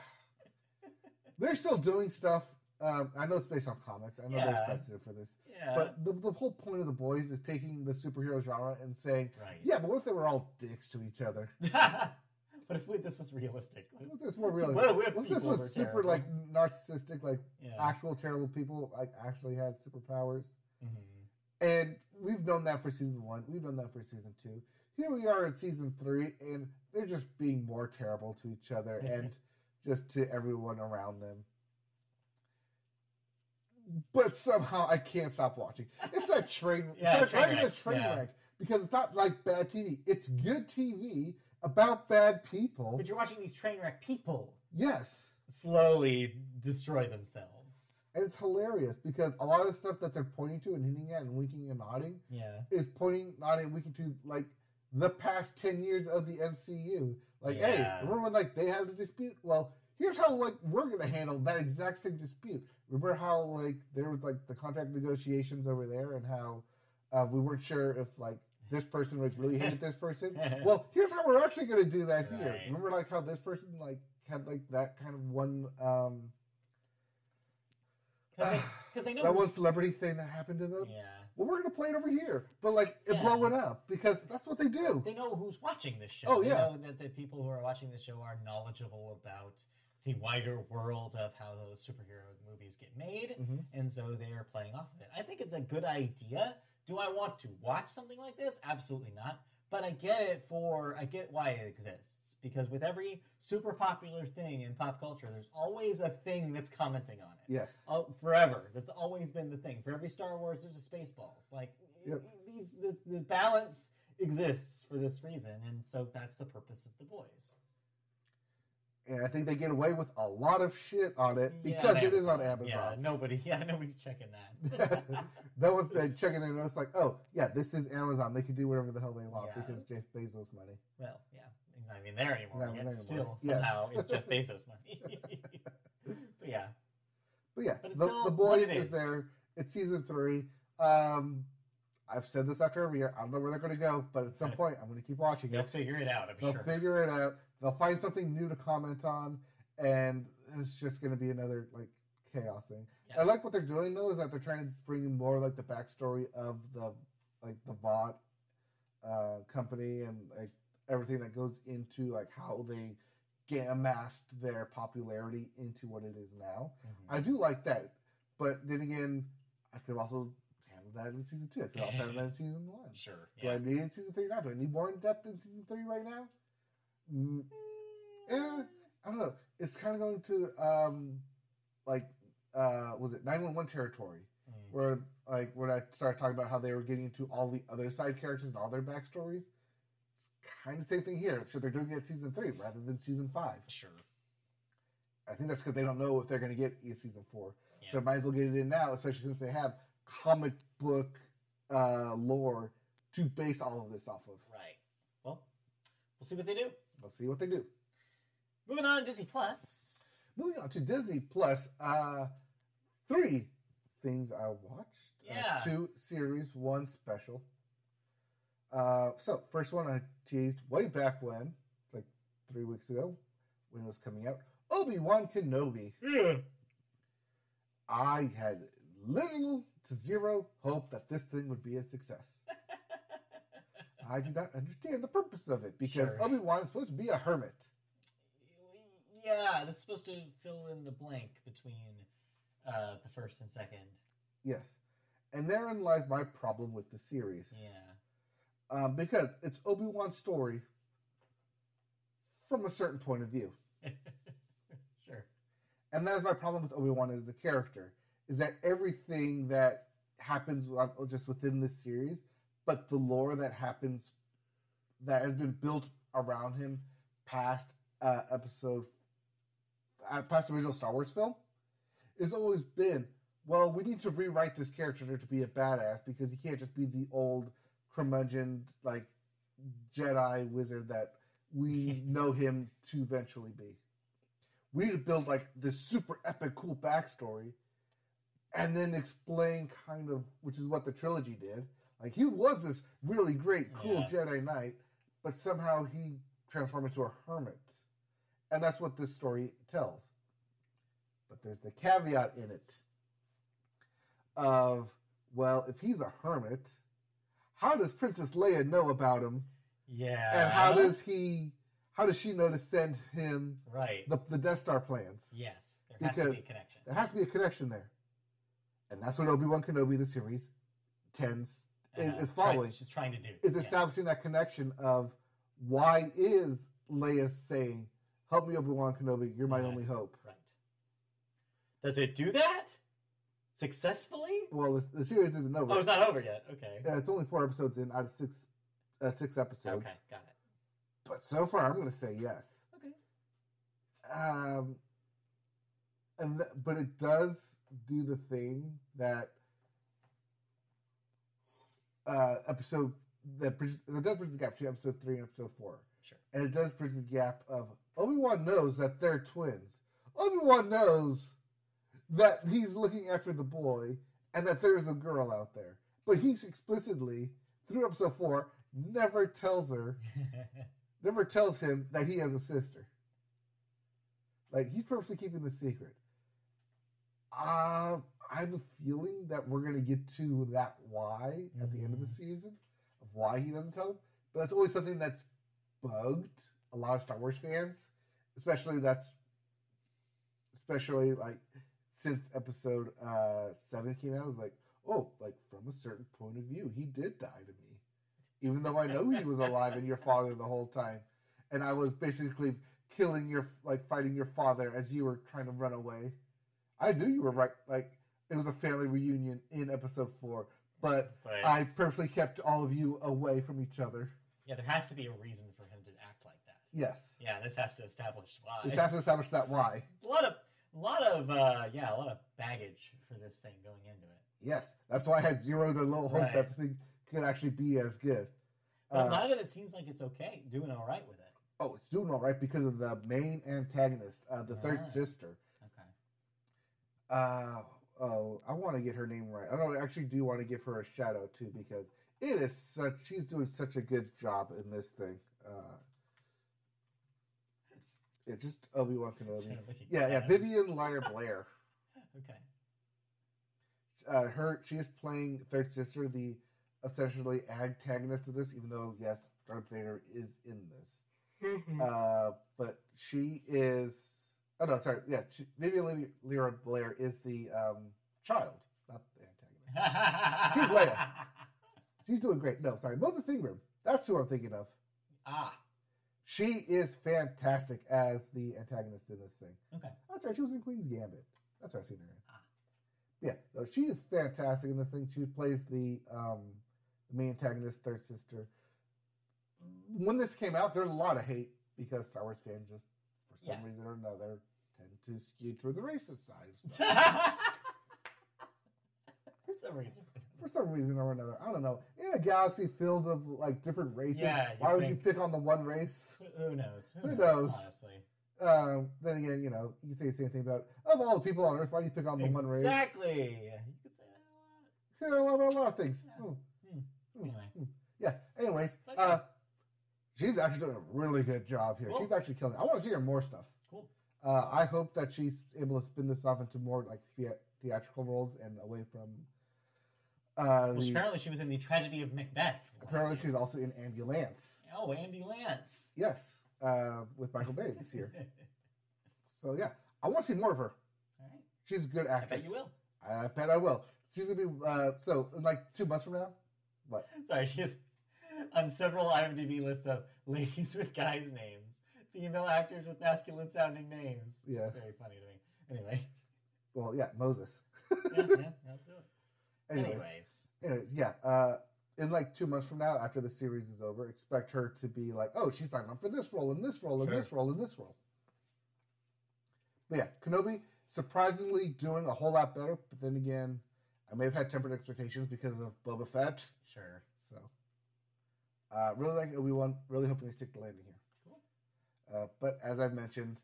S1: they're still doing stuff. Um, I know it's based on comics. I know
S2: Yeah.
S1: there's precedent for this,
S2: yeah.
S1: but the, the whole point of the boys is taking the superhero genre and saying,
S2: right.
S1: yeah, but what if they were all dicks to each other? <laughs>
S2: but if we, this was realistic,
S1: What if this more realistic?
S2: What if
S1: What if this was super
S2: terrible?
S1: like narcissistic, like
S2: yeah.
S1: actual terrible people, like actually had superpowers?
S2: Mhm.
S1: And we've known that for season one. We've known that for season two. Here we are in season three, and they're just being more terrible to each other and just to everyone around them. But somehow I can't stop watching. It's that train.
S2: Yeah,
S1: it's
S2: train wreck,
S1: train
S2: yeah.
S1: wreck because it's not like bad TV. It's good TV about bad people.
S2: But you're watching these train wreck people
S1: Yes.
S2: slowly destroy themselves.
S1: And it's hilarious because a lot of the stuff that they're pointing to and hinting at and winking and nodding
S2: Yeah.
S1: is pointing, nodding, and winking to like the past ten years of the MCU. Like, hey, remember when like they had a dispute? Well, here's how like we're gonna handle that exact same dispute. Remember how like there was like the contract negotiations over there and how uh, we weren't sure if like this person like really hated this person. <laughs> well, here's how we're actually gonna do that here.
S2: Right.
S1: Remember like how this person like had like that kind of one um
S2: Because they, <sighs> 'cause they know.
S1: that one celebrity thing that happened to them.
S2: Yeah.
S1: Well, we're gonna play it over here, but like it
S2: Yeah.
S1: blow it up because that's what they do.
S2: They know who's watching this show.
S1: Oh,
S2: They
S1: yeah.
S2: know that the people who are watching this show are knowledgeable about the wider world of how those superhero movies get made,
S1: Mhm.
S2: and so they are playing off of it. I think it's a good idea. Do I want to watch something like this? Absolutely not. But I get it for I get why it exists because with every super popular thing in pop culture, there's always a thing that's commenting on it.
S1: Yes.
S2: Oh, forever. That's always been the thing. For every Star Wars, there's a Spaceballs. Like
S1: Yep.
S2: these, the, the balance exists for this reason, and so that's the purpose of the boys.
S1: And I think they get away with a lot of shit on it
S2: Yeah,
S1: because it is on Amazon.
S2: Yeah, nobody. <laughs> Yeah, nobody's checking that. <laughs>
S1: no one's checking their notes like, oh, yeah, this is Amazon. They can do whatever the hell they want
S2: Yeah.
S1: because Jeff Bezos money.
S2: well, yeah, he's not even there anymore.
S1: Not even there
S2: still,
S1: anymore. Yes.
S2: somehow, it's Jeff <laughs> Bezos money. but yeah,
S1: But yeah,
S2: But
S1: the, the boys is.
S2: is.
S1: there. It's season three. Um, I've said this after every year. I don't know where they're going to go, but at some point, I'm going to keep watching it.
S2: they'll figure it out. I'm
S1: They'll
S2: sure.
S1: figure it out. They'll find something new to comment on, and it's just going to be another like chaos thing.
S2: Yeah.
S1: I like what they're doing though is that they're trying to bring more like the backstory of the like the bot uh, company and like everything that goes into like how they get amassed their popularity into what it is now.
S2: Mhm.
S1: I do like that, but then again, I could have also handled that in season two. I could also handle that in season one. <laughs>
S2: Sure.
S1: Do
S2: Yeah.
S1: I need it in season three now? Do I need more in depth in season three right now? Mm, eh, I don't know. It's kind of going to um, like uh, was it nine one one territory
S2: Mm.
S1: where like when I started talking about how they were getting into all the other side characters and all their backstories. It's kind of the same thing here. So they're doing it season three rather than season five.
S2: Sure.
S1: I think that's because they don't know if they're going to get a season four.
S2: Yeah.
S1: So might as well get it in now, especially since they have comic book uh, lore to base all of this off of.
S2: Right. Well, we'll see what they do.
S1: We'll see what they do.
S2: Moving on, to Disney Plus.
S1: Moving on to Disney Plus, uh, three things I watched. Uh, two series, one special. Uh, so first one I teased way back when, like three weeks ago, when it was coming out. Obi Wan Kenobi.
S2: Yeah.
S1: I had little to zero hope that this thing would be a success. I do not understand the purpose of it because
S2: Sure.
S1: Obi Wan is supposed to be a hermit.
S2: Yeah, this is supposed to fill in the blank between uh, the first and second.
S1: Yes. And therein lies my problem with the series.
S2: Yeah.
S1: Um, because it's Obi Wan's story from a certain point of view. <laughs>
S2: sure.
S1: And that is my problem with Obi Wan as a character, is that everything that happens just within this series, but the lore that happens that has been built around him past uh, episode, uh, past the original Star Wars film, has always been, well, we need to rewrite this character to be a badass because he can't just be the old curmudgeon, like Jedi wizard that we <laughs> know him to eventually be. We need to build like this super epic, cool backstory, and then explain kind of, which is what the trilogy did. Like he was this really great, cool
S2: Yeah.
S1: Jedi Knight, but somehow he transformed into a hermit, and that's what this story tells. But there's the caveat in it of, well, if he's a hermit, how does Princess Leia know about him?
S2: Yeah.
S1: and how does he how does she know to send him
S2: Right.
S1: the, the death star plans
S2: yes. There has to
S1: because
S2: be a connection.
S1: there has to be a connection there and that's what obi-wan kenobi the series tends
S2: try-
S1: following
S2: She's trying to do.
S1: is
S2: Yeah.
S1: establishing that connection of why is leia saying help me obi-wan kenobi you're my
S2: Right.
S1: only hope
S2: Right. Does it do that successfully?
S1: well the, the series isn't over
S2: Oh, it's not over yet. Okay.
S1: Uh, it's only four episodes in out of six uh, six episodes
S2: Okay, got it.
S1: but so far i'm going to say yes
S2: Okay.
S1: um, and th- but it does do the thing that uh, episode that bridges, does bridge the gap between episode three and episode four,
S2: Sure.
S1: and it does bridge the gap of Obi Wan knows that they're twins. Obi Wan knows that he's looking after the boy and that there's a girl out there, but he's explicitly through episode four never tells her <laughs> never tells him that he has a sister. Like he's purposely keeping the secret. Uh, I have a feeling that we're gonna get to that why at the end of the
S2: Mhm.
S1: season of why he doesn't tell them. But that's always something that's bugged a lot of Star Wars fans, especially that's especially like since episode uh, seven came out. I was like, oh, like from a certain point of view, he did die to me, even though I know he was alive and your father the whole time, and I was basically killing your like fighting your father as you were trying to run away. I knew you were right. Like it was a family reunion in episode four, but
S2: But
S1: I purposely kept all of you away from each other.
S2: yeah, there has to be a reason for him to act like that.
S1: Yes,
S2: Yeah, this has to establish why.
S1: this has to establish that why.
S2: a lot of, a lot of, uh, yeah, a lot of baggage for this thing going into it.
S1: Yes, that's why I had zero to little hope
S2: Right.
S1: that the thing could actually be as good.
S2: But
S1: Uh,
S2: now that it seems like it's okay, doing all right with it.
S1: oh, it's doing all right because of the main antagonist, uh, the third
S2: Ah.
S1: sister.
S2: Okay.
S1: Uh, oh, I want to get her name right. I don't actually do want to give her a shout out too because it is such. She's doing such a good job in this thing. Uh, yeah, just Obi Wan Kenobi. Yeah, yeah, Vivian Liar Blair. <laughs>
S2: Okay.
S1: uh, her she is playing third sister, the essentially antagonist of this. Even though yes, Darth Vader is in this,
S2: Mm-hmm.
S1: uh, but she is. Oh no, sorry. Yeah, she, Vivian Lyra Blair is the um, child, not the antagonist. <laughs> She's Leia. She's doing great. No, sorry, Moses Ingram. That's who I'm thinking of.
S2: ah,
S1: She is fantastic as the antagonist in this thing.
S2: okay.
S1: That's right. She was in Queen's Gambit. That's where I've seen her in.
S2: Ah.
S1: Yeah, no, she is fantastic in this thing. She plays the um, the main antagonist, third sister. When this came out, there's a lot of hate because Star Wars fans just, for some
S2: Yeah.
S1: reason or another, to skew toward the racist side of stuff. <laughs>
S2: For some reason.
S1: for some reason or another, I don't know. In a galaxy filled of like different races,
S2: Yeah,
S1: why would you pick on the one race?
S2: Who knows?
S1: Who knows?
S2: Honestly.
S1: Um, then again, you know, you can say the same thing about of all the people on Earth, why do you pick on the one race?
S2: Exactly. You could say that a lot.
S1: Say that a lot about a lot of things.
S2: Yeah.
S1: Hmm.
S2: Hmm.
S1: Hmm.
S2: Anyway.
S1: Yeah. Anyways,
S2: But
S1: uh, she's actually doing a really good job here.
S2: Cool.
S1: She's actually killing. It. I want to see her more stuff. Uh, I hope that she's able to spin this off into more like thea- theatrical roles and away from. Uh,
S2: Well,
S1: the,
S2: apparently she was in the tragedy of Macbeth.
S1: apparently, she's also in Ambulance.
S2: Oh, ambulance.
S1: Yes, uh, with Michael Bay this year. <laughs> So yeah, I want to see more of her.
S2: All right.
S1: She's a good actress.
S2: I bet you will.
S1: I bet I will. She's gonna be uh, so in like two months from now. What?
S2: Sorry, she's on several IMDb lists of ladies <laughs> with guys' names, female actors with masculine sounding names. It's
S1: Yes.
S2: very funny to me. Anyway.
S1: Well, yeah, Moses.
S2: Yeah, yeah, I'll do it. <laughs>
S1: Anyways,
S2: Anyways.
S1: anyways, yeah. Uh, in like two months from now, after the series is over, expect her to be like, oh, she's signed up for this role and this role and
S2: Sure.
S1: this role and this role. But yeah, Kenobi surprisingly doing a whole lot better. But then again, I may have had tempered expectations because of Boba Fett.
S2: Sure.
S1: So, uh, really like Obi Wan. Really hoping they stick the landing here. Uh, but as I've mentioned,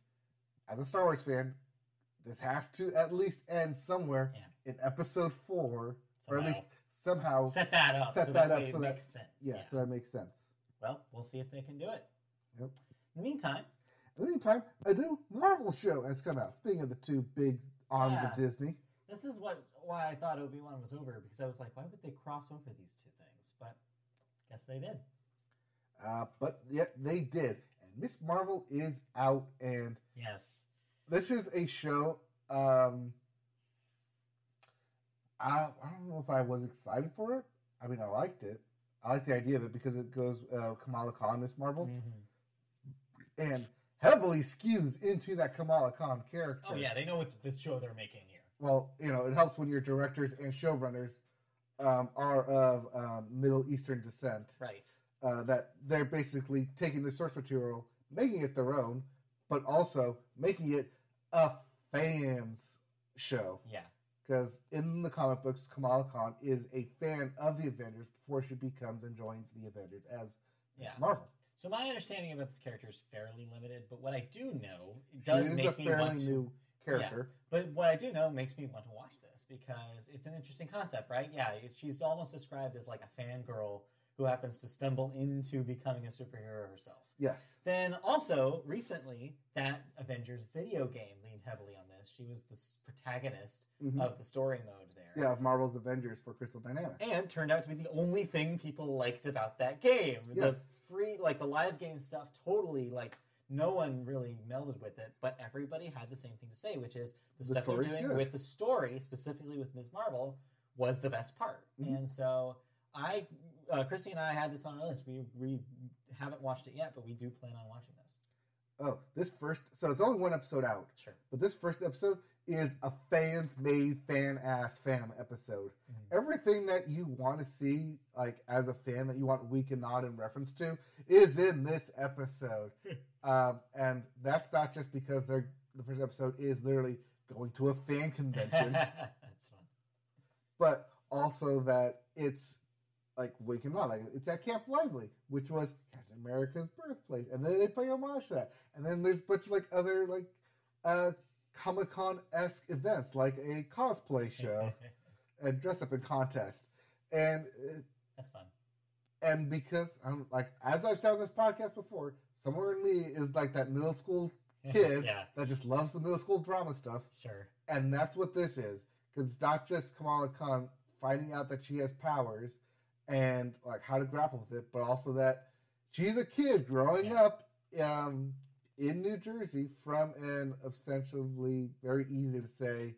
S1: as a Star Wars fan, this has to at least end somewhere
S2: Yeah.
S1: in Episode Four, or at least somehow.
S2: set that up.
S1: set
S2: so
S1: that
S2: that,
S1: up so
S2: it
S1: that-
S2: makes sense.
S1: yeah, so that makes sense.
S2: Well, we'll see if they can do it.
S1: Yep.
S2: In the meantime,
S1: In the meantime, a new Marvel show has come out. Speaking of the two big arms
S2: Yeah.
S1: of Disney,
S2: this is what why I thought Obi Wan was over because I was like, why would they cross over these two things? But guess they did.
S1: uh, but yet they did. Miss Marvel is out, and
S2: Yes.
S1: this is a show. Um, I, I don't know if I was excited for it. I mean, I liked it. I like the idea of it because it goes uh, Kamala Khan, Miss Marvel,
S2: Mhm.
S1: and heavily skews into that Kamala Khan character.
S2: Oh yeah, they know what the show they're making here.
S1: Well, you know, it helps when your directors and showrunners um, are of um, Middle Eastern descent.
S2: Right.
S1: Uh, that they're basically taking the source material, making it their own, but also making it a fans show.
S2: Yeah.
S1: Because in the comic books, Kamala Khan is a fan of the Avengers before she becomes and joins the Avengers as Miss
S2: Yeah.
S1: Marvel.
S2: So my understanding about this character is fairly limited, but what I do know does make me want to.
S1: new character.
S2: But what I do know makes me want to watch this because it's an interesting concept, right? Yeah, she's almost described as like a fangirl who happens to stumble into becoming a superhero herself.
S1: Yes.
S2: Then also recently, that Avengers video game leaned heavily on this. She was the protagonist
S1: Mhm.
S2: of the story mode there.
S1: Yeah, of Marvel's Avengers for Crystal Dynamics.
S2: and turned out to be the only thing people liked about that game.
S1: Yes.
S2: The free, like the live game stuff, totally like no one really melded with it, but everybody had the same thing to say, which is the,
S1: The
S2: stuff they're doing
S1: good.
S2: with the story, specifically with Ms. Marvel, was the best part.
S1: Mhm.
S2: And so I, uh, Christy and I had this on our list. We we haven't watched it yet, but we do plan on watching this.
S1: Oh, this first. So it's only one episode out,
S2: Sure.
S1: but this first episode is a fans made fan ass fam episode.
S2: Mhm.
S1: Everything that you want to see, like as a fan, that you want week and nod in reference to, is in this episode. <laughs> um, and that's not just because they're the first episode is literally going to a fan convention. <laughs>
S2: That's fun.
S1: but also that it's like and Not. Like it's at Camp Lehigh, which was Captain America's birthplace, and then they play homage to that. And then there's a bunch of like other like uh Comic Con esque events, like a cosplay show <laughs> and dress up in contest. And uh,
S2: That's fun.
S1: and because I'm like as I've said on this podcast before, somewhere in me is like that middle school <laughs> kid
S2: yeah,
S1: that just loves the middle school drama stuff
S2: sure.
S1: and that's what this is because it's not just Kamala Khan finding out that she has powers and like how to grapple with it, but also that she's a kid growing
S2: Yeah.
S1: up um, in New Jersey from an essentially very easy to say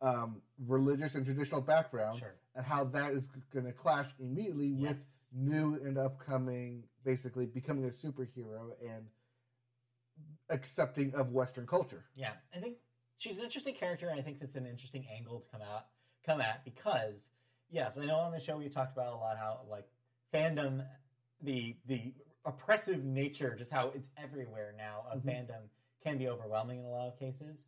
S1: um, religious and traditional background,
S2: Sure.
S1: and how that is going to clash immediately with new and upcoming, basically becoming a superhero and accepting of Western culture.
S2: Yeah, I think she's an interesting character, and I think that's an interesting angle to come out come at because yes, I know on the show we talked about a lot how like fandom, the the oppressive nature, just how it's everywhere now of
S1: Mhm.
S2: fandom can be overwhelming in a lot of cases.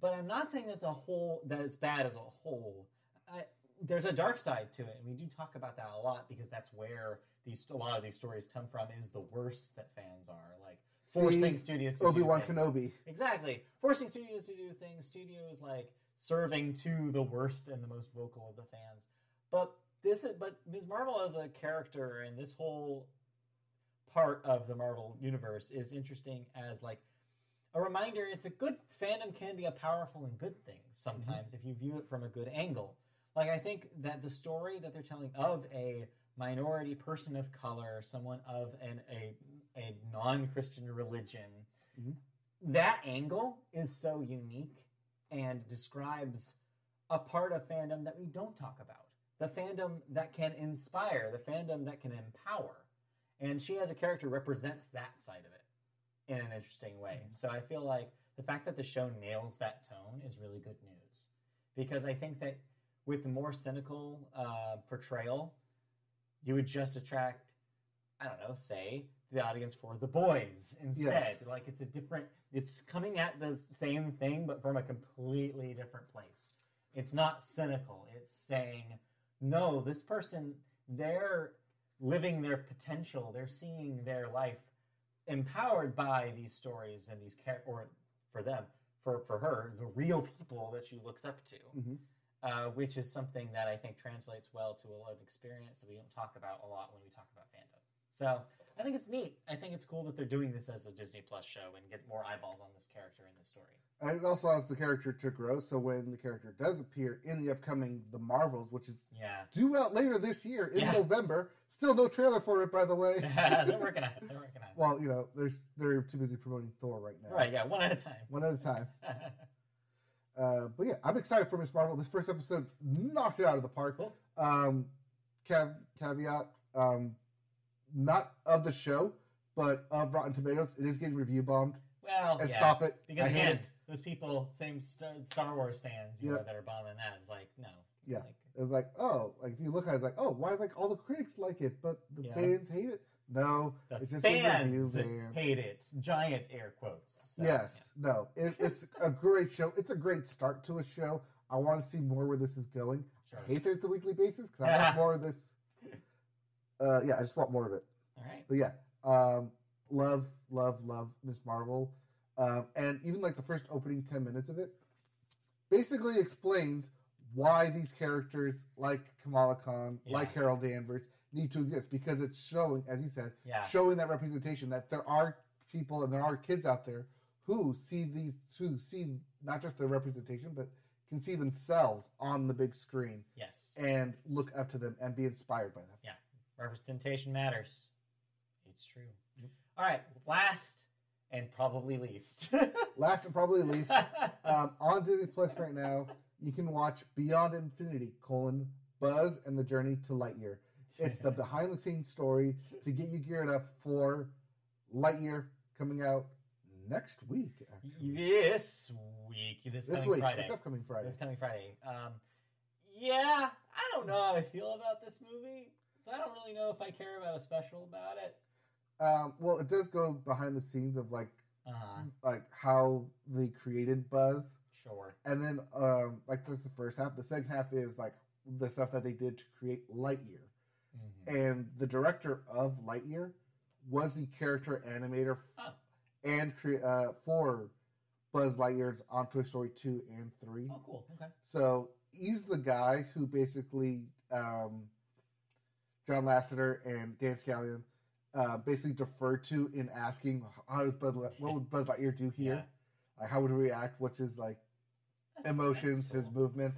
S2: But I'm not saying that's a whole that it's bad as a whole. I, there's a dark side to it, and we do talk about that a lot because that's where these a lot of these stories come from. Is the worst that fans are like forcing
S1: See
S2: studios to
S1: Obi Wan
S2: do things.
S1: Kenobi.
S2: Exactly. Forcing studios to do things, studios like serving to the worst and the most vocal of the fans. But this is but Ms. Marvel as a character and this whole part of the Marvel universe is interesting as like a reminder it's a good fandom can be a powerful and good thing sometimes if you view it from a good angle. Like I think that the story that they're telling of a minority person of color, someone of an a a non-Christian religion,
S1: Mhm.
S2: that angle is so unique and describes a part of fandom that we don't talk about. The fandom that can inspire, the fandom that can empower. And she as a character represents that side of it in an interesting way. So I feel like the fact that the show nails that tone is really good news. Because I think that with more cynical uh, portrayal, you would just attract, I don't know, say the audience for the boys instead.
S1: Yes.
S2: Like it's a different, it's coming at the same thing, but from a completely different place. It's not cynical. It's saying, no, this person, they're living their potential. They're seeing their life empowered by these stories and these char- or for them, for for her, the real people that she looks up to
S1: Mhm.
S2: uh, which is something that I think translates well to a lot of experience that we don't talk about a lot when we talk about fandom. So I think it's neat. I think it's cool that they're doing this as a Disney Plus show and get more eyeballs on this character in this story.
S1: And it also allows the character to grow. So when the character does appear in the upcoming The Marvels, which is
S2: Yeah,
S1: due out later this year in
S2: Yeah.
S1: November, still no trailer for it, by the way. <laughs>
S2: they're working on it. They're working on it.
S1: well, you know, there's they're too busy promoting Thor right now.
S2: Right? Yeah, one at a time.
S1: One at a time. <laughs> Uh, but yeah, I'm excited for Miss Marvel. This first episode knocked it out of the park.
S2: Cool.
S1: Um, cav- caveat, um, not of the show, but of Rotten Tomatoes. It is getting review bombed.
S2: well,
S1: And
S2: yeah.
S1: stop it.
S2: Because
S1: I
S2: again,
S1: it.
S2: those people, same Star, Wars fans, you know, that are bombing that, it's like no.
S1: Yeah.
S2: Like,
S1: It was like, oh, like if you look at it, it's like, oh, why like all the critics like it, but the
S2: Yeah.
S1: fans hate it? No,
S2: the
S1: it's just
S2: fans hate it. Giant air quotes. So,
S1: yes, no, it, it's a great show. It's a great start to a show. I want to see more where this is going.
S2: yeah.
S1: I hate that it's a weekly basis because I want <laughs> more of this. Uh, yeah, I just want more of it.
S2: All right.
S1: But yeah, um, love, love, love Miss Marvel, um, and even like the first opening ten minutes of it, basically explains why these characters like Kamala Khan, like
S2: Yeah.
S1: Carol Danvers, need to exist because it's showing, as you said,
S2: Yeah.
S1: showing that representation that there are people and there are kids out there who see these, who see not just their representation, but can see themselves on the big screen
S2: Yes.
S1: and look up to them and be inspired by them.
S2: Representation matters. It's true.
S1: Yep.
S2: All right. Last and probably least. <laughs>
S1: Last and probably least, <laughs> um, on Disney Plus right now, you can watch Beyond Infinity: colon Buzz and the Journey to Lightyear. It's the <laughs> behind the scenes story to get you geared up for Lightyear coming out next week. Actually.
S2: this week, this,
S1: This
S2: coming
S1: week,
S2: Friday,
S1: this upcoming Friday.
S2: this coming Friday. Um, yeah, I don't know how I feel about this movie, so I don't really know if I care about a special about it.
S1: Um, well, it does go behind the scenes of like
S2: Uh,
S1: like how they created Buzz,
S2: sure.
S1: and then um, like that's the first half. The second half is like the stuff that they did to create Lightyear.
S2: Mhm.
S1: and the director of Lightyear was the character animator
S2: Oh.
S1: and cre- uh, for Buzz Lightyear's on Toy Story two and three.
S2: Oh, cool. Okay.
S1: So he's the guy who basically um, John Lasseter and Dan Scallion uh, basically deferred to in asking how does Buzz what would Buzz Lightyear do here?
S2: Yeah.
S1: Like how would he react? What's his like
S2: That's-
S1: emotions?
S2: that's
S1: His movement?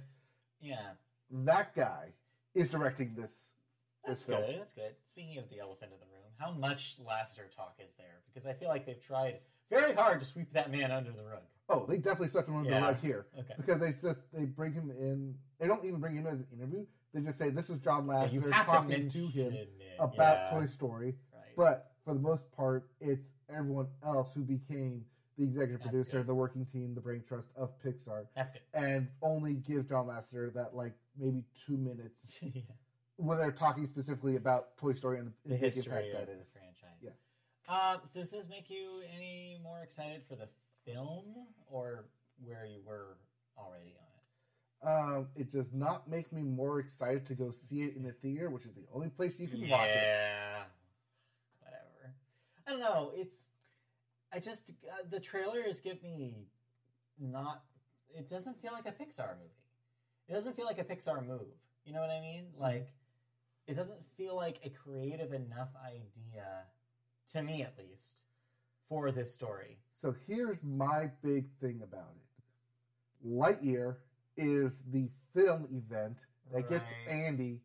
S2: Yeah.
S1: That guy is directing this.
S2: That's
S1: This film.
S2: good. That's good. Speaking of the elephant in the room, how much Lasseter talk is there? Because I feel like they've tried very hard to sweep that man under the rug.
S1: Oh, they definitely swept him under
S2: Yeah.
S1: the rug here.
S2: Okay.
S1: because they just they bring him in. They don't even bring him in as an interview. They just say this is John Lasseter
S2: have to
S1: talking
S2: mention
S1: to him
S2: it,
S1: about
S2: yeah,
S1: Toy Story.
S2: Right.
S1: But for the most part, it's everyone else who became the executive
S2: That's
S1: producer,
S2: good.
S1: the working team, the brain trust of Pixar,
S2: That's good.
S1: and only give John Lasseter that like maybe two minutes <laughs>
S2: yeah.
S1: when they're talking specifically about Toy Story and the,
S2: The
S1: big
S2: history
S1: impact
S2: of
S1: that
S2: the franchise.
S1: Yeah.
S2: Uh, does this make you any more excited for the film, or where you were already on it?
S1: Um, it does not make me more excited to go see it in the theater, which is the only place you can watch it.
S2: Yeah. Whatever. I don't know. It's. I just uh, the trailers give me not. It doesn't feel like a Pixar movie. It doesn't feel like a Pixar move. You know what I mean?
S1: Mm-hmm.
S2: Like, it doesn't feel like a creative enough idea, to me at least, for this story.
S1: So here's my big thing about it. Lightyear is the film event that gets Andy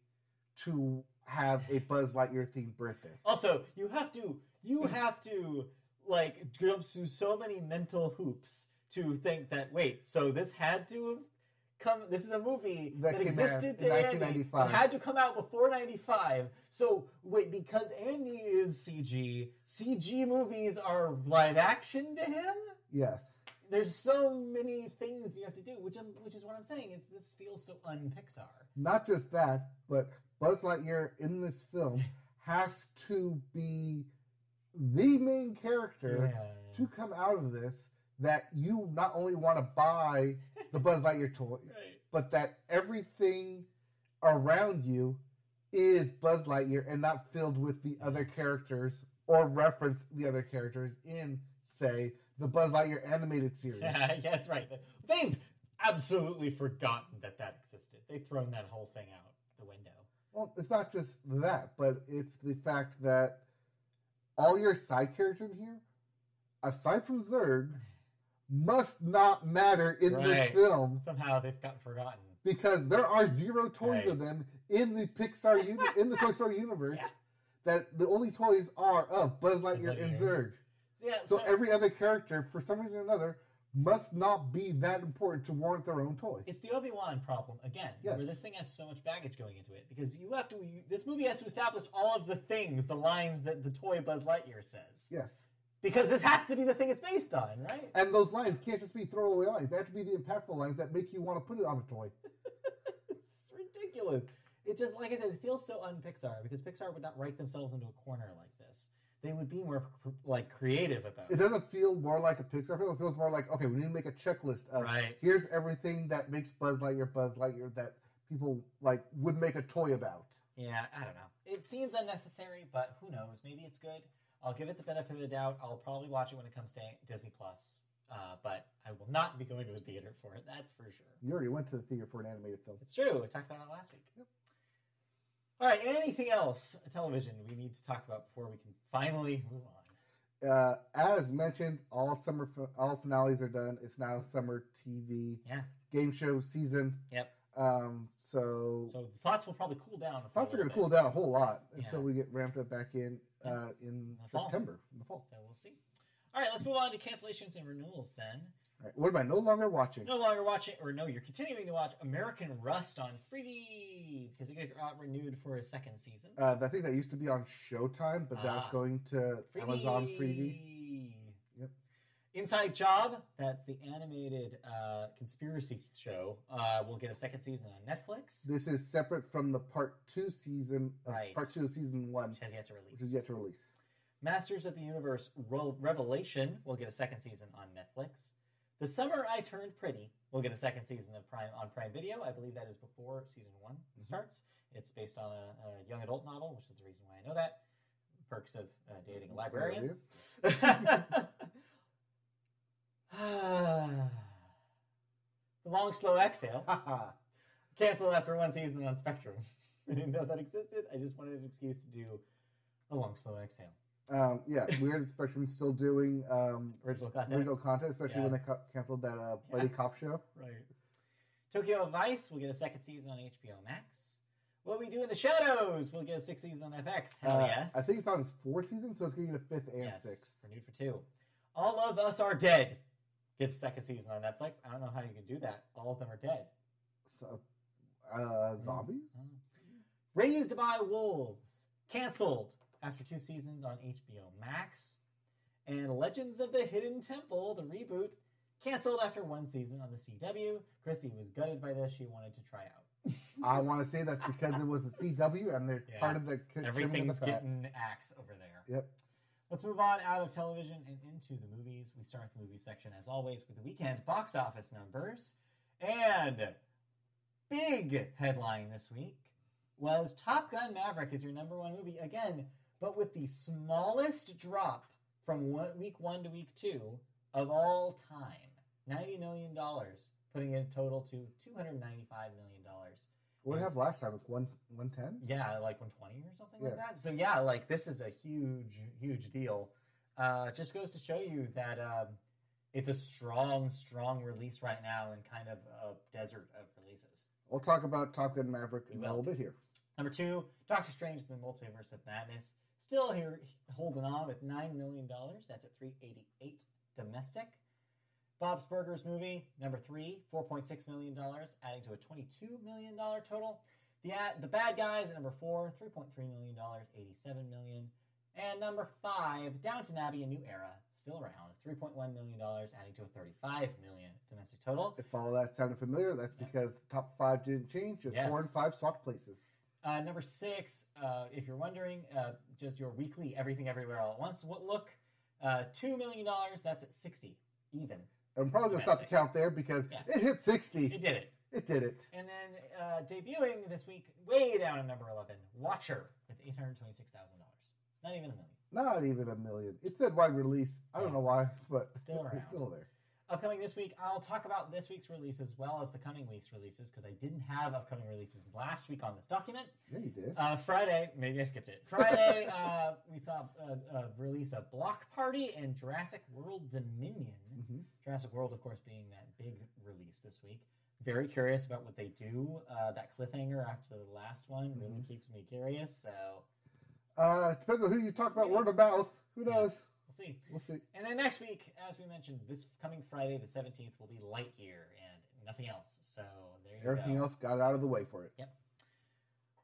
S1: to have a Buzz Lightyear themed birthday.
S2: Also, you have to you have to like jump through so many mental hoops to think that wait, so this had to come. This is a movie
S1: That
S2: that, existed
S1: in
S2: to Andy.
S1: 1995.
S2: It had to come out before '95. So wait, because Andy is CG, CG movies are live action to him.
S1: Yes.
S2: There's so many things you have to do, which I'm, which is what I'm saying is this feels so un-Pixar.
S1: Not just that, but Buzz Lightyear in this film has to be the main character to come out of this that you not only want to buy the <laughs> Buzz Lightyear toy,
S2: Right.
S1: but that everything around you is Buzz Lightyear and not filled with the other characters or reference the other characters in, say, the Buzz Lightyear animated <laughs> series.
S2: Yeah, that's right. They've absolutely forgotten that that existed. They've thrown that whole thing out the window.
S1: Well, it's not just that, but it's the fact that all your side characters in here, aside from Zurg, must not matter in this film
S2: Somehow they've gotten forgotten.
S1: because there are zero toys
S2: Right.
S1: of them in the Pixar uni- in the <laughs> Toy Story universe.
S2: Yeah.
S1: That the only toys are of Buzz Lightyear and
S2: Lightyear.
S1: Zurg.
S2: Yeah,
S1: So every other character, for some reason or another, must not be that important to warrant their own toy.
S2: it's the Obi Wan problem again,
S1: Yes.
S2: where this thing has so much baggage going into it because you have to. You, this movie has to establish all of the things, the lines that the toy Buzz Lightyear says,
S1: Yes.
S2: because this has to be the thing it's based on, right?
S1: And those lines can't just be throwaway lines. They have to be the impactful lines that make you want to put it on a toy. <laughs>
S2: it's ridiculous. It just, like I said, it feels so un-Pixar because Pixar would not write themselves into a corner like. They would be more like creative about
S1: It doesn't feel more like a Pixar film. It feels more like, okay, we need to make a checklist of
S2: Right.
S1: here's everything that makes Buzz Lightyear Buzz Lightyear that people like would make a toy about.
S2: Yeah, I don't know. It seems unnecessary, but who knows? Maybe it's good. I'll give it the benefit of the doubt. I'll probably watch it when it comes to Disney Plus, uh, but I will not be going to a theater for it. That's for sure.
S1: You already went to the theater for an animated film.
S2: It's true. We talked about it last week.
S1: Yep.
S2: All right. Anything else television we need to talk about before we can finally move on?
S1: Uh, as mentioned, all summer all finales are done. It's now summer TV
S2: Yeah.
S1: game show season.
S2: Yep.
S1: Um, so,
S2: So the thoughts will probably cool down.
S1: thoughts are going to cool down a whole lot until
S2: Yeah.
S1: we get ramped up back in uh, in
S2: fall.
S1: September in the fall.
S2: So we'll see. All right, let's move on to cancellations and renewals then.
S1: Right, what am I no longer watching?
S2: No longer watching, or no, you're continuing to watch American Rust on Freevee because it got renewed for a second season.
S1: Uh, I think that used to be on Showtime, but that's
S2: Ah.
S1: going to Amazon Freevee. Yep.
S2: Inside Job, that's the animated uh, conspiracy show, uh, will get a second season on Netflix,
S1: This is separate from the part two season, of
S2: Right.
S1: part two of season one,
S2: which has yet to release.
S1: which is yet to release.
S2: Masters of the Universe Revelation will get a second season on Netflix. The Summer I Turned Pretty We'll get a second season of Prime on Prime Video. I believe that is before season one
S1: Mhm.
S2: starts. It's based on a, a young adult novel, which is the reason why I know that. Perks of uh, dating a librarian. <laughs> the Long Slow Exhale <laughs> canceled after one season on Spectrum. <laughs> I didn't know that existed. I just wanted an excuse to do a Long Slow Exhale.
S1: Um, yeah, Weird Spectrum still doing um,
S2: Original content.
S1: original content, especially when they ca- canceled that uh, Buddy
S2: Yeah.
S1: Cop show.
S2: Right. Tokyo Vice will get a second season on HBO Max. What We Do in the Shadows will get a sixth season on FX. Hell
S1: Uh,
S2: yes.
S1: I think it's on its fourth season, so it's getting a fifth and
S2: yes,
S1: sixth.
S2: renewed for two. All of Us Are Dead gets a second season on Netflix. I don't know how you can do that. All of them are dead.
S1: So, uh, zombies?
S2: Oh. Raised by Wolves canceled after two seasons on HBO Max. And Legends of the Hidden Temple, the reboot, canceled after one season on the CW. Christy was gutted by this. She wanted to try out. <laughs>
S1: I want to say that's because it was the CW and they're
S2: Yeah.
S1: part of the of the
S2: Everything's getting axe over there.
S1: Yep.
S2: Let's move on out of television and into the movies. We start the movie section as always with the weekend box office numbers. And big headline this week was Top Gun Maverick is your number one movie again, but with the smallest drop from one, week one to week two of all time. $90 million, putting it total to $295 million.
S1: What did have last time? Like one, 110?
S2: Yeah, like 120 or something like that. So yeah, like this is a huge, huge deal. Uh, just goes to show you that um, it's a strong, strong release right now in kind of a desert of releases.
S1: We'll talk about Top Gun Maverick in a little bit here.
S2: Number two, Doctor Strange: and The Multiverse of Madness, still here holding on with nine million dollars. That's at 388 domestic. Bob's Burgers movie number three, 4.6 million dollars, adding to a 22 million dollar total. The ad, the bad guys at number four, $3.3 million, 87 million. And number five, Downton Abbey: A New Era, still around, 3.1 million dollars, adding to a 35 million domestic total.
S1: If all that sounded familiar, that's
S2: Yeah.
S1: because the top five didn't change. Just four and five swapped places.
S2: Uh, number six, uh, if you're wondering, uh, just your weekly Everything Everywhere All at Once what look, uh, $2 million, that's at 60, even.
S1: I'm probably going to stop the count there because
S2: Yeah.
S1: it hit 60.
S2: It did it.
S1: It did it.
S2: And then uh, debuting this week, way down at number 11, Watcher with $826,000. Not even a million.
S1: Not even a million. It said wide release. I don't know why, but
S2: Still around.
S1: it's still there.
S2: Upcoming this week, I'll talk about this week's release as well as the coming week's releases because I didn't have upcoming releases last week on this document.
S1: Yeah, you did.
S2: Uh, Friday, maybe I skipped it. Friday, <laughs> uh, we saw a, a release of Block Party and Jurassic World Dominion.
S1: hmm
S2: Jurassic World, of course, being that big release this week. Very curious about what they do. Uh, that cliffhanger after the last one really keeps me curious. So
S1: Uh, depends on who you talk about. Word of mouth. Who
S2: Yeah.
S1: knows?
S2: We'll see.
S1: We'll see.
S2: And then next week, as we mentioned, this coming Friday, the 17th, will be Lightyear and nothing else. So there you
S1: Everything
S2: go.
S1: else got out of the way for it. Yep.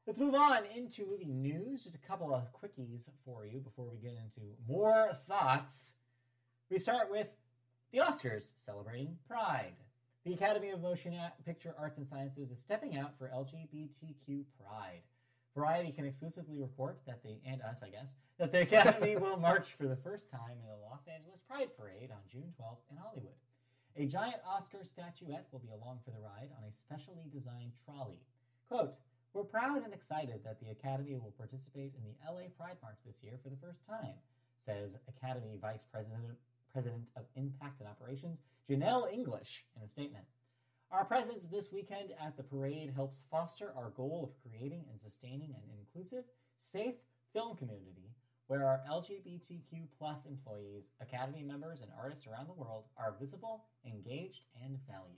S2: Let's move on into movie news. Just a couple of quickies for you before we get into more thoughts. We start with the Oscars celebrating Pride. The Academy of Motion Picture Arts and Sciences is stepping out for LGBTQ Pride. Variety can exclusively report that they, and us, I guess, that the Academy will march for the first time in the Los Angeles Pride Parade on June 12th in Hollywood. A giant Oscar statuette will be along for the ride on a specially designed trolley. Quote, we're proud and excited that the Academy will participate in the LA Pride March this year for the first time, says Academy Vice President, President of Impact and Operations, Jeanell English, in a statement. Our presence this weekend at the parade helps foster our goal of creating and sustaining an inclusive, safe film community where our LGBTQ plus employees, Academy members, and artists around the world are visible, engaged, and valued.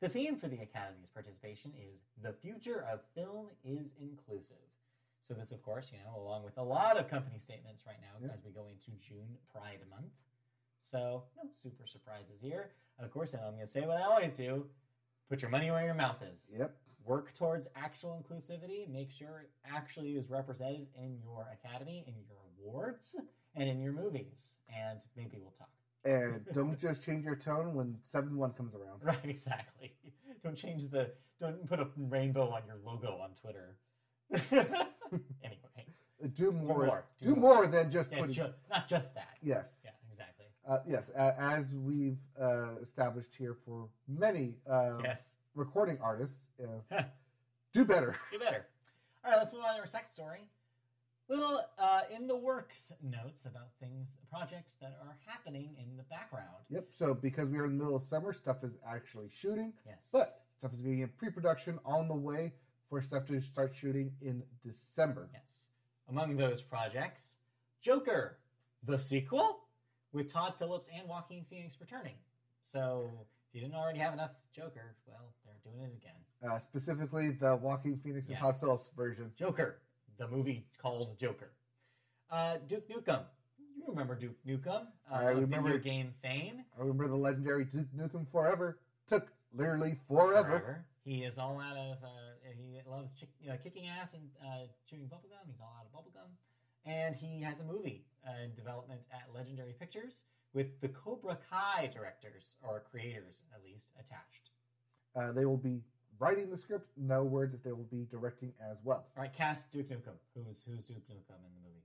S2: The theme for the Academy's participation is The Future of Film is Inclusive. So, this, of course, you know, along with a lot of company statements right now
S1: Yeah.
S2: as we go into June Pride Month. So no super surprises here. And of course, I'm going to say what I always do: put your money where your mouth is.
S1: Yep.
S2: Work towards actual inclusivity. Make sure it actually is represented in your academy, in your awards, and in your movies. And maybe we'll talk.
S1: And <laughs> don't just change your tone when seven one comes around.
S2: Right, exactly. <laughs> Don't change the. Don't put a rainbow on your logo on Twitter. <laughs> anyway,
S1: Do more.
S2: more, do
S1: Do,
S2: more.
S1: more. than just
S2: yeah,
S1: putting.
S2: ju- not just that.
S1: yes.
S2: Yeah, exactly.
S1: Uh, yes. Uh, as we've uh, established here for many uh,
S2: Yes.
S1: Recording artists, uh, do better.
S2: Do better. All right, let's move on to our second story. Little uh, in the works notes about things, projects that are happening in the background.
S1: Yep. So because we are in the middle of summer, stuff is actually shooting,
S2: Yes.
S1: but stuff is getting in pre-production on the way for stuff to start shooting in December.
S2: Yes. Among those projects, Joker, the sequel, with Todd Phillips and Joaquin Phoenix returning. So if you didn't already have enough Joker, well, doing it again.
S1: Uh, specifically, the Joaquin Phoenix and Todd
S2: Yes.
S1: Phillips version.
S2: Joker, the movie called Joker. Uh, Duke Nukem. You remember Duke Nukem? Uh,
S1: I remember-
S2: Video game fame.
S1: I remember the legendary Duke Nukem Forever took literally forever.
S2: He is all out of. Uh, he loves chick, uh, kicking ass and uh, chewing bubblegum. He's all out of bubblegum. And he has a movie uh, in development at Legendary Pictures with the Cobra Kai directors, or creators at least, attached.
S1: Uh, they will be writing the script. No word that they will be directing as well.
S2: All right, cast Duke Nukem. Who's who's Duke Nukem in the movie?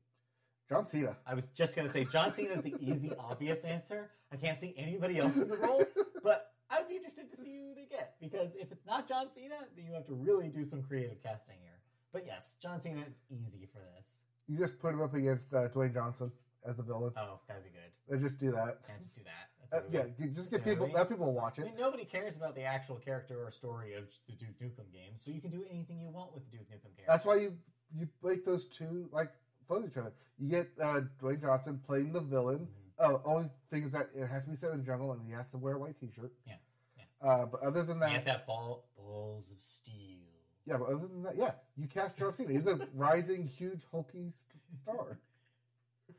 S1: John Cena.
S2: I was just gonna say John Cena is the easy, <laughs> obvious answer. I can't see anybody else in the role, but I'd be interested to see who they get because if it's not John Cena, then you have to really do some creative casting here. But yes, John Cena is easy for this.
S1: You just put him up against uh, Dwayne Johnson as the villain.
S2: Oh, that'd be good.
S1: And just do that.
S2: Yeah, just do that.
S1: Uh, yeah, just get people. Let people watch it.
S2: I mean, nobody cares about the actual character or story of the Duke Nukem game, so you can do anything you want with the Duke Nukem character.
S1: That's why you you make those two like follow each other. You get uh, Dwayne Johnson playing the villain.
S2: Mhm.
S1: Oh, only thing is that it has to be set in the jungle and he has to wear a white T-shirt.
S2: Yeah, yeah.
S1: Uh, but other than that, He
S2: has to have ball, balls of steel.
S1: yeah. But other than that, yeah, you cast John Cena. He's a <laughs> rising, huge, hulky st- star. <laughs>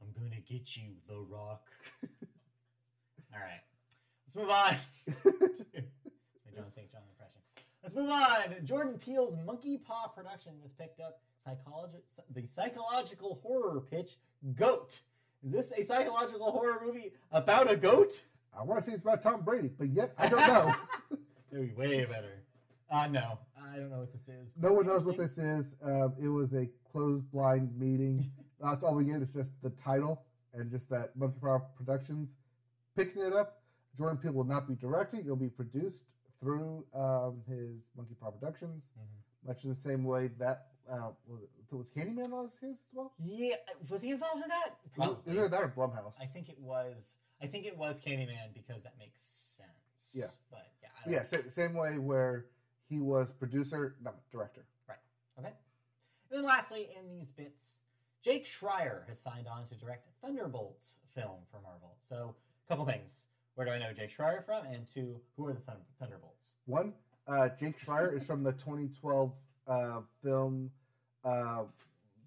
S2: I'm gonna get you, The Rock. <laughs> All right, let's move on. <laughs> My Jon St. John impression. Let's move on. Jordan Peele's Monkey Paw Productions has picked up psychologi- the psychological horror pitch Goat. Is this a psychological horror movie about a goat?
S1: I want to say it's about Tom Brady, but yet I don't know. <laughs>
S2: That'd be way better. Uh, no, I don't know what this is.
S1: no one knows what this is. Um, it was a closed blind meeting. <laughs> That's all we get It's just the title and just that Monkey Paw Productions picking it up. Jordan Peele will not be directing; it'll be produced through um, his Monkey Paw Productions,
S2: Mhm.
S1: much in the same way that uh, was, Candyman was his as well.
S2: Yeah, was he involved in that?
S1: Is either that or Blumhouse?
S2: I think it was. I think it was Candyman because that makes sense.
S1: Yeah.
S2: but yeah, I don't
S1: yeah, sa- same way where he was producer, not director. Right.
S2: Okay. And then lastly, in these bits, Jake Schreier has signed on to direct Thunderbolts film for Marvel. So, couple things. Where do I know Jake Schreier from? And two, who are the Thun- Thunderbolts?
S1: One, uh, Jake Schreier is from the 2012 uh, film uh,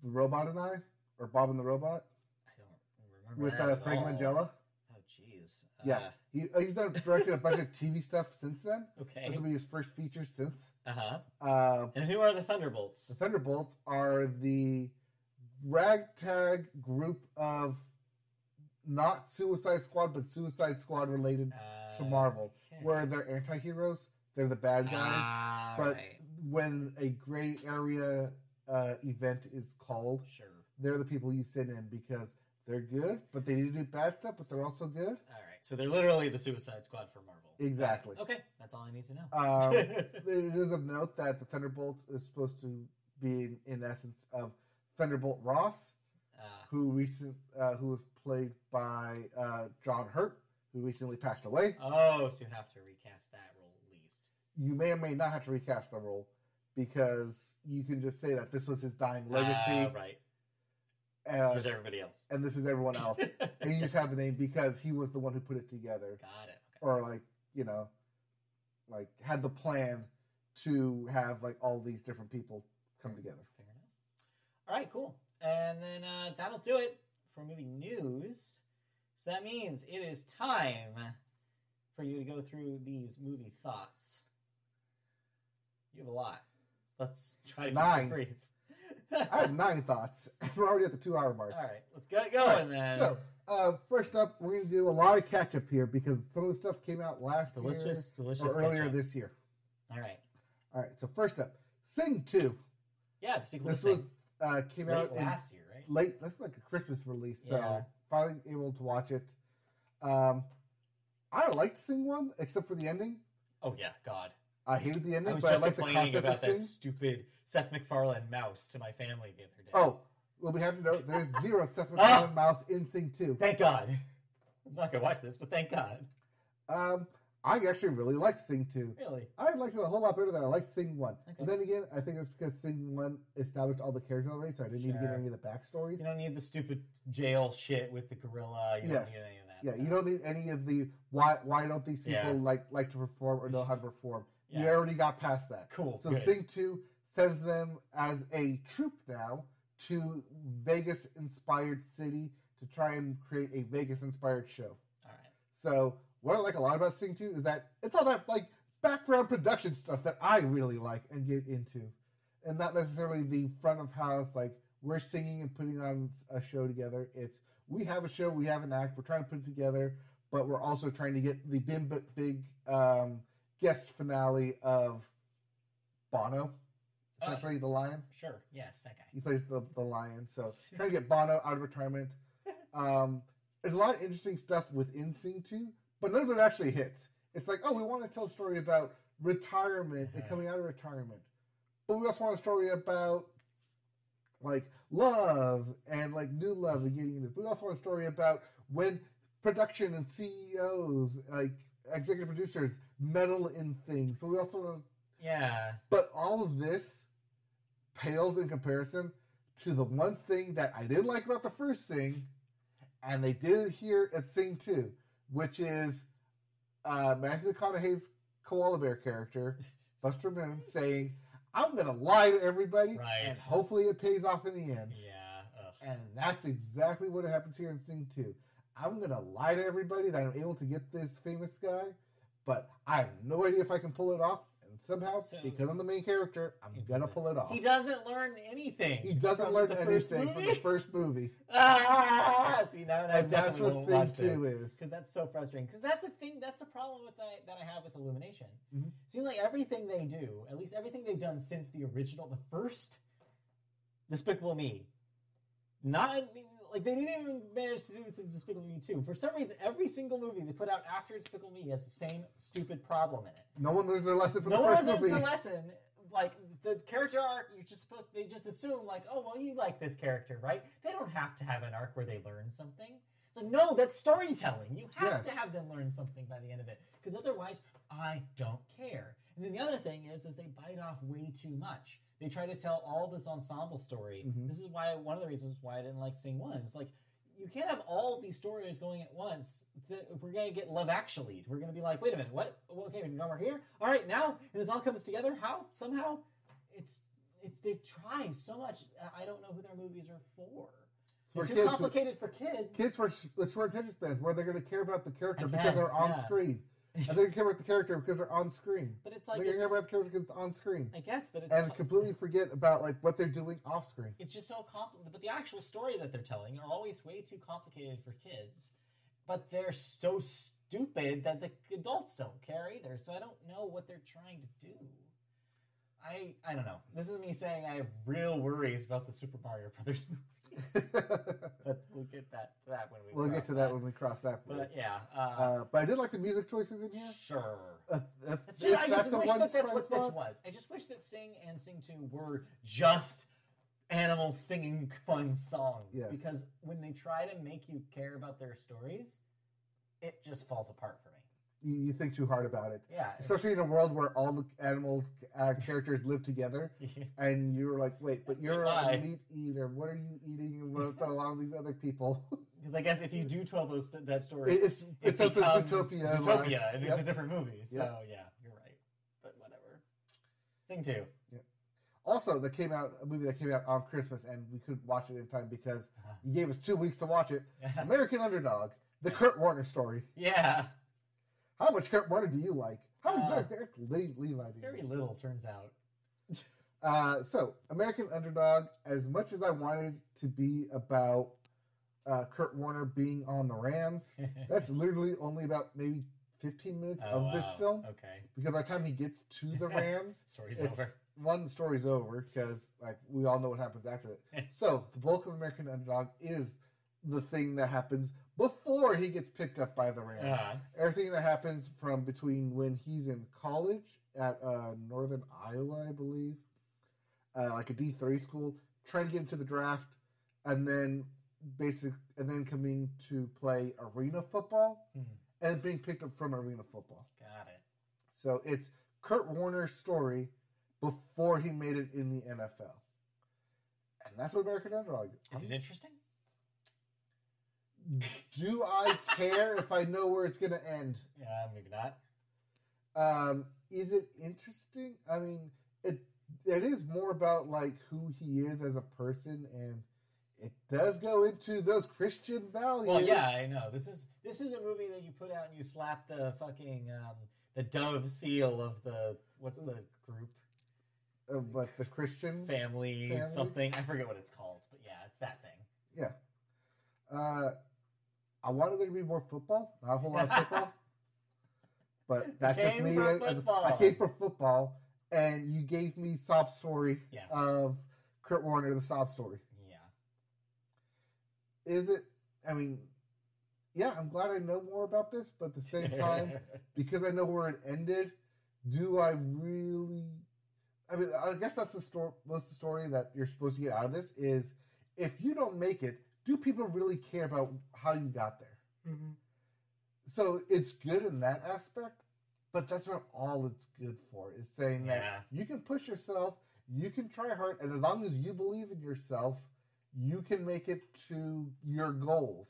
S1: The Robot and I, or Bob and the Robot,
S2: I don't remember
S1: with
S2: that
S1: uh,
S2: at
S1: Frank
S2: all.
S1: Langella.
S2: Oh, jeez.
S1: Yeah.
S2: Uh,
S1: He, uh, he's done directed a bunch of TV stuff since then.
S2: okay.
S1: This will be his first feature since.
S2: Uh huh.
S1: Uh,
S2: And who are the Thunderbolts?
S1: the Thunderbolts are the ragtag group of not Suicide Squad, but Suicide Squad related
S2: Uh,
S1: to Marvel,
S2: okay.
S1: where they're anti-heroes. They're the bad guys.
S2: Ah,
S1: but
S2: right.
S1: when a gray area uh, event is called,
S2: Sure.
S1: they're the people you send in because they're good, but they need to do bad stuff, but they're also good.
S2: All right. So they're literally the Suicide Squad for Marvel.
S1: Exactly.
S2: Okay. That's all I need to know.
S1: Um, <laughs> it is of note that the Thunderbolt is supposed to be in, in essence of Thunderbolt Ross,
S2: uh,
S1: who recent uh, who was played by uh, John Hurt, who recently passed away.
S2: oh, so you have to recast that role at least.
S1: You may or may not have to recast the role because you can just say that this was his dying legacy,
S2: Ah, right.
S1: uh,
S2: There's everybody else.
S1: and this is everyone else, <laughs> and you just have the name because he was the one who put it together,
S2: Got it. Okay.
S1: or like you know, like had the plan to have like all these different people come together.
S2: Fair enough. All right, cool. And then uh, that'll do it for movie news. So that means it is time for you to go through these movie thoughts. You have a lot. Let's try to keep
S1: Nine.
S2: it brief. <laughs>
S1: I have nine thoughts. <laughs> We're already at the two hour mark.
S2: All right, let's get going
S1: right,
S2: then.
S1: So, uh, first up, we're going to do a lot of catch up here because some of the stuff came out last
S2: delicious, delicious.
S1: year or earlier
S2: ketchup.
S1: this year.
S2: All right.
S1: All right, so first up, Sing 2.
S2: Yeah, the sequel
S1: This was uh, came
S2: Late
S1: out in
S2: last year,
S1: late. That's like a Christmas release, so
S2: Yeah.
S1: finally able to watch it. Um, I liked Sing One except for the ending.
S2: Oh yeah, God.
S1: I hated the
S2: I
S1: ending,
S2: was
S1: but I
S2: just
S1: like the
S2: complaining
S1: concept of
S2: about that stupid Seth MacFarlane mouse to my family the other day.
S1: Oh, well, we have to know there's <laughs> zero Seth MacFarlane mouse in Sing Two.
S2: thank God. I'm not gonna watch this, but thank God.
S1: Um, I actually really liked Sing Two.
S2: Really?
S1: I liked it a whole lot better than I liked Sing One.
S2: Okay.
S1: But then again, I think it's because Sing One established all the characters already, so I didn't need to get any of the backstories.
S2: You don't need the stupid jail shit with the gorilla. You
S1: Yes.
S2: don't need any of that.
S1: Yeah,
S2: stuff.
S1: you don't need any of the why. Why don't these people
S2: Yeah.
S1: like like to perform or know how to <laughs> perform? You
S2: Yeah.
S1: already got past that.
S2: Cool.
S1: So
S2: good.
S1: Sing Two sends them as a troupe now to Vegas inspired city to try and create a Vegas inspired show.
S2: All right.
S1: So what I like a lot about Sing Two is that it's all that like background production stuff that I really like and get into, and not necessarily the front of house like we're singing and putting on a show together. It's we have a show, we have an act, we're trying to put it together, but we're also trying to get the big big um, guest finale of Bono,
S2: Oh.
S1: essentially the lion.
S2: Sure. Yes, that guy.
S1: He plays the, the lion. So <laughs> trying to get Bono out of retirement. <laughs> Um, there's a lot of interesting stuff within Sing 2, but none of it actually hits. It's like, oh, we want to tell a story about retirement and
S2: Mhm.
S1: coming out of retirement. But we also want a story about like love and like new love and getting into this. But we also want a story about when production and CEOs, like executive producers, meddle in things. But we also want to
S2: Yeah.
S1: but all of this pales in comparison to the one thing that I didn't like about the first thing, and they did it here at Sing 2, which is uh, Matthew McConaughey's koala bear character, <laughs> Buster Moon, saying, I'm going to lie to everybody,
S2: Right.
S1: and hopefully it pays off in the end.
S2: Yeah. Ugh.
S1: And that's exactly what happens here in Sing 2. I'm going to lie to everybody that I'm able to get this famous guy, but I have no idea if I can pull it off. And somehow,
S2: So-
S1: because I'm the main character, I'm going to pull it off.
S2: He doesn't learn anything.
S1: He doesn't learn anything from the first movie. <laughs>
S2: Ah, see now I
S1: And that's
S2: definitely
S1: what
S2: won't
S1: Sing 2
S2: this
S1: is.
S2: because that's so frustrating. Because that's the thing. That's the problem with that that I have with Illumination.
S1: Mhm.
S2: Seems like everything they do, at least everything they've done since the original, the first Despicable Me, not like they didn't even manage to do this in Despicable Me 2. For some reason, every single movie they put out after Despicable Me has the same stupid problem in it.
S1: No one learns their lesson from
S2: no
S1: the
S2: one
S1: first
S2: learns
S1: movie.
S2: the lesson. Like the character arc, you're just supposed. To, they just assume like, oh well, you like this character, right? They don't have to have an arc where they learn something. It's like no, that's storytelling. You have
S1: Yes.
S2: to have them learn something by the end of it, because otherwise, I don't care. And then the other thing is that they bite off way too much. They try to tell all this ensemble story.
S1: Mhm.
S2: This is why one of the reasons why I didn't like Sing One. It's like you can't have all these stories going at once. We're gonna get Love Actually. We're gonna be like, wait a minute, what? Okay, now we're here. All right, now and this all comes together. How somehow it's it's they try so much. I don't know who their movies are for. They're
S1: For
S2: too
S1: kids,
S2: complicated for kids.
S1: kids for the short attention spans where they're going to care about the character
S2: I
S1: because
S2: guess,
S1: they're on
S2: yeah.
S1: screen. They're going to care about the character because they're on screen.
S2: but it's like
S1: going to care
S2: it's,
S1: about the character because it's on screen.
S2: I guess, but it's
S1: And
S2: com-
S1: completely forget about like what they're doing off screen.
S2: it's just so complicated. But the actual story that they're telling are always way too complicated for kids. But they're so stupid that the adults don't care either. So I don't know what they're trying to do. I I don't know. This is me saying I have real worries about the Super Mario Brothers <laughs> movie. <laughs> But we'll get that to that when we
S1: we'll get
S2: cross
S1: to that when we cross that bridge.
S2: But yeah, uh,
S1: Uh, but I did like the music choices in here.
S2: sure.
S1: Uh, if, if
S2: it. I just wish that that's what this
S1: spot,
S2: was. I just wish that Sing and Sing 2 were just animals singing fun songs.
S1: Yes.
S2: Because when they try to make you care about their stories, it just falls apart for me.
S1: You, think too hard about it,
S2: Yeah.
S1: especially in a world where all the animals uh, <laughs> characters live together, and you're like, wait, but you're
S2: Why?
S1: a meat eater. What are you eating? About along these other people? <laughs>
S2: Because I guess if you do tell those that story,
S1: it's
S2: it
S1: it's
S2: becomes
S1: Zootopia.
S2: Zootopia,
S1: like-
S2: and it's
S1: Yep.
S2: a different movie. So
S1: Yep.
S2: yeah, you're right. But whatever. Sing 2. Yeah.
S1: Also, that came out a movie that came out on Christmas, and we couldn't watch it in time because
S2: Uh-huh.
S1: you gave us two weeks to watch it. <laughs> American Underdog, The Kurt Warner story.
S2: Yeah,
S1: How much Kurt Warner do you like? How much
S2: Uh,
S1: Le- Levi do?
S2: very little turns out. <laughs>
S1: Uh, so, American Underdog, as much as I wanted to be about uh, Kurt Warner being on the Rams, <laughs> that's literally only about maybe 15 minutes
S2: Oh,
S1: of this
S2: wow.
S1: film.
S2: Okay,
S1: Because by the time he gets to the <laughs> Rams,
S2: story's over.
S1: one the story's over because like we all know what happens after that. so the bulk of American Underdog is the thing that happens before he gets picked up by the Rams.
S2: Uh,
S1: Everything that happens from between when he's in college at uh, Northern Iowa, I believe, uh, like a D three school, trying to get into the draft, and then basic, and then coming to play arena football,
S2: Hmm.
S1: and being picked up from arena football.
S2: got it.
S1: So it's Kurt Warner's story before he made it in the NFL. And that's what American Underdog is.
S2: Is it interesting?
S1: Do I care if I know where it's going to end?
S2: Yeah, maybe not.
S1: Um, is it interesting? I mean, it it is more about like who he is as a person, and it does go into those Christian values.
S2: Well, yeah, I know. This is this is a movie that you put out and you slap the fucking um, the dove seal of the what's the group
S1: Uh, but the Christian
S2: family,
S1: Family?
S2: something I forget what it's called, but yeah, it's that thing.
S1: Yeah. Uh, I wanted there to be more football, not a whole lot of <laughs> football. but that's just me.
S2: for
S1: I- I-
S2: football.
S1: I came for football, and you gave me sob story
S2: Yeah.
S1: of Kurt Warner, the sob story.
S2: Yeah,
S1: Is it? I mean, yeah, I'm glad I know more about this, but at the same time, <laughs> because I know where it ended, do I really? I mean, I guess that's the story. Most of the story that you're supposed to get out of this is, if you don't make it, do people really care about how you got there? Mm-hmm. So it's good in that aspect, but that's not all it's good for. Is saying
S2: Yeah.
S1: that you can push yourself, you can try hard, and as long as you believe in yourself, you can make it to your goals.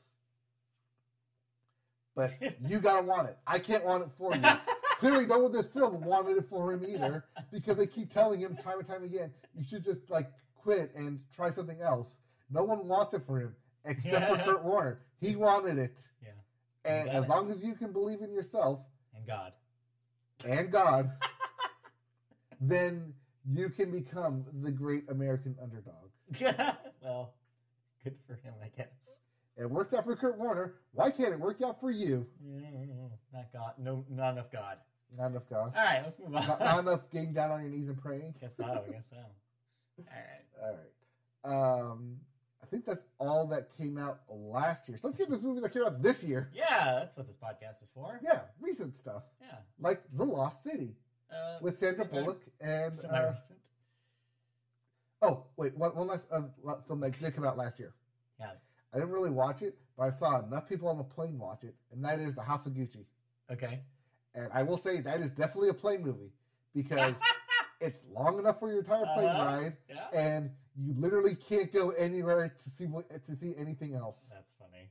S1: But <laughs> you gotta want it. I can't want it for you. <laughs> Clearly, no one in this film wanted it for him either, because they keep telling him time and time again, you should just like quit and try something else. No one wants it for him except for Kurt Warner. He wanted it.
S2: Yeah.
S1: And as
S2: it.
S1: long as you can believe in yourself
S2: and God.
S1: and God, <laughs> then you can become the great American underdog. <laughs>
S2: well, good for him, I guess.
S1: It worked out for Kurt Warner. Why can't it work out for you?
S2: Mm, Not God. No, not enough God.
S1: Not enough God.
S2: All right, let's move on.
S1: Not, not enough <laughs> getting down on your knees and praying.
S2: guess so. I guess so. All right.
S1: All right. Um, think that's all that came out last year. So let's get this movie that came out this year.
S2: Yeah, that's what this podcast is for.
S1: Yeah, recent stuff
S2: Yeah.
S1: like The Lost City
S2: Uh,
S1: with Sandra Bullock and
S2: semi
S1: uh,
S2: recent.
S1: oh wait, one, one last uh, film that did come out last year.
S2: Yes.
S1: I didn't really watch it, but I saw enough people on the plane watch it, and that is The House of Gucci.
S2: Okay.
S1: And I will say that is definitely a plane movie because <laughs> it's long enough for your entire plane
S2: Uh-huh.
S1: ride,
S2: Yeah.
S1: and you literally can't go anywhere to see to see anything else.
S2: That's funny.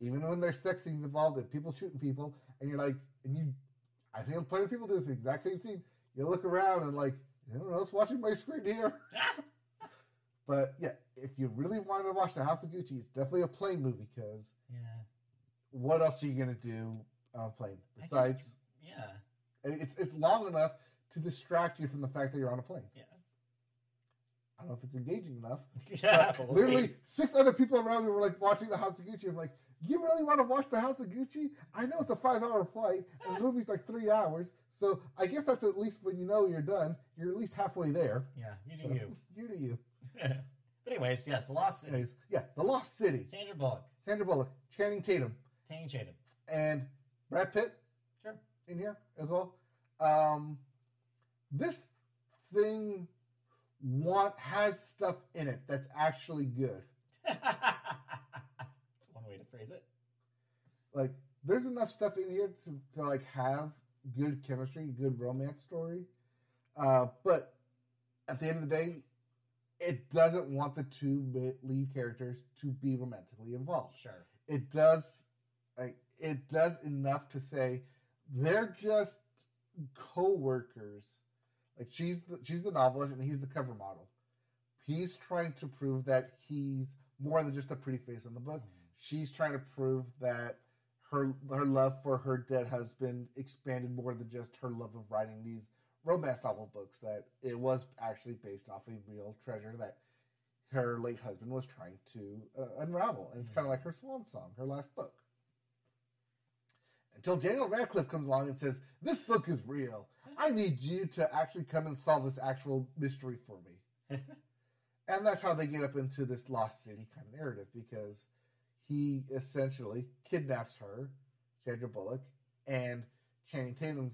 S1: Even when there's sex scenes involved and people shooting people, and you're like, and you, I think plenty of people do this exact same scene. You look around and like, anyone else watching my screen here? <laughs> But yeah, if you really wanted to watch The House of Gucci, it's definitely a plane movie because
S2: yeah.
S1: what else are you gonna do on a plane
S2: I guess-
S1: besides?
S2: Yeah.
S1: and it's it's long enough to distract you from the fact that you're on a plane.
S2: Yeah.
S1: I don't know if it's engaging enough. <laughs>
S2: Yeah. We'll
S1: literally,
S2: see.
S1: six other people around me were like watching The House of Gucci. I'm like, you really want to watch The House of Gucci? I know it's a five hour flight, and the <laughs> movie's like three hours. So I guess that's at least when you know you're done, you're at least halfway there.
S2: Yeah. You do
S1: So,
S2: you. <laughs>
S1: you do you.
S2: but anyways, yes, the Lost City.
S1: Anyways, yeah, The Lost City.
S2: Sandra Bullock,
S1: Sandra Bullock, Channing Tatum,
S2: Channing Tatum.
S1: and Brad Pitt
S2: Sure.
S1: in here as well. Um, this thing want has stuff in it that's actually good. <laughs>
S2: That's one way to phrase it.
S1: Like there's enough stuff in here to, to like have good chemistry, good romance story. Uh, but at the end of the day, it doesn't want the two lead characters to be romantically involved.
S2: Sure.
S1: it does like it does enough to say they're just co-workers like she's the, she's the novelist and he's the cover model he's trying to prove that he's more than just a pretty face in the book she's trying to prove that her her love for her dead husband expanded more than just her love of writing these romance novel books. That it was actually based off a real treasure that her late husband was trying to uh, unravel, and it's kind of like her swan song, her last book. Until Daniel Radcliffe comes along and says, "This book is real. I need you to actually come and solve this actual mystery for me." <laughs> and that's how they get up into this lost city kind of narrative because he essentially kidnaps her, Sandra Bullock, and Channing Tatum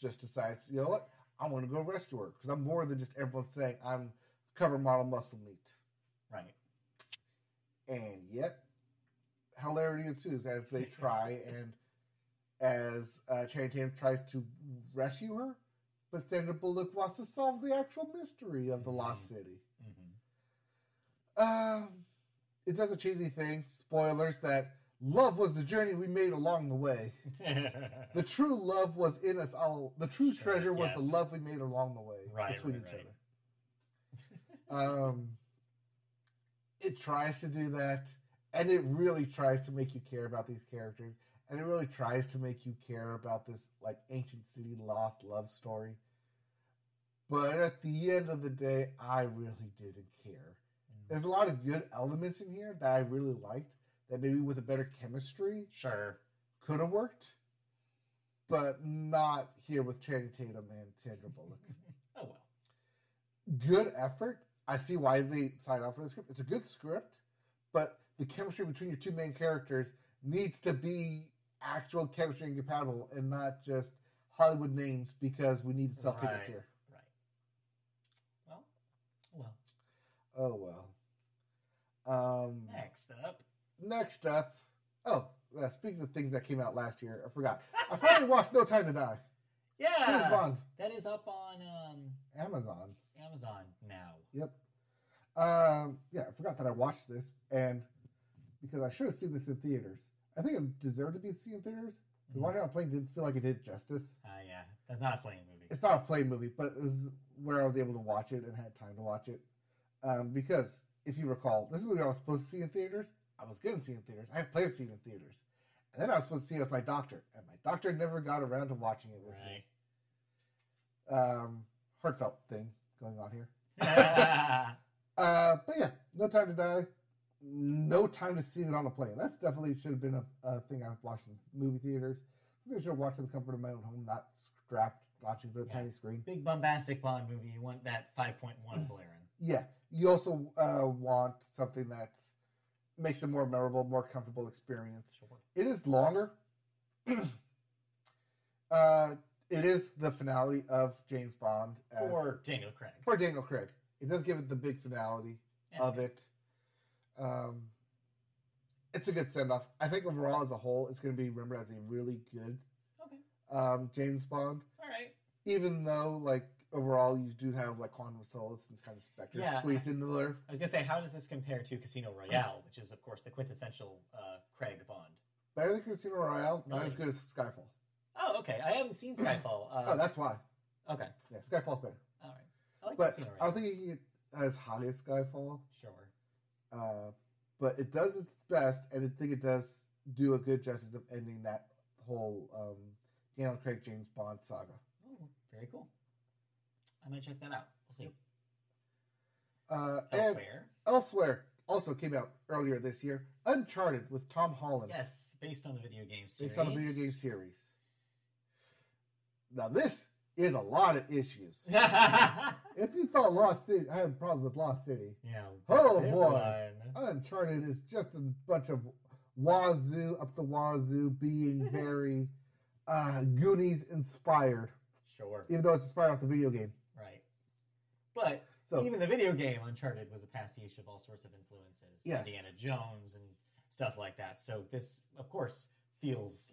S1: just decides, you know what, I want to go rescue her because I'm more than just everyone saying I'm cover model muscle meat.
S2: Right.
S1: And yet, hilarity ensues as they <laughs> try and as uh, Channing Tatum tries to rescue her, but Sandra Bullock wants to solve the actual mystery of the lost city.
S2: hmm
S1: Um, it does a cheesy thing. Spoilers that love was the journey we made along the way. <laughs> The true love was in us all. The true
S2: Sure,
S1: treasure was
S2: yes.
S1: the love we made along the way
S2: Right,
S1: between
S2: right,
S1: each
S2: right.
S1: other. Um, it tries to do that, and it really tries to make you care about these characters, and it really tries to make you care about this like ancient city lost love story. But at the end of the day, I really didn't care. Mm. There's a lot of good elements in here that I really liked that maybe with a better chemistry
S2: Sure.
S1: could have worked, but not here with Channing Tatum and Sandra <laughs> Bullock.
S2: Oh well.
S1: good effort. I see why they signed off for the script. It's a good script, but the chemistry between your two main characters needs to be actual chemistry incompatible and not just Hollywood names because we need to sell tickets
S2: Right.
S1: here.
S2: Right. Well. Well.
S1: Oh well. Um,
S2: Next up.
S1: next up, oh, uh, speaking of things that came out last year, I forgot. I finally <laughs> watched No Time to Die. Yeah. James
S2: Yeah.
S1: Bond,
S2: That is up on um,
S1: Amazon.
S2: Amazon now.
S1: Yep. Um, yeah, I forgot that I watched this, and because I should have seen this in theaters. I think it deserved to be seen in theaters. The
S2: Mhm.
S1: watching it on a plane didn't feel like it did justice.
S2: Uh, yeah. That's not a playing movie.
S1: It's not a plane movie, but it was where I was able to watch it and had time to watch it. Um, because if you recall, this is what I was supposed to see in theaters. I was going to see in theaters. I had planned to see it in theaters, and then I was supposed to see it with my doctor, and my doctor never got around to watching it with
S2: right.
S1: me. Um, heartfelt thing going on here. <laughs> <laughs> Uh, but yeah, no time to die. No time to see it on a plane. That's definitely should have been a, a thing I've watched in movie theaters. I think I should have watched in the comfort of my own home, not strapped watching the
S2: Yeah.
S1: tiny screen.
S2: Big bombastic Bond movie. You want that 5.1 blaring.
S1: Yeah, you also uh, want something that makes a more memorable, more comfortable experience.
S2: Sure.
S1: It is longer. <clears throat> uh, it is the finale of James Bond as,
S2: For Daniel Craig.
S1: for Daniel Craig. It does give it the big finality.
S2: Yeah.
S1: of it. Um, it's a good send off. I think overall, as a whole, it's going to be remembered as a really good
S2: Okay.
S1: um, James Bond.
S2: All right.
S1: Even though, like overall, you do have like Quantum of Solace and kind of Spectre
S2: Yeah.
S1: squeezed into there.
S2: I was gonna say, how does this compare to Casino Royale, which is of course the quintessential uh, Craig Bond?
S1: Better than Casino Royale, not as good as Skyfall.
S2: Oh, okay. I haven't seen <clears throat> Skyfall. Uh,
S1: oh, that's why.
S2: okay.
S1: Yeah, Skyfall's better,
S2: All right. I like
S1: but
S2: Casino Royale.
S1: I don't think you can get as high as Skyfall.
S2: Sure.
S1: Uh, but it does its best, and I think it does do a good justice of ending that whole um, Daniel Craig James Bond saga.
S2: Oh, very cool. I might check that out. We'll see.
S1: Uh,
S2: Elsewhere.
S1: elsewhere also came out earlier this year uncharted with tom holland
S2: Yes, based on the video game series.
S1: based on the video game series now this is a lot of issues <laughs> if you thought lost city i had problems with lost city Yeah. Oh,
S2: this
S1: boy.
S2: one.
S1: uncharted is just a bunch of wazoo up the wazoo being <laughs> very uh goonies inspired
S2: Sure.
S1: even though it's inspired off the video game
S2: Right. But
S1: so
S2: even the video game Uncharted was a pastiche of all sorts of influences.
S1: Yes.
S2: Indiana Jones and stuff like that. So this, of course, feels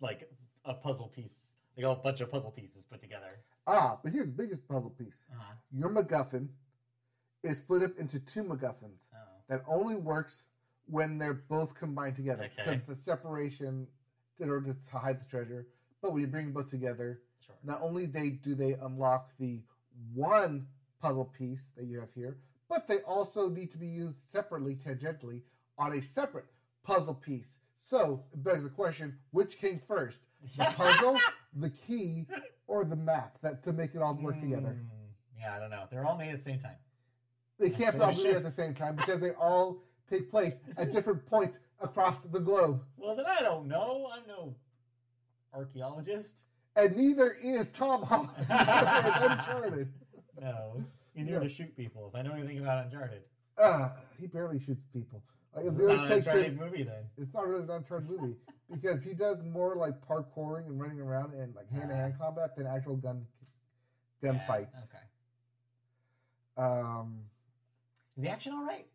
S2: like a puzzle piece, like a bunch of puzzle pieces put together.
S1: ah but here's the biggest puzzle piece
S2: Uh-huh.
S1: your macguffin is split up into two macguffins
S2: Oh.
S1: that only works when they're both combined together.
S2: Okay.
S1: Because the separation in order to hide the treasure. But when you bring them both together,
S2: Sure.
S1: not only they do they unlock the one puzzle piece that you have here, but they also need to be used separately, tangentially, on a separate puzzle piece. So it begs the question: Which came first, the <laughs> puzzle, the key, or the map that to make it all work together?
S2: Mm, Yeah, I don't know. They're all made at the same time.
S1: They
S2: That's
S1: can't all be
S2: issue.
S1: at the same time because they all take place at different points across the globe,
S2: Well, then I don't know. I'm no archaeologist.
S1: and neither is Tom Holland <laughs> Uncharted.
S2: No. Easier
S1: No.
S2: to shoot people if I know anything about Uncharted.
S1: Uh, he barely shoots people. Like, it
S2: It's
S1: really
S2: not an Uncharted
S1: him.
S2: movie then.
S1: It's not really an Uncharted movie because he does more like parkouring and running around and like hand to hand combat than actual gun gun
S2: Yeah,
S1: fights.
S2: Okay.
S1: Um,
S2: Is the action all right?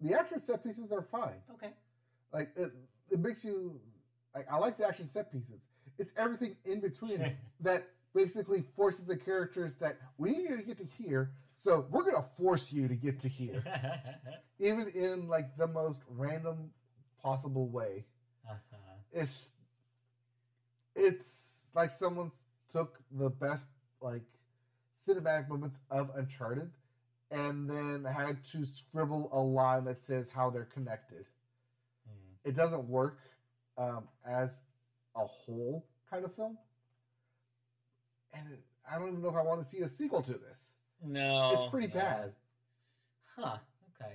S1: the action set pieces are fine.
S2: Okay.
S1: Like it, it makes you. Like, I like the action set pieces. It's everything in between that basically forces the characters that we need you to get to here, so we're gonna force you to get to here, <laughs> even in like the most random possible way.
S2: Uh-huh.
S1: It's it's like someone took the best like cinematic moments of Uncharted and then had to scribble a line that says how they're connected.
S2: Hmm.
S1: It doesn't work um, as a whole kind of film, and it, I don't even know if I want to see a sequel to this.
S2: No.
S1: it's pretty
S2: yeah.
S1: bad.
S2: Huh. Okay.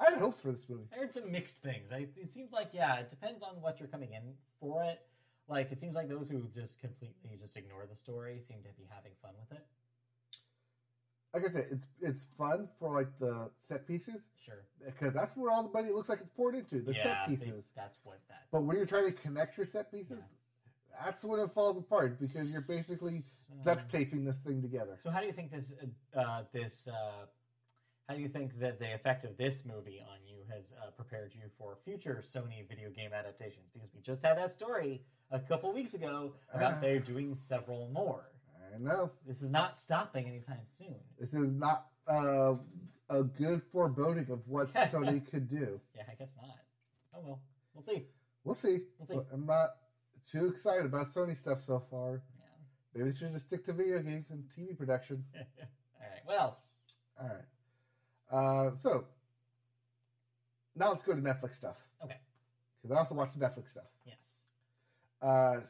S1: I had hopes for this movie.
S2: I heard some mixed things. I, it seems like yeah, it depends on what you're coming in for it. Like it seems like those who just completely just ignore the story seem to be having fun with it.
S1: Like I said, it's it's fun for like the set pieces
S2: Sure.
S1: because that's where all the money looks like it's poured into the
S2: Yeah,
S1: set
S2: they-
S1: pieces.
S2: that's what that.
S1: But when you're trying to connect your set pieces, that's when it falls apart because you're basically duct
S2: Um,
S1: taping this thing together.
S2: So how do you think this uh, uh, this uh, how do you think that the effect of this movie on you has uh, prepared you for future Sony video game adaptations? Because we just had that story a couple weeks ago about
S1: Uh.
S2: they're doing several more.
S1: I know
S2: This is not stopping anytime soon.
S1: this is not uh, a good foreboding of what <laughs> Sony could do.
S2: Yeah, I guess not. Oh well, we'll see.
S1: We'll see.
S2: We'll see.
S1: I'm not too excited about Sony stuff so far.
S2: Yeah.
S1: Maybe they should just stick to video games and TV production. <laughs>
S2: All right. What else?
S1: All right. Uh, so now let's go to Netflix stuff.
S2: Okay.
S1: Because I also watched some Netflix stuff.
S2: Yes.
S1: Uh,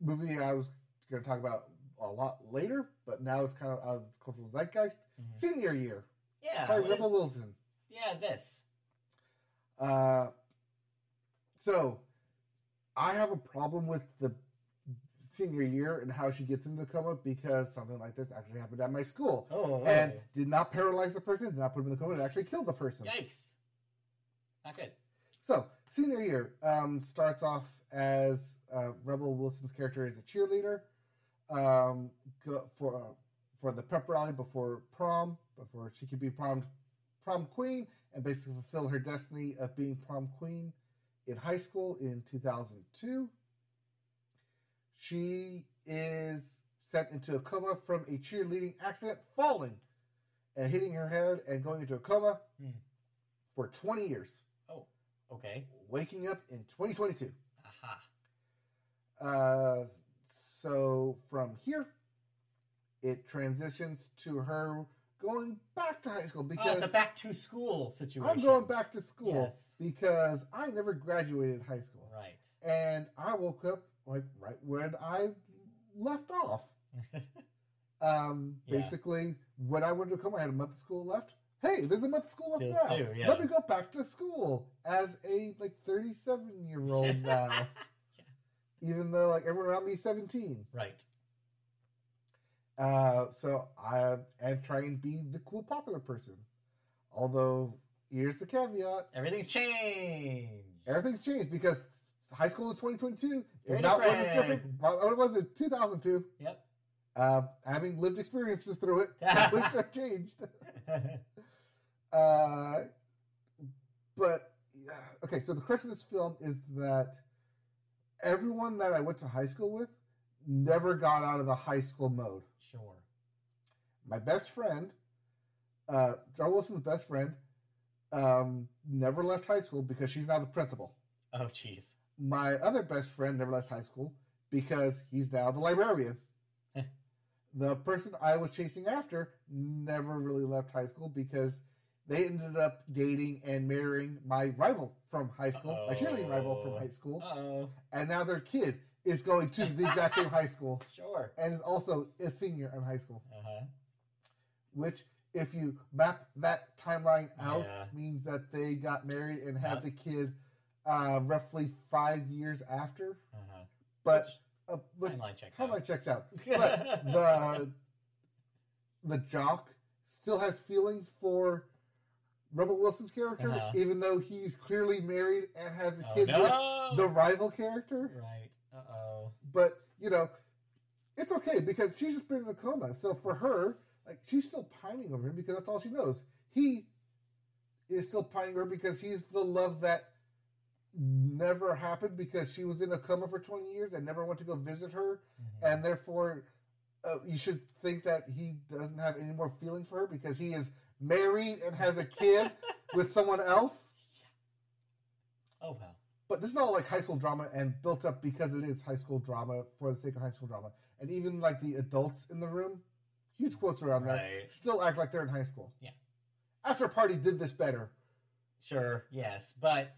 S1: movie I was going to talk about a lot later, but now it's kind of out of the cultural zeitgeist.
S2: Mhm.
S1: Senior Year
S2: Yeah.
S1: by Rebel
S2: is-
S1: Wilson.
S2: Yeah, this.
S1: Uh, so I have a problem with the senior year and how she gets into the coma because something like this actually happened at my school
S2: Oh.
S1: and did not paralyze the person, did not put him in the coma, it actually killed the person.
S2: yikes. Not good.
S1: So, senior year um, starts off as uh, Rebel Wilson's character is a cheerleader um, go, for for the pep rally before prom, before she could be prom prom queen and basically fulfill her destiny of being prom queen in high school in 2002. She is sent into a coma from a cheerleading accident, falling and hitting her head and going into a coma
S2: Hmm.
S1: for 20 years Oh,
S2: Okay.
S1: waking up in 2022.
S2: Aha.
S1: Uh, so from here, it transitions to her going back to high school
S2: Oh,
S1: because
S2: it's a back to school situation.
S1: I'm going back to school
S2: Yes.
S1: because I never graduated high school,
S2: Right.
S1: and I woke up like right when I left off. <laughs> Um,
S2: Yeah.
S1: basically, when I went to come, I had a month of school left. Hey, there's a month of school left now.
S2: do, yeah.
S1: Let me go back to school as a like 37 year old <laughs> now. Even though like everyone around me is 17.
S2: right.
S1: Uh, so I and try and be the cool popular person. Although here's the caveat:
S2: Everything's changed.
S1: everything's changed because high school in 2022
S2: Very
S1: not what it's different.
S2: different.
S1: What it was in 2002.
S2: Yep.
S1: Uh, having lived experiences through it, <laughs> things have changed. <laughs> Uh, but okay, so the crux of this film is that everyone that I went to high school with never got out of the high school mode.
S2: sure.
S1: My best friend, uh, John Wilson's best friend, um, never left high school because she's now the principal.
S2: Oh, jeez.
S1: My other best friend never left high school because he's now the librarian. the person I was chasing after never really left high school because they ended up dating and marrying my rival from high school, my cheerleading rival from high school,
S2: Oh,
S1: and now their kid is going to the exact same high school <laughs>
S2: sure.
S1: and is also a senior in high school.
S2: Uh huh.
S1: Which, if you map that timeline out,
S2: Yeah.
S1: means that they got married and had
S2: Yep.
S1: the kid uh, roughly five years after.
S2: Uh huh.
S1: But uh, the
S2: Timeline checks
S1: timeline
S2: out.
S1: checks out. <laughs> But the the jock still has feelings for Rebel Wilson's character,
S2: Uh-huh.
S1: even though he's clearly married and has a
S2: Oh,
S1: kid
S2: no!
S1: with the rival character.
S2: Right. Uh oh.
S1: But you know, it's okay because she's just been in a coma. So for her, like she's still pining over him because that's all she knows. He is still pining over her because he's the love that never happened because she was in a coma for 20 years and never went to go visit her
S2: Mhm.
S1: and therefore uh, you should think that he doesn't have any more feelings for her because he is married and has a kid <laughs> with someone else.
S2: Oh well.
S1: But this is all like high school drama and built up because it is high school drama for the sake of high school drama. And even like the adults in the room, huge quotes around there, still act like they're in high school.
S2: Yeah.
S1: After Party did this better.
S2: Sure. Yes, but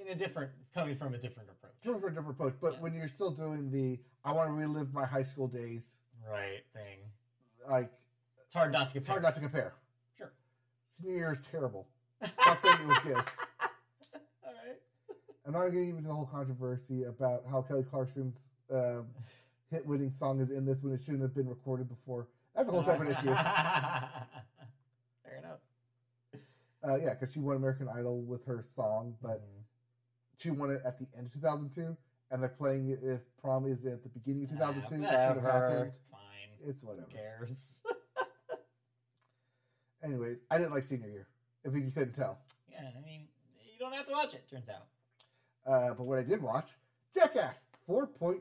S2: in a different, coming from a different approach.
S1: Coming from a different approach. But
S2: Yeah.
S1: when you're still doing the I want to relive my high school days,
S2: Right. Thing.
S1: like
S2: It's hard not to compare.
S1: it's hard not to compare.
S2: Sure.
S1: Senior year is terrible. Stop saying it was good. <laughs>
S2: All right.
S1: I'm not getting into the whole controversy about how Kelly Clarkson's um, hit winning song is in this when it shouldn't have been recorded before. That's a whole separate <laughs> issue.
S2: Fair enough.
S1: Uh, yeah, because she won American Idol with her song, but
S2: Mhm.
S1: She won it at the end of 2002, and they're playing it if prom is at the beginning of 2002.
S2: Ah,
S1: it should have happened.
S2: It's fine.
S1: It's
S2: Who
S1: whatever.
S2: cares? <laughs>
S1: Anyways, I didn't like senior year, if you couldn't tell.
S2: yeah, I mean, you don't have to watch it. Turns out.
S1: Uh, but what I did watch, Jackass 4.5.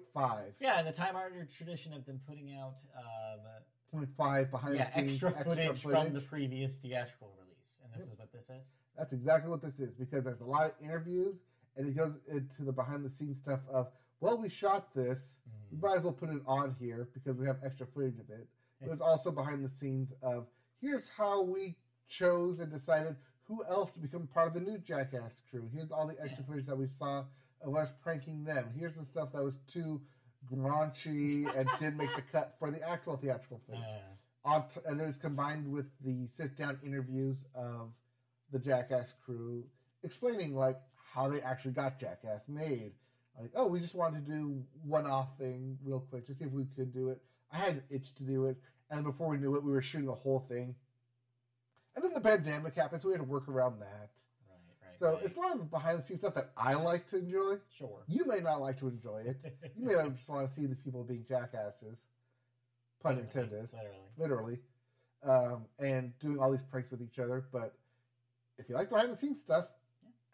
S2: Yeah, in the time honored tradition of them putting out, um,
S1: 0.5 behind
S2: yeah,
S1: the scenes,
S2: extra footage, from
S1: footage.
S2: the previous theatrical release, and this is what this is.
S1: That's exactly what this is because there's a lot of interviews and it goes into the behind the scenes stuff of, well, we shot this. We
S2: Mhm.
S1: might as well put it on here because we have extra footage of it. But it's also behind the scenes of here's how we chose and decided who else to become part of the new Jackass crew. Here's all the extra footage that we saw of us pranking them. Here's the stuff that was too raunchy and <laughs> didn't make the cut for the actual theatrical footage.
S2: Uh,
S1: on t- and then it's combined with the sit down interviews of the Jackass crew explaining like how they actually got Jackass made. Like, oh, we just wanted to do one off thing real quick to see if we could do it. I had an itch to do it, and before we knew it, we were shooting the whole thing. And then the pandemic happened, so we had to work around that.
S2: right, right.
S1: So
S2: right.
S1: it's a lot of the behind the scenes stuff that I like to enjoy.
S2: sure.
S1: You may not like to enjoy it. You may <laughs> just want to see these people being jackasses. Pun
S2: Literally,
S1: intended
S2: Literally.
S1: literally, um, and doing all these pranks with each other. But if you like behind the scenes stuff,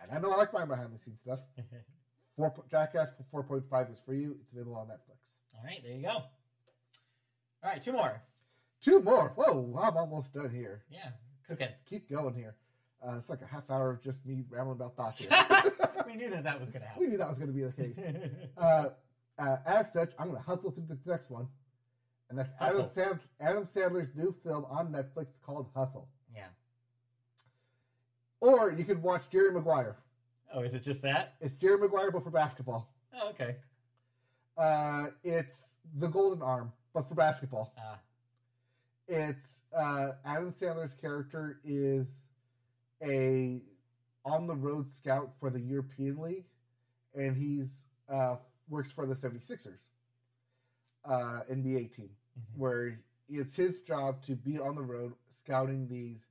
S1: and I know I like my behind the scenes stuff, <laughs> four, Jackass 4.5 is for you. It's available on Netflix.
S2: All right, there you go. All right, two more.
S1: Two more. Whoa, I'm almost done here.
S2: Yeah, cooking.
S1: Keep going here. Uh, it's like a half hour of just me rambling about thoughts here. <laughs>
S2: we knew that that was going to happen.
S1: we knew that was going to be the case. <laughs> Uh, uh, as such, I'm going to hustle through this next one. And that's Adam, Sand- Adam Sandler's new film on Netflix called Hustle. Or you could watch Jerry Maguire.
S2: Oh, is it just that?
S1: It's Jerry Maguire, but for basketball.
S2: Oh, okay.
S1: Uh, it's The Golden Arm, but for basketball.
S2: Ah,
S1: It's uh, Adam Sandler's character is a on the road scout for the European League, and he's uh, works for the 76ers uh, NBA team,
S2: mhm.
S1: where it's his job to be on the road scouting these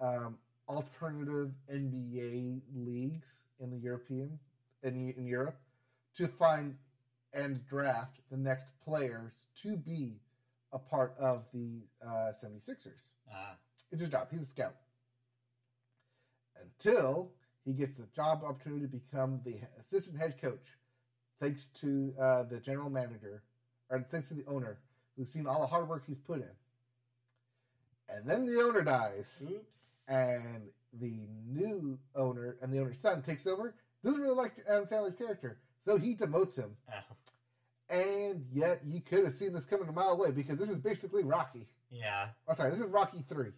S1: um, alternative NBA leagues in the European in, in Europe to find and draft the next players to be a part of the uh, 76ers.
S2: ah,
S1: It's his job. He's a scout. Until he gets the job opportunity to become the assistant head coach, thanks to uh, the general manager, or thanks to the owner, who's seen all the hard work he's put in. And then the owner dies,
S2: oops.
S1: and the new owner and the owner's son takes over. Doesn't really like Adam Sandler's character, so he demotes him.
S2: Oh,
S1: And yet, you could have seen this coming a mile away because this is basically Rocky.
S2: yeah.
S1: I'm sorry, this is Rocky 3.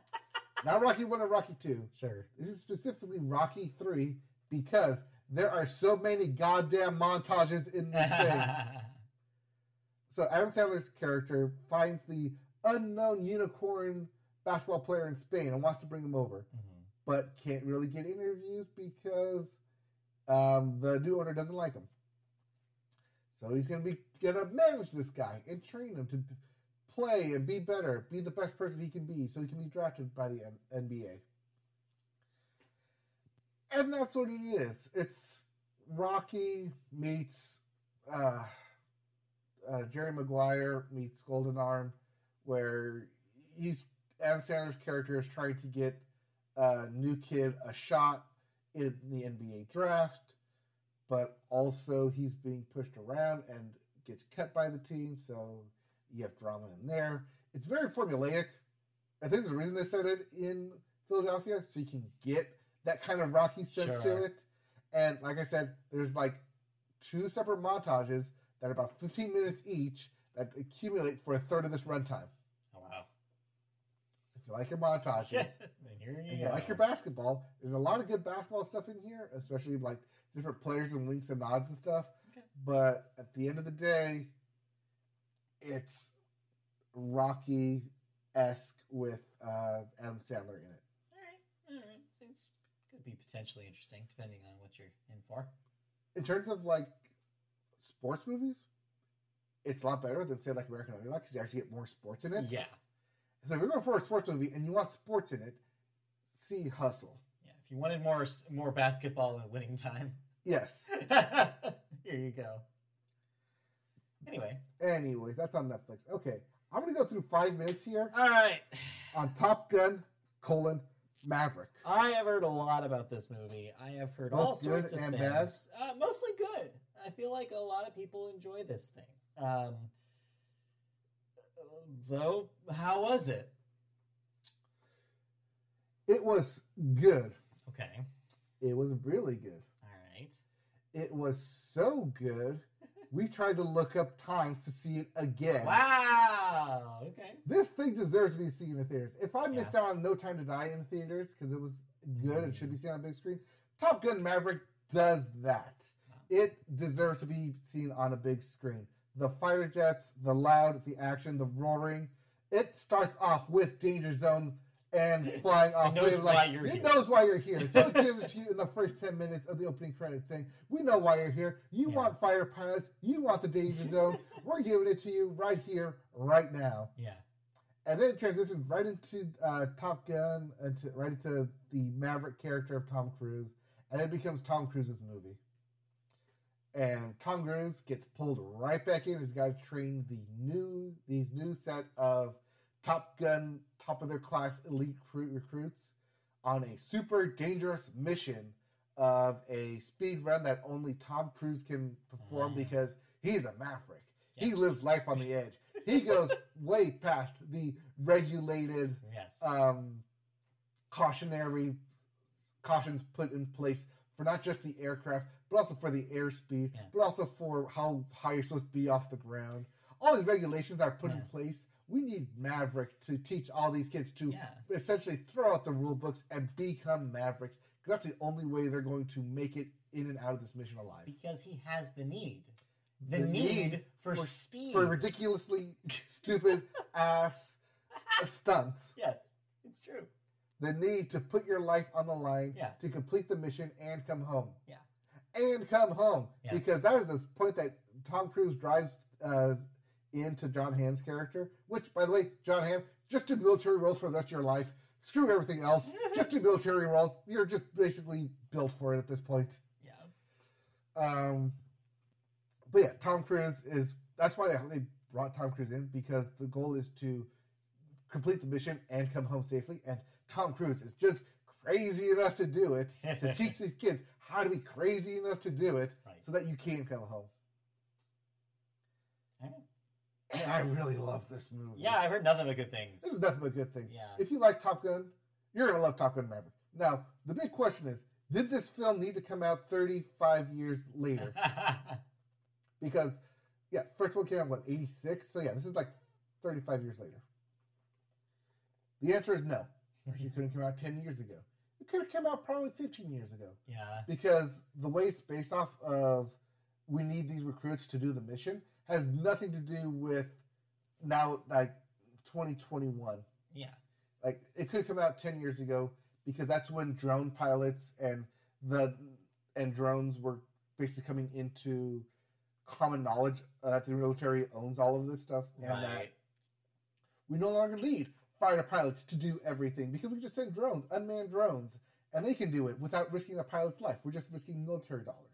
S1: <laughs> not Rocky One or Rocky Two.
S2: Sure.
S1: This is specifically Rocky Three because there are so many goddamn montages in this thing. <laughs> So Adam Sandler's character finds the unknown unicorn basketball player in Spain and wants to bring him over,
S2: Mhm.
S1: but can't really get interviews because um, the new owner doesn't like him. So he's gonna be gonna manage this guy and train him to play and be better, be the best person he can be, so he can be drafted by the N- NBA. And that's what it is. It's Rocky meets uh, uh, Jerry Maguire meets Golden Arm, where he's Adam Sandler's character is trying to get a new kid a shot in the NBA draft, but also he's being pushed around and gets cut by the team, so you have drama in there. It's very formulaic. I think there's a reason they started in Philadelphia, so you can get that kind of Rocky sense
S2: Sure.
S1: to it. And like I said, there's like two separate montages that are about 15 minutes each that accumulate for a third of this runtime.
S2: Oh wow.
S1: If you like your montages, <laughs>
S2: then here
S1: and
S2: you
S1: you like your basketball, there's a lot of good basketball stuff in here, especially like different players and links and nods and stuff.
S2: Okay.
S1: But at the end of the day, it's Rocky esque with uh, Adam Sandler in it.
S2: All right. All right. Seems could be potentially interesting depending on what you're in for.
S1: In terms of like sports movies, it's a lot better than say like American Underdog because you actually get more sports in it.
S2: Yeah.
S1: So if you're going for a sports movie and you want sports in it, see Hustle.
S2: Yeah. If you wanted more more basketball and winning time,
S1: Yes. <laughs>
S2: here you go. Anyway.
S1: Anyways, that's on Netflix. Okay, I'm gonna go through five minutes here
S2: All right.
S1: on Top Gun: colon Maverick.
S2: I have heard a lot about this movie. I have heard
S1: Both
S2: all sorts of things. Uh, mostly good. I feel like a lot of people enjoy this thing. Um, though, how was it?
S1: It was good.
S2: Okay.
S1: It was really good.
S2: All right.
S1: It was so good. We tried to look up times to see it again.
S2: Wow. Okay.
S1: This thing deserves to be seen in theaters. If I missed out on No Time to Die in theaters because it was good and should be seen on a big screen, Top Gun Maverick does that. It deserves to be seen on a big screen. The fighter jets, the loud, the action, the roaring. It starts off with Danger Zone and <laughs> flying off.
S2: knows
S1: They're
S2: why you're
S1: it
S2: here.
S1: knows why you're here. So it <laughs> gives it to you in the first 10 minutes of the opening credits saying, We know why you're here. You
S2: Yeah.
S1: want fire pilots. You want the Danger Zone. <laughs> We're giving it to you right here, right now
S2: Yeah.
S1: and then it transitions right into uh, Top Gun, into, right into the Maverick character of Tom Cruise, and it becomes Tom Cruise's movie. And Tom Cruise gets pulled right back in. He's got to train the new these new set of Top Gun, top of their class elite recruit recruits on a super dangerous mission of a speed run that only Tom Cruise can perform
S2: Ah.
S1: because he's a maverick. He lives life on the edge. He <laughs> goes way past the regulated
S2: Yes.
S1: um, cautionary cautions put in place for not just the aircraft, but also for the airspeed,
S2: Yeah.
S1: but also for how high you're supposed to be off the ground. All these regulations are put in place. We need Maverick to teach all these kids to
S2: yeah.
S1: essentially throw out the rule books and become Mavericks because that's the only way they're going to make it in and out of this mission alive.
S2: Because he has the need. The,
S1: The
S2: need,
S1: need
S2: for,
S1: for-
S2: speed.
S1: For ridiculously <laughs> stupid ass stunts.
S2: yes, it's true.
S1: the need to put your life on the line
S2: Yeah.
S1: to complete the mission and come home.
S2: Yeah.
S1: And come home.
S2: Yes.
S1: Because that is this point that Tom Cruise drives uh, into Jon Hamm's character, which, by the way, John Hamm, just do military roles for the rest of your life. Screw everything else. <laughs> just do military roles. You're just basically built for it at this point.
S2: Yeah.
S1: Um, but yeah, Tom Cruise is. That's why they, they brought Tom Cruise in because the goal is to complete the mission and come home safely. And Tom Cruise is just crazy enough to do it <laughs> to teach these kids how to be crazy enough to do it
S2: Right.
S1: so that you can come home.
S2: Alright.
S1: And I really love this movie.
S2: Yeah, I've heard nothing but good things.
S1: This is nothing but good things.
S2: Yeah.
S1: If you like Top Gun, you're going to love Top Gun Maverick. Now, the big question is did this film need to come out 35 years later? <laughs> because yeah, first one came out what eighty six. So yeah, this is like thirty five years later. The answer is no. She couldn't come out 10 years ago. It could have come out probably 15 years ago.
S2: Yeah.
S1: Because the way it's based off of we need these recruits to do the mission has nothing to do with now, like 2021.
S2: Yeah.
S1: Like it could have come out 10 years ago because that's when drone pilots and the and drones were basically coming into common knowledge that the military owns all of this stuff and that we no longer need fighter pilots to do everything because we can just send drones, unmanned drones, and they can do it without risking the pilot's life. We're just risking military dollars.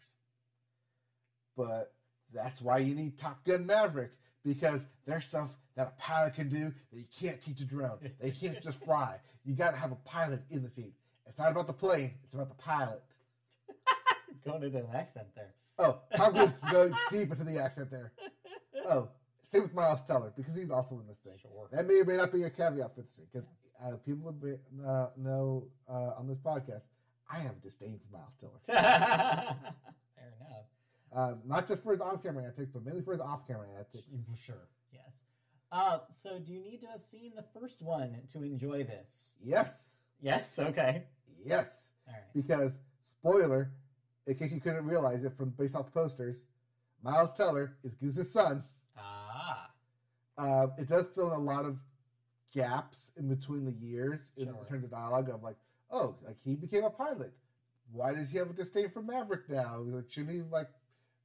S1: But that's why you need Top Gun Maverick because there's stuff that a pilot can do that you can't teach a drone. They can't <laughs> just fly. You got to have a pilot in the seat. It's not about the plane; it's about the pilot. <laughs>
S2: Going into an accent there.
S1: Oh, Tom Cruise is going deep into the accent there. Oh, oh same with Miles Teller because he's also in this thing.
S2: Sure.
S1: That may or may not be your caveat for this because uh, people have been, uh, know uh, on this podcast, I have disdain for Miles Teller. <laughs>
S2: Fair enough.
S1: Uh, not just for his on-camera antics, but mainly for his off-camera antics.
S2: Sure. Yes. Uh, so do you need to have seen the first one to enjoy this?
S1: Yes,
S2: Yes. Okay.
S1: yes,
S2: All right.
S1: because spoiler, in case you couldn't realize it from based off the posters, Miles Teller is Goose's son. Uh, it does fill in a lot of gaps in between the years in
S2: Sure.
S1: terms of dialogue of like, oh, like he became a pilot. Why does he have a disdain for Maverick now? Like, shouldn't he like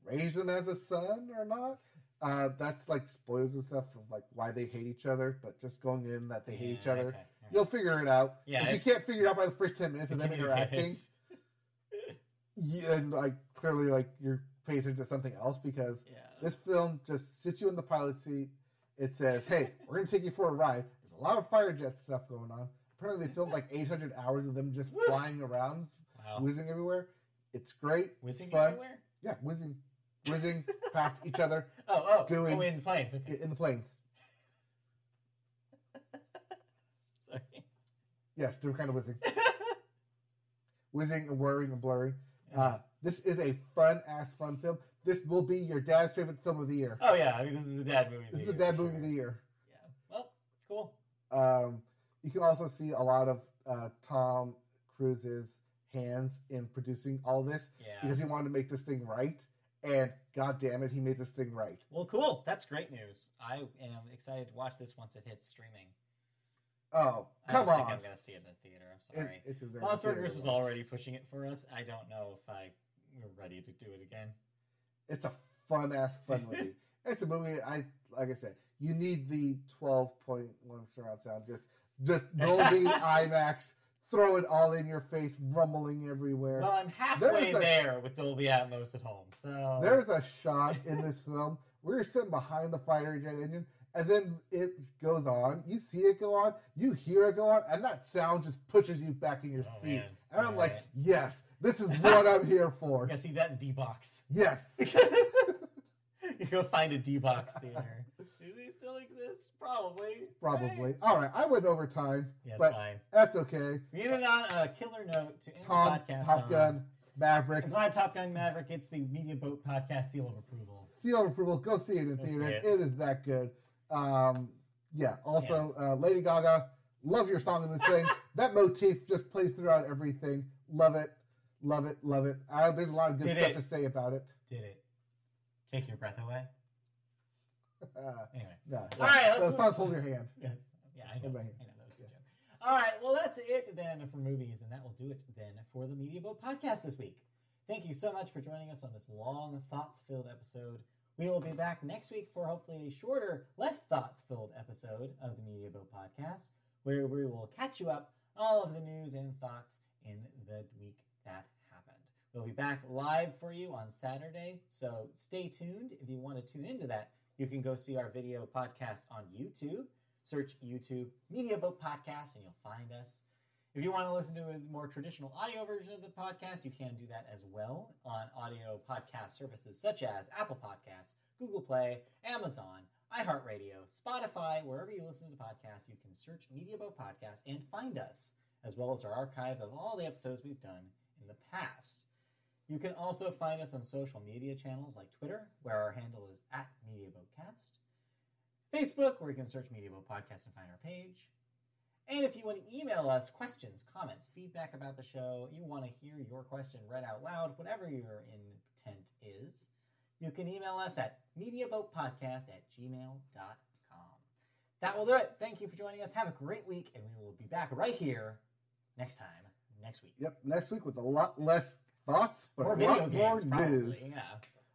S1: raise him as a son or not? Uh, that's like spoilers and stuff of like why they hate each other, but just going in that they hate each other,
S2: okay, right.
S1: you'll figure it out.
S2: Yeah,
S1: if you can't figure it out by the first ten minutes of them interacting, <laughs> you, and like clearly like you're paying attention to something else because
S2: Yeah.
S1: this film just sits you in the pilot seat. It says, "Hey, we're going to take you for a ride." There's a lot of fire jet stuff going on. Apparently, they filmed like 800 hours of them just flying around,
S2: Wow.
S1: whizzing everywhere. It's great.
S2: Whizzing
S1: it's fun.
S2: everywhere?
S1: Yeah, whizzing, whizzing past each other <laughs>
S2: Oh, oh,
S1: Doing-
S2: oh, in planes. Okay.
S1: in the planes. <laughs>
S2: Sorry.
S1: Yes, they're kind of whizzing, <laughs> whizzing and whirring and blurring. Uh, this is a fun ass fun film. This will be your dad's favorite film of the year.
S2: oh yeah, I mean this is the dad movie. of
S1: This is
S2: the
S1: dad movie of the year.
S2: Yeah. Well, cool.
S1: Um, you can also see a lot of uh, Tom Cruise's hands in producing all this
S2: Yeah.
S1: because he wanted to make this thing right. And god damn it, he made this thing right.
S2: Well, cool. That's great news. I am excited to watch this once it hits streaming.
S1: Oh,
S2: I
S1: come
S2: don't
S1: on.
S2: think I'm gonna see it in the theater. I'm sorry.
S1: it
S2: Lost Burgers was already pushing it for us. I don't know if I we're ready to do it again.
S1: It's a fun ass fun <laughs> movie. it's a movie. I like I said, you need the 12.1 surround sound. Just just <laughs> Dolby IMAX. Throw it all in your face, rumbling everywhere.
S2: Well, I'm
S1: There
S2: halfway
S1: is a-
S2: there with Dolby Atmos at home, so
S1: There's a shot <laughs> in this film where you're sitting behind the fighter jet engine, and then it goes on. You see it go on, you hear it go on, and that sound just pushes you back in your
S2: Oh,
S1: seat.
S2: man.
S1: And I'm like, yes, this is what I'm here for. <laughs>
S2: Gotta see that in D box.
S1: Yes. <laughs>
S2: you go find a D box theater. Do they still exist? Probably.
S1: Probably.
S2: Right?
S1: All right, I went over time,
S2: Yeah,
S1: but
S2: fine.
S1: that's okay.
S2: We ended on a killer note to end
S1: Tom,
S2: the podcast.
S1: Top
S2: on.
S1: Gun, Maverick,
S2: I'm glad Top Gun Maverick gets the Media Boat Podcast seal of approval.
S1: seal of approval. Go see it in
S2: Go
S1: theaters.
S2: it.
S1: It is that good. Um, yeah. Also, Uh, Lady Gaga, love your song in this thing. that motif just plays throughout everything. Love it, love it, love it. Uh, there's a lot of good
S2: Did
S1: stuff
S2: it.
S1: to say about it.
S2: Did it take your breath away?
S1: Uh, <laughs>
S2: Anyway.
S1: no,
S2: All right, let's
S1: the songs hold your hand. <laughs>
S2: Yes. Yeah, I know.
S1: Hold my
S2: I know that was a
S1: Yes.
S2: joke. All right. Well, that's it then for movies, and that will do it then for the Media Boat podcast this week. Thank you so much for joining us on this long, thoughts-filled episode. We will be back next week for hopefully a shorter, less thoughts-filled episode of the Media Boat podcast, where we will catch you up on all of the news and thoughts in the week that happened. We'll be back live for you on Saturday, so stay tuned. If you want to tune into that, you can go see our video podcast on YouTube. Search YouTube Media Boat Podcast and you'll find us. If you want to listen to a more traditional audio version of the podcast, you can do that as well on audio podcast services such as Apple Podcasts, Google Play, Amazon, iHeartRadio, Spotify, wherever you listen to podcasts, you can search Media Boat Podcast and find us, as well as our archive of all the episodes we've done in the past. You can also find us on social media channels like Twitter, where our handle is at MediaBoatCast, Facebook, where you can search MediaBoat Podcast and find our page, And if you want to email us questions, comments, feedback about the show, you want to hear your question read out loud, whatever your intent is, you can email us at mediaboatpodcast at gmail.com. That will do it. Thank you for joining us. Have a great week, and we will be back right here next time, next week.
S1: Yep, next week with a lot less thoughts, but
S2: More
S1: a lot more
S2: probably.
S1: news.
S2: Yeah.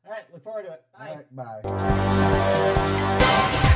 S2: All right, look forward to it. Bye.
S1: Right, bye.